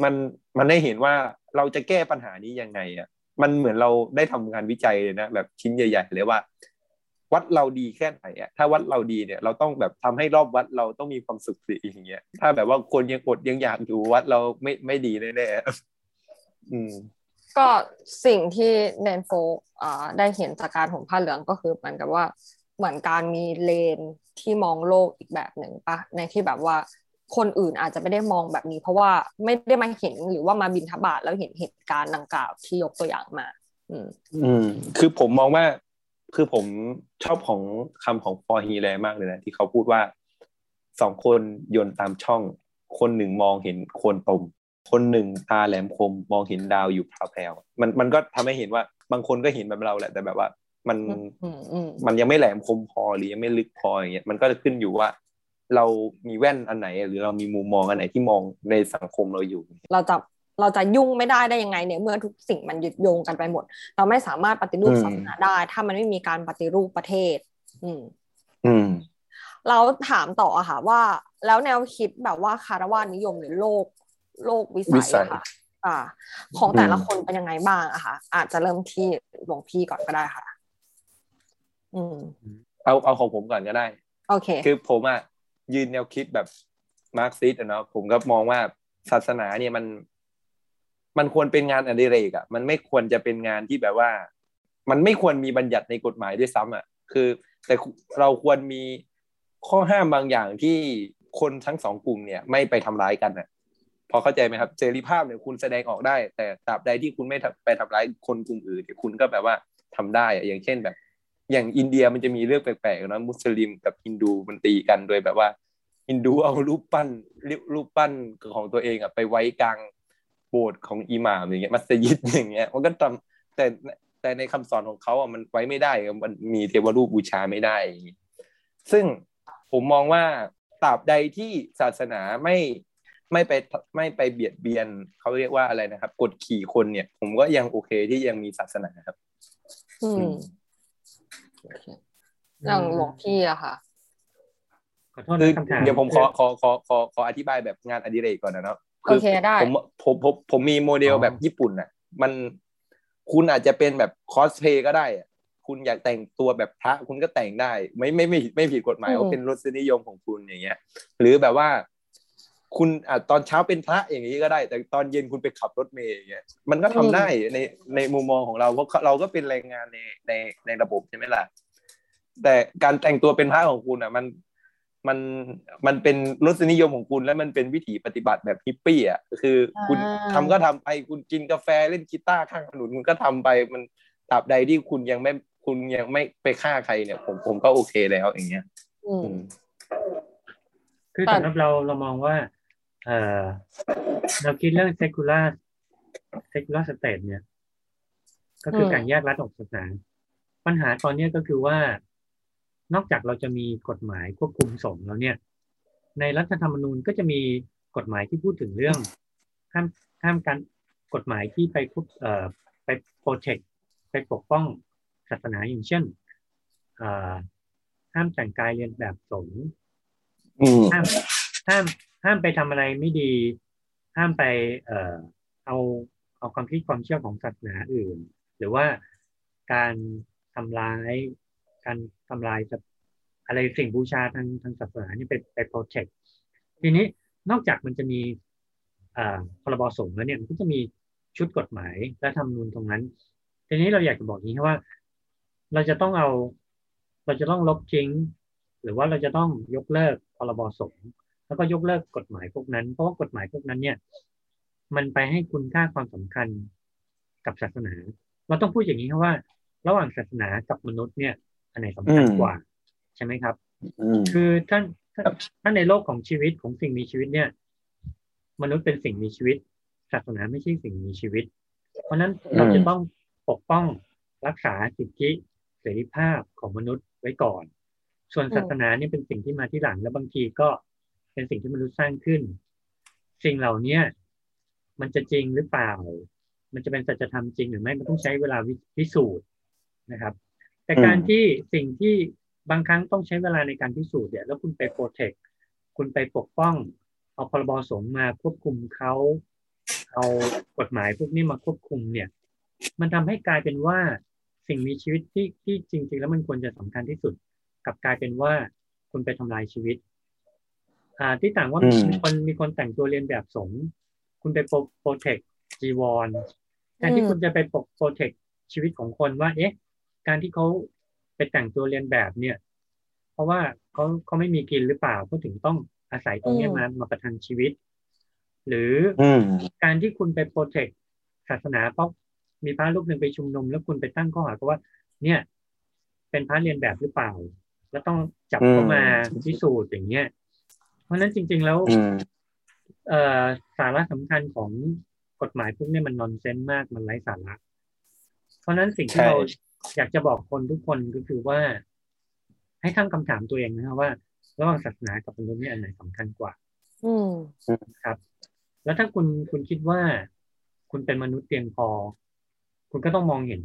[SPEAKER 5] มันมันได้เห็นว่าเราจะแก้ปัญหานี้ยังไงอะมันเหมือนเราได้ทำงานวิจัยเลยนะแบบชิ้นใหญ่ ๆ เลยว่า วัดเราดีแค่ไหนอะถ้าวัดเราดีเนี่ย เราต้องแบบทำให้รอบวัดเราต้องมีความสุขสิอย่างเงี้ย ถ้าแบบว่าคนยังอดยังอยากอยู่วัดเราไม่ไม่ดีแน่ๆอืม
[SPEAKER 2] ก็สิ่งที่แนนโฟกอ่าได้เห็นจากการห่มผ้าเหลืองก็คือเหมือนกับว่าเหมือนการมีเลนที่มองโลกอีกแบบหนึ่งปะในที่แบบว่า คนอื่นอาจจะไม่ได้มองแบบนี้ เพราะว่าไม่ได้มาเห็นหรือว่ามาบินทบาทแล้วเห็นเหตุการณ์ดังกล่าวที่ยกตัวอย่างมา อืม
[SPEAKER 5] อืม คือผมมองว่าคือผมชอบของคำของฟอร์ฮีแลมากเลยนะที่เขาพูดว่าสองคนโยนตามช่อง คนหนึ่งมองเห็นโคนตมคนหนึ่งตาแหลมคมมองเห็นดาวอยู่แพรวๆมันมันก็ทำให้เห็นว่าบางคนก็เห็นแบบเราแหละแต่แบบว่ามัน
[SPEAKER 2] อืมอืม
[SPEAKER 5] มันยังไม่แหลมคมพอหรือยังไม่ลึกพออย่างเงี้ยมันก็จะขึ้นอยู่ว่า เรามีแว่นอันไหน หรือเรามีมุมมองอันไหนที่มองในสังคมเราอยู่
[SPEAKER 2] เราจะเราจะยุ่งไม่ได้ได้ยังไงเนี่ยเมื่อทุกสิ่งมันยึดโยงกันไปหมด เราไม่สามารถปฏิรูป
[SPEAKER 5] อืม
[SPEAKER 2] ศาสนาได้ ถ้ามันไม่มีการปฏิรูปประเทศ อืม
[SPEAKER 5] อืม
[SPEAKER 2] เราถามต่ออะค่ะว่า แล้วแนวคิดแบบว่าคารวะนิยมหรือโลกโลกวิ
[SPEAKER 5] วิ
[SPEAKER 2] สั
[SPEAKER 5] สั
[SPEAKER 2] ย
[SPEAKER 5] ย
[SPEAKER 2] อะค่ะอ่า ของแต่ละ
[SPEAKER 5] อืม
[SPEAKER 2] คนเป็นยังไงบ้างอะค่ะ อาจจะเริ่มที่หลวงพี่ก่อนก็ได้ค่ะ อืม
[SPEAKER 5] เอาเอาของผมก่อนก็ได้
[SPEAKER 2] โอเค
[SPEAKER 5] คือผมอะ ยืนแนวคิดแบบมาร์กซิสต์อะเนาะผมก็มองว่าศาสนาเนี่ยมัน มันควรเป็นงานอดิเรกอะมันไม่ควรจะเป็นงานที่แบบว่า มันไม่ควรมีบัญญัติในกฎหมายด้วยซ้ำอะ คือ แต่เราควรมีข้อห้ามบางอย่างที่คนทั้งสองกลุ่มเนี่ย ไม่ไปทำร้ายกันอะพอเข้าใจไหมครับเสรีภาพเนี่ยคุณแสดงออกได้ แต่ตราบใดที่คุณไม่ไปทำร้ายคนกลุ่มอื่นเนี่ยคุณก็แบบว่าทำได้อะอย่างเช่นแบบ อย่างอินเดียมันจะมีเรื่องแปลกๆนะมุสลิมกับฮินดูมันตีกันโดยแบบว่าฮินดูเอารูปปั้นรูปปั้นของตัวเองอะไปไว้กลางโบสถ์ของอิหม่ามอย่างเงี้ยมัสยิดอย่างเงี้ยมันก็ทำแต่แต่ในคำสอนของเขาอะมันไว้ไม่ได้มันมีเทวรูปบูชาไม่ได้ ซึ่งผมมองว่าตราบใดที่ศาสนาไม่ไม่ไปไม่ไปเบียดเบียนเขาเรียกว่าอะไรนะครับ กดขี่คนเนี่ย ผมก็ยังโอเคที่ยังมีศาสนาครับ
[SPEAKER 2] อืม โอเคอย่างหลวงพี่อะค่ะ
[SPEAKER 4] ขอโทษ
[SPEAKER 5] คือ
[SPEAKER 4] นะคำถาม
[SPEAKER 5] เดี๋ยวผมขอขอขอขอขออธิบายแบบงานอดิเรกก่อนนะเนาะ
[SPEAKER 2] โอเคได้
[SPEAKER 5] ผมผมผมผมมีโมเดลแบบญี่ปุ่นอะมันคุณอาจจะเป็นแบบคอสเพลย์ก็ได้อะคุณอยากแต่งตัวแบบพระคุณก็แต่งได้ ไม่ไม่ไม่ไม่ผิดกฎหมาย
[SPEAKER 2] อืม
[SPEAKER 5] ว่าเป็นรสนิยมของคุณอย่างเงี้ย หรือแบบว่า คุณอะตอนเช้าเป็นพระอย่างนี้ก็ได้ แต่ตอนเย็นคุณไปขับรถเมย์อย่างเงี้ยมันก็ทำได้ในในมุมมองของเราเพราะเราก็เป็นแรงงานในในในระบบใช่ไหมล่ะแต่การแต่งตัวเป็นพระของคุณอะมันมันมันเป็นรสนิยมของคุณและมันเป็นวิถีปฏิบัติแบบฮิปปี้อะคือคุณ
[SPEAKER 2] อ่า
[SPEAKER 5] ทำก็ทำไปคุณกินกาแฟเล่นกีตาร์ข้างถนนคุณก็ทำไปมันตราบใดที่คุณยังไม่คุณยังไม่ไปฆ่าใครเนี่ยผมผมก็โอเคแล้วอย่างเงี้ย
[SPEAKER 2] อืม
[SPEAKER 5] อืม
[SPEAKER 4] คือ
[SPEAKER 2] แต่
[SPEAKER 4] สำหรับเราเรามองว่า เออเราคิดเรื่อง secular secular state เนี่ย ก็คือการแยกรัฐออกจากศาสนาปัญหาตอนเนี้ยก็คือว่านอกจากเราจะมีกฎหมายควบคุมสงฆ์แล้วเนี่ย ในรัฐธรรมนูญก็จะมีกฎหมายที่พูดถึงเรื่องห้ามห้ามการกฎหมายที่ไปควบเอ่อไป protect ไปปกป้องศาสนาอย่างเช่นเอ่อห้ามแต่งกายเรียนแบบสงฆ์
[SPEAKER 5] อืม
[SPEAKER 4] ห้ามห้าม ห้ามไปทำอะไรไม่ดี ห้ามไปเอ่อเอาเอาความคิดความเชื่อของศาสนาอื่น หรือว่าการทำร้าย การทำลายสัตว์อะไรสิ่งบูชาทางทางศาสนานี่ไปไปโปรเทคทีนี้นอกจากมันจะมีอ่าพรบสงฆ์แล้วเนี่ยมันก็จะมีชุดกฎหมายและธรรมนูญตรงนั้น ทีนี้เราอยากจะบอกอย่างนี้ว่า เราจะต้องเอา เราจะต้องลบทิ้ง หรือว่าเราจะต้องยกเลิกพรบสงฆ์ แล้วก็ยกเลิกกฎหมายพวกนั้น เพราะว่ากฎหมายพวกนั้นเนี่ย มันไปให้คุณค่าความสำคัญกับศาสนา เราต้องพูดอย่างนี้ครับว่า ระหว่างศาสนากับมนุษย์เนี่ย อันไหนสำคัญ
[SPEAKER 5] อืม
[SPEAKER 4] กว่า ใช่ไหมครับ
[SPEAKER 5] อืม
[SPEAKER 4] คือท่านท่านท่านในโลกของชีวิตของสิ่งมีชีวิตเนี่ย มนุษย์เป็นสิ่งมีชีวิต ศาสนาไม่ใช่สิ่งมีชีวิต เพราะฉะนั้นเราจะต้องปกป้องรักษาสิทธิเสรีภาพของมนุษย์ไว้ก่อน ส่วนศาสนาเนี่ยเป็นสิ่งที่มาที่หลังและบางทีก็ เป็นสิ่งที่มนุษย์สร้างขึ้น สิ่งเหล่านี้มันจะจริงหรือเปล่า มันจะเป็นสัจธรรมจริงหรือไม่มันต้องใช้เวลาพิสูจน์นะครับ แต่การที่สิ่งที่บางครั้งต้องใช้เวลาในการพิสูจน์เนี่ยแล้วคุณไปโปรเทคคุณไปปกป้อง เอาพรบสงมาควบคุมเขาเอากฎหมายพวกนี้มาควบคุมเนี่ย มันทำให้กลายเป็นว่าสิ่งมีชีวิตที่ที่จริง ๆ แล้วมันควรจะสำคัญที่สุด กับกลายเป็นว่าคุณไปทำลายชีวิต อ่าที่ต่างว่า
[SPEAKER 5] อืม
[SPEAKER 4] มีคนมีคนแต่งตัวเรียนแบบสงฆ์คุณไปโปรเทคจีวรแทนที่
[SPEAKER 2] อืม
[SPEAKER 4] คุณจะไปปกโปรเทคชีวิตของคนว่า เอ๊ะ การที่เขาไปแต่งตัวเรียนแบบเนี่ย เพราะว่าเขาเขาไม่มีกินหรือเปล่าเขาถึงต้องอาศัยตรงเนี้ย
[SPEAKER 2] อืม
[SPEAKER 4] มามาประทังชีวิต หรือ
[SPEAKER 5] อืม
[SPEAKER 4] การที่คุณไปโปรเทคศาสนาเพราะมีพระรูปหนึ่งไปชุมนุม แล้วคุณไปตั้งข้อหาเขาว่า เนี่ย เป็นพระเรียนแบบหรือเปล่า แล้วต้องจับเข้ามา
[SPEAKER 5] อืม
[SPEAKER 4] พิสูจน์อย่างเงี้ย เพราะฉะนั้นจริง ๆ แล้ว
[SPEAKER 5] อืม
[SPEAKER 4] เอ่อสาระสำคัญของกฎหมายพวกเนี้มันนอนเซนส์มากมันไร้สาระ เพราะฉะนั้นสิ่งที่
[SPEAKER 5] ใช่
[SPEAKER 4] เราอยากจะบอกคนทุกคนก็คือว่า ให้ตั้งคำถามตัวเองนะครับว่าระหว่างศาสนากับมนุษย์เนี่ยอันไหนสำคัญกว่า
[SPEAKER 2] อืม
[SPEAKER 4] ครับ แล้วถ้าคุณคุณคิดว่า คุณเป็นมนุษย์เพียงพอ คุณก็ต้องมองเห็น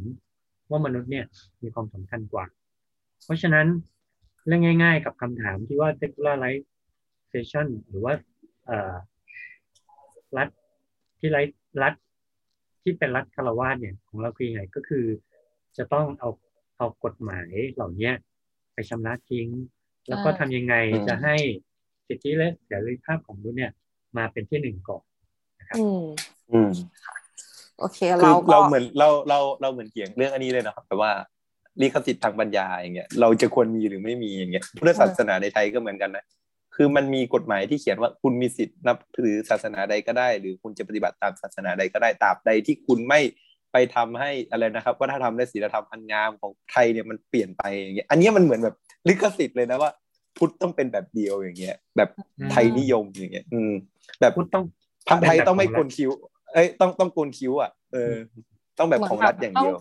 [SPEAKER 4] ว่ามนุษย์เนี่ย มีความสำคัญกว่า เพราะฉะนั้นเรื่องง่าย ๆ กับคำถามที่ว่า secularization หรือว่าเอ่อรัฐที่ไร้รัฐที่เป็นรัฐคารวาสเนี่ยของเราคือยังไงก็คือจะต้องเอาเอากฎหมายเหล่าเนี้ยไปชำระทิ้ง แล้วก็
[SPEAKER 2] อ่า
[SPEAKER 4] ทำยังไง
[SPEAKER 5] อืม
[SPEAKER 4] จะให้สิทธิและเสรีภาพของมนุษย์เนี่ย มาเป็นที่หนึ่งก่อน
[SPEAKER 2] อืม
[SPEAKER 5] อืม
[SPEAKER 2] โอเค
[SPEAKER 5] คือ
[SPEAKER 2] เราก็
[SPEAKER 5] เราเหมือนเราเราเราเหมือนเกี่ยงเรื่องอันนี้เลยนะครับแต่ว่าลิขสิทธิ์ทางปัญญาอย่างเงี้ยเราจะควรมีหรือไม่มีอย่างเงี้ยพุทธศาสนาในไทยก็เหมือนกันนะ คือมันมีกฎหมายที่เขียนว่าคุณมีสิทธิ์นับถือศาสนาใดก็ได้ หรือคุณจะปฏิบัติตามศาสนาใดก็ได้ตราบใดที่คุณไม่ไปทำให้อะไรนะครับวัฒนธรรมและศีลธรรมอันงามของไทยเนี่ยมันเปลี่ยนไปอย่างเงี้ยอันเนี้ยมันเหมือนแบบลิขสิทธิ์เลยนะว่า พุทธต้องเป็นแบบเดียวอย่างเงี้ย แบบไทยนิยมอย่างเงี้ย อืม แบบ
[SPEAKER 4] พุทธต้อง
[SPEAKER 5] พระไทยต้องไม่
[SPEAKER 4] เป็น
[SPEAKER 5] โก
[SPEAKER 4] แบบ
[SPEAKER 5] นคิ้ว เอ้ยต้องต้องโกนคิ้วอะเออ ต้องแบบของรัฐอย่างเดียว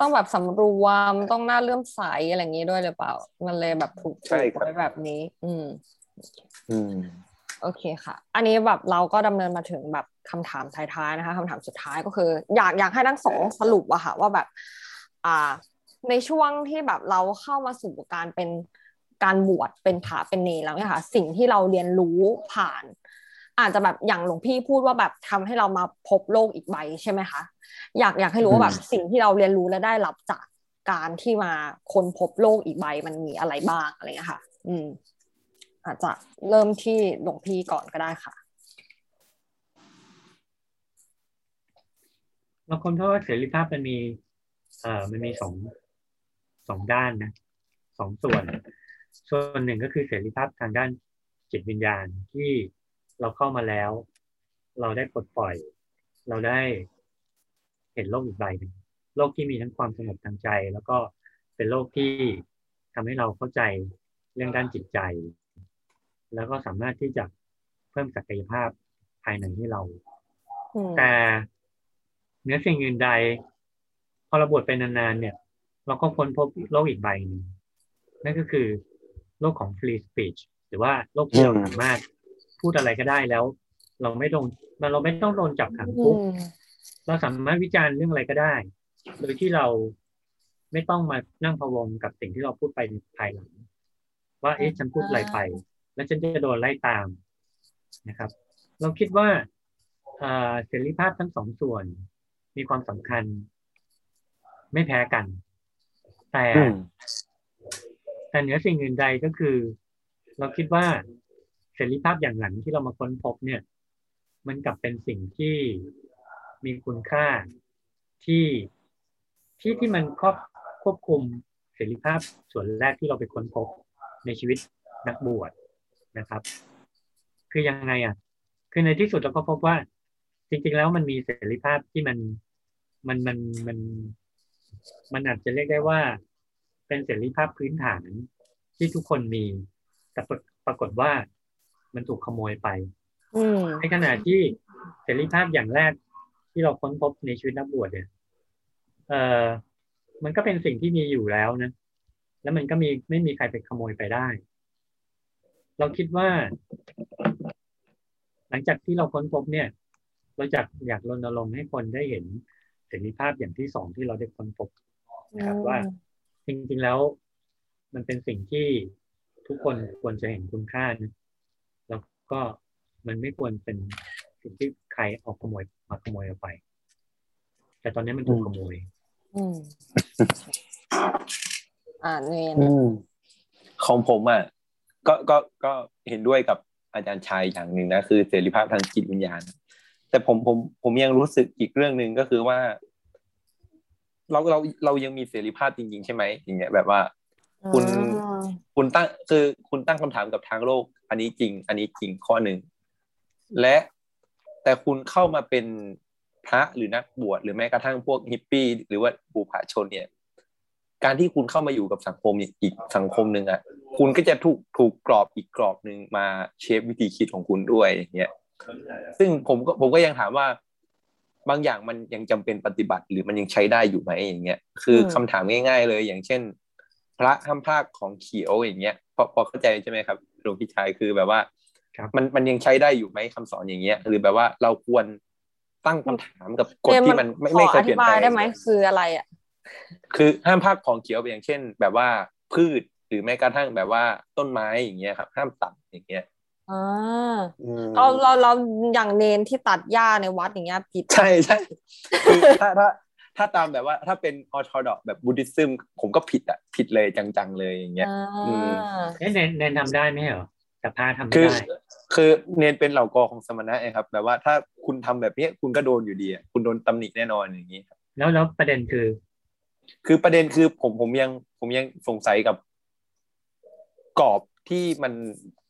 [SPEAKER 2] ต้องแบบสำรวมต้องหน้าเลื่อมใสอะไรอย่างนี้ด้วยหรือเปล่า มันเลยแบบถูก
[SPEAKER 5] ใช่ครับ
[SPEAKER 2] ไว้แบบนี้ อืม
[SPEAKER 5] อืม
[SPEAKER 2] โอเคค่ะ อันนี้แบบเราก็ดำเนินมาถึงแบบคำถามท้ายๆนะคะคำถามสุดท้ายก็คือ อยากอยากให้ทั้งสองสรุปอะค่ะว่าแบบ อ่า ในช่วงที่แบบเราเข้ามาสู่การเป็นการบวชเป็นพระเป็นเนรแล้วเนี่ยค่ะ สิ่งที่เราเรียนรู้ผ่าน อาจจะแบบอย่างหลวงพี่พูดว่าแบบทำให้เรามาพบโลกอีกใบใช่ไหมคะอยากอยากให้รู้ว่าแบบสิ่งที่เราเรียนรู้และได้รับจากการที่มาค้นพบโลกอีกใบมันมีอะไรบ้างอะไรเงี้ยค่ะ อืม อาจจะเริ่มที่หลวงพี่ก่อนก็ได้ค่ะ
[SPEAKER 4] เราคนเพราว่าเสรีภาพมันมี เอ่อมันมีสองสองด้านนะสองส่วน ส่วนหนึ่งก็คือเสรีภาพทางด้านจิตวิญญาณที่เราเข้ามาแล้ว เราได้ปลดปล่อย เราได้เห็นโลกอีกใบหนึ่งโลกที่มีทั้งความสงบทางใจ แล้วก็เป็นโลกที่ทำให้เราเข้าใจเรื่องด้านจิตใจ แล้วก็สามารถที่จะเพิ่มศักยภาพภายในให้เรา
[SPEAKER 2] อืม
[SPEAKER 4] แต่เหนือสิ่งอื่นใด พอเราบวชไปนานๆเนี่ย เราก็ค้นพบโลกอีกใบหนึ่งนั่นก็คือโลกของ free speech หรือว่าโลกที่เรา
[SPEAKER 5] อืม
[SPEAKER 4] สามารถพูดอะไรก็ได้แล้ว เราไม่โดนเราไม่ต้องโดนจับขัง
[SPEAKER 2] อื
[SPEAKER 4] คุก
[SPEAKER 2] ม
[SPEAKER 4] เราสามารถวิจารณ์เรื่องอะไรก็ได้ โดยที่เราไม่ต้องมานั่งพะวงกับสิ่งที่เราพูดไปในภายหลัง ว่าเอ๊ะฉันพูดอะไรไป แล้วฉันจะโดนไล่ตามนะครับ เราคิดว่าเอ่อเสรีภาพทั้งสองส่วนมีความสำคัญ ไม่แพ้กัน แต่
[SPEAKER 5] อืม
[SPEAKER 4] แต่เหนือสิ่งอื่นใดก็คือ เราคิดว่าเสรีภาพอย่างหลังที่เรามาค้นพบเนี่ย มันกลับเป็นสิ่งที่มีคุณค่าที่ที่ที่มันครอบควบคุมเสรีภาพส่วนแรกที่เราไปค้นพบในชีวิตนักบวช นะครับ คือยังไงอะ คือในที่สุดเราก็พบว่า จริง ๆ แล้วมันมีเสรีภาพที่มันมันมันมัน มันอาจจะเรียกได้ว่า เป็นเสรีภาพพื้นฐานที่ทุกคนมี แต่ปรปรากฏว่ามันถูกขโมยไป
[SPEAKER 2] อืม
[SPEAKER 4] ในขณะที่เสรีภาพอย่างแรกที่เราค้นพบในชีวิตนักบวชเนี่ย เออมันก็เป็นสิ่งที่มีอยู่แล้วนะ แล้วมันก็มีไม่มีใครไปขโมยไปได้ เราคิดว่า หลังจากที่เราค้นพบเนี่ย เราจะอยากรณรงค์ให้คนได้เห็นเสรีภาพอย่างที่สองที่เราได้ค้นพบนะครับว่า จริงๆแล้ว มันเป็นสิ่งที่ทุกคนควรจะเห็นคุณค่านะแล้วก็มันไม่ควรเป็นสิ่งที่ใครเอาขโมยมาขโมยเอาไป แต่ตอนนี้มันถูกขโมย
[SPEAKER 2] อืมอ่าเนน
[SPEAKER 5] อืมของผมอะ ก็ก็ก็เห็นด้วยกับอาจารย์ชัยอย่างหนึ่งนะคือเสรีภาพทางจิตวิญญาณ แต่ผมผมผมยังรู้สึกอีกเรื่องหนึ่งก็คือว่า เราเราเรายังมีเสรีภาพจริง ๆ ใช่ไหมอย่างเงี้ยแบบว่า คุณ
[SPEAKER 2] อ่า
[SPEAKER 5] คุณตั้งคือคุณตั้งคำถามกับทางโลก อันนี้จริง อันนี้จริงข้อหนึ่งและแต่คุณเข้ามาเป็นพระหรือนักบวชหรือแม้กระทั่งพวกฮิปปี้หรือว่าบุผาชนเนี่ย การที่คุณเข้ามาอยู่กับสังคมอีกสังคมหนึ่งอะคุณก็จะถูกถูกกรอบอีกกรอบหนึ่งมาเชฟวิธีคิดของคุณด้วยอย่างเงี้ยซึ่งผมก็ผมก็ยังถามว่า บางอย่างมันยังจำเป็นปฏิบัติหรือมันยังใช้ได้อยู่ไหมอย่างเงี้ยคือคำถามง่าย ๆ เลยอย่างเช่น พระห้ามพรากของเขียวอย่างเงี้ยพอพอเข้าใจใช่ไหมครับหลวงพี่ชายคือแบบว่า
[SPEAKER 4] ครับ
[SPEAKER 5] มันมันยังใช้ได้อยู่ไหมคำสอนอย่างเงี้ยหรือแบบว่าเราควรตั้งคำถามกับกฎ
[SPEAKER 2] เนน
[SPEAKER 5] ที่มันไม่ไม่เค
[SPEAKER 2] ขอยอ
[SPEAKER 5] เปลี่
[SPEAKER 2] ธิ
[SPEAKER 5] ยน
[SPEAKER 2] บา
[SPEAKER 5] แปล
[SPEAKER 2] ย
[SPEAKER 5] ง
[SPEAKER 2] ได้ไหมคืออะไรอะ
[SPEAKER 5] คือห้ามพรากของเขียวอย่างเช่น แบบว่าพืชหรือแม้กระทั่งแบบว่าต้นไม้อย่างเงี้ยครับ ห้ามตัดอย่างเงี้ย
[SPEAKER 2] อ่า
[SPEAKER 5] อืม
[SPEAKER 2] เราเราเราอย่างเนนที่ตัดหญ้าในวัดอย่างเงี้ยผิด
[SPEAKER 5] ใช่ใช่คือถ้าถ้าถ้าตามแบบว่าถ้าเป็นออร์โธดอกแบบบูดิซึมผมก็ผิดอะผิดเลยจังๆเลยอย่างเงี้ย
[SPEAKER 2] อ่า
[SPEAKER 5] อืม
[SPEAKER 4] เอ๊ะเนนเนนทำได้ไหมเหรอแต่พาทำไม่
[SPEAKER 5] คือ
[SPEAKER 4] ได้
[SPEAKER 5] คือเนนเป็นเหล่ากอของสมณะไงครับ แบบว่าถ้าคุณทำแบบเนี้ยคุณก็โดนอยู่ดีอะคุณโดนตำหนิแน่นอนอย่างนี้ครับ
[SPEAKER 4] แล้วแล้วประเด็นคือ
[SPEAKER 5] คือประเด็นคือผมผมยังผมยังสงสัยกับกรอบที่มัน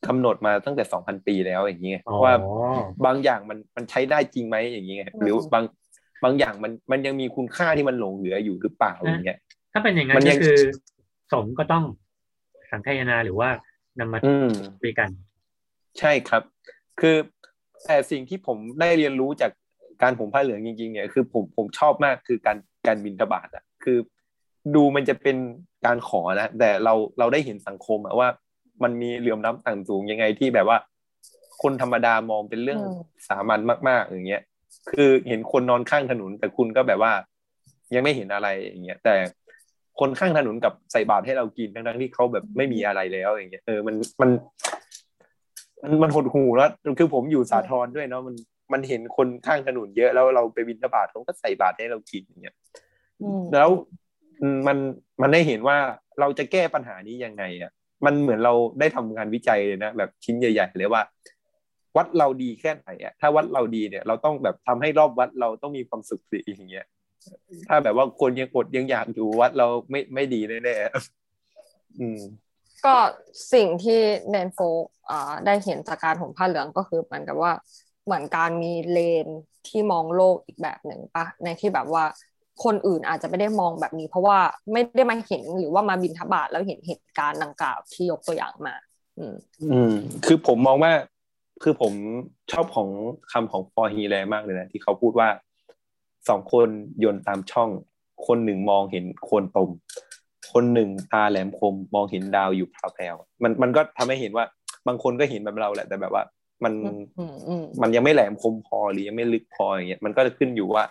[SPEAKER 5] กำหนดมาตั้งแต่สองพันปีแล้วอย่างนี้ไง
[SPEAKER 4] อ๋อ
[SPEAKER 5] ว่าบางอย่างมันมันใช้ได้จริงไหมอย่างนี้ไงหรือบางบางอย่างมันมันยังมีคุณค่าที่มันหลงเหลืออยู่หรือเปล่าอย่างเงี้ย
[SPEAKER 4] ถ้าเป็นอย่างนั้
[SPEAKER 5] มันนยั
[SPEAKER 4] ก็
[SPEAKER 5] ง
[SPEAKER 4] คือสงฆ์ก็ต้องสังคายนาหรือว่านำมา
[SPEAKER 5] อืม
[SPEAKER 4] คุยกัน
[SPEAKER 5] ใช่ครับ คือแต่สิ่งที่ผมได้เรียนรู้จากการผมผ้าเหลืองจริงๆเนี่ยคือผมผมชอบมากคือการการบินทบาทอะ คือดูมันจะเป็นการขอนะ แต่เราเราได้เห็นสังคมอะว่ามันมีเหลื่อมล้ำต่างสูงยังไงที่แบบว่า คนธรรมดามองเป็นเรื่อง
[SPEAKER 2] อืม
[SPEAKER 5] สามัญมาก ๆ อย่างเงี้ย คือเห็นคนนอนข้างถนน แต่คุณก็แบบว่า ยังไม่เห็นอะไรอย่างเงี้ย แต่คนข้างถนนกับใส่บาตรให้เรากินทั้งๆที่เขาแบบไม่มีอะไรแล้วอย่างเงี้ยเออมันมัน มันมันหดหูแล้วคือผมอยู่สาทรด้วยเนาะมันมันเห็นคนข้างถนนเยอะแล้วเราไปบินทบาทเขาก็ใส่บาตรให้เรากินอย่างเงี้ย
[SPEAKER 2] อืม
[SPEAKER 5] แล้วอืมมันมันได้เห็นว่าเราจะแก้ปัญหานี้ยังไงอะ มันเหมือนเราได้ทำงานวิจัยเลยนะแบบชิ้นใหญ่ ๆ เลยว่า วัดเราดีแค่ไหนอะถ้าวัดเราดีเนี่ย เราต้องแบบทำให้รอบวัดเราต้องมีความสุขสิอย่างเงี้ยถ้าแบบว่าคนยังอดยังอยากอยู่วัดเราไม่ไม่ดีแน่ๆอืม
[SPEAKER 2] ก็สิ่งที่เนนโฟกอ่าได้เห็นจากการห่มผ้าเหลืองก็คือเหมือนกับว่าเหมือนการมีเลนที่มองโลกอีกแบบหนึ่งปะในที่แบบว่า คนอื่นอาจจะไม่ได้มองแบบนี้ เพราะว่าไม่ได้มาเห็นหรือว่ามาบินทบาทแล้วเห็นเหตุการณ์ดังกล่าวที่ยกตัวอย่างมา อืม
[SPEAKER 5] อืม คือผมมองว่าคือผมชอบของคำของฟอร์ฮีแลมากเลยนะ ที่เขาพูดว่าสองคนโยนตามช่อง คนหนึ่งมองเห็นโคนตม คนหนึ่งตาแหลมคมมองเห็นดาวอยู่แผ่วๆมันมันก็ทำให้เห็นว่า บางคนก็เห็นแบบเราแหละแต่แบบว่า มัน
[SPEAKER 2] อืมอืม
[SPEAKER 5] มันยังไม่แหลมคมพอหรือยังไม่ลึกพออย่างเงี้ยมันก็จะขึ้นอยู่ว่า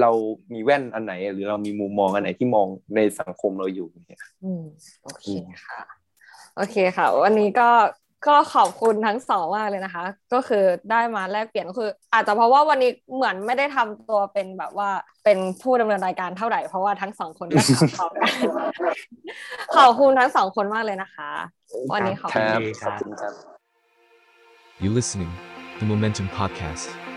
[SPEAKER 5] เรามีแว่นอันไหน หรือเรามีมุมมองอันไหนที่มองในสังคมเราอยู่เนี่ย
[SPEAKER 2] อืมโอเคค่ะ โอเคค่ะ วันนี้ก็ก็ขอบคุณทั้งสองมากเลยนะคะ ก็คือได้มาแลกเปลี่ยนก็คือ อาจจะเพราะว่าวันนี้เหมือนไม่ได้ทำตัวเป็นแบบว่าเป็นผู้ดำเนินรายการเท่าไหร่เพราะว่าทั้งสองคนก็ถามเขากันขอบคุณทั้งสองคนมากเลยนะคะ วันนี้ขอบ
[SPEAKER 5] ค
[SPEAKER 2] คุณ
[SPEAKER 5] รับ
[SPEAKER 4] ดี
[SPEAKER 5] ข
[SPEAKER 4] ครั
[SPEAKER 5] อบบคุณครับ
[SPEAKER 1] You listening, the Momentum Podcast.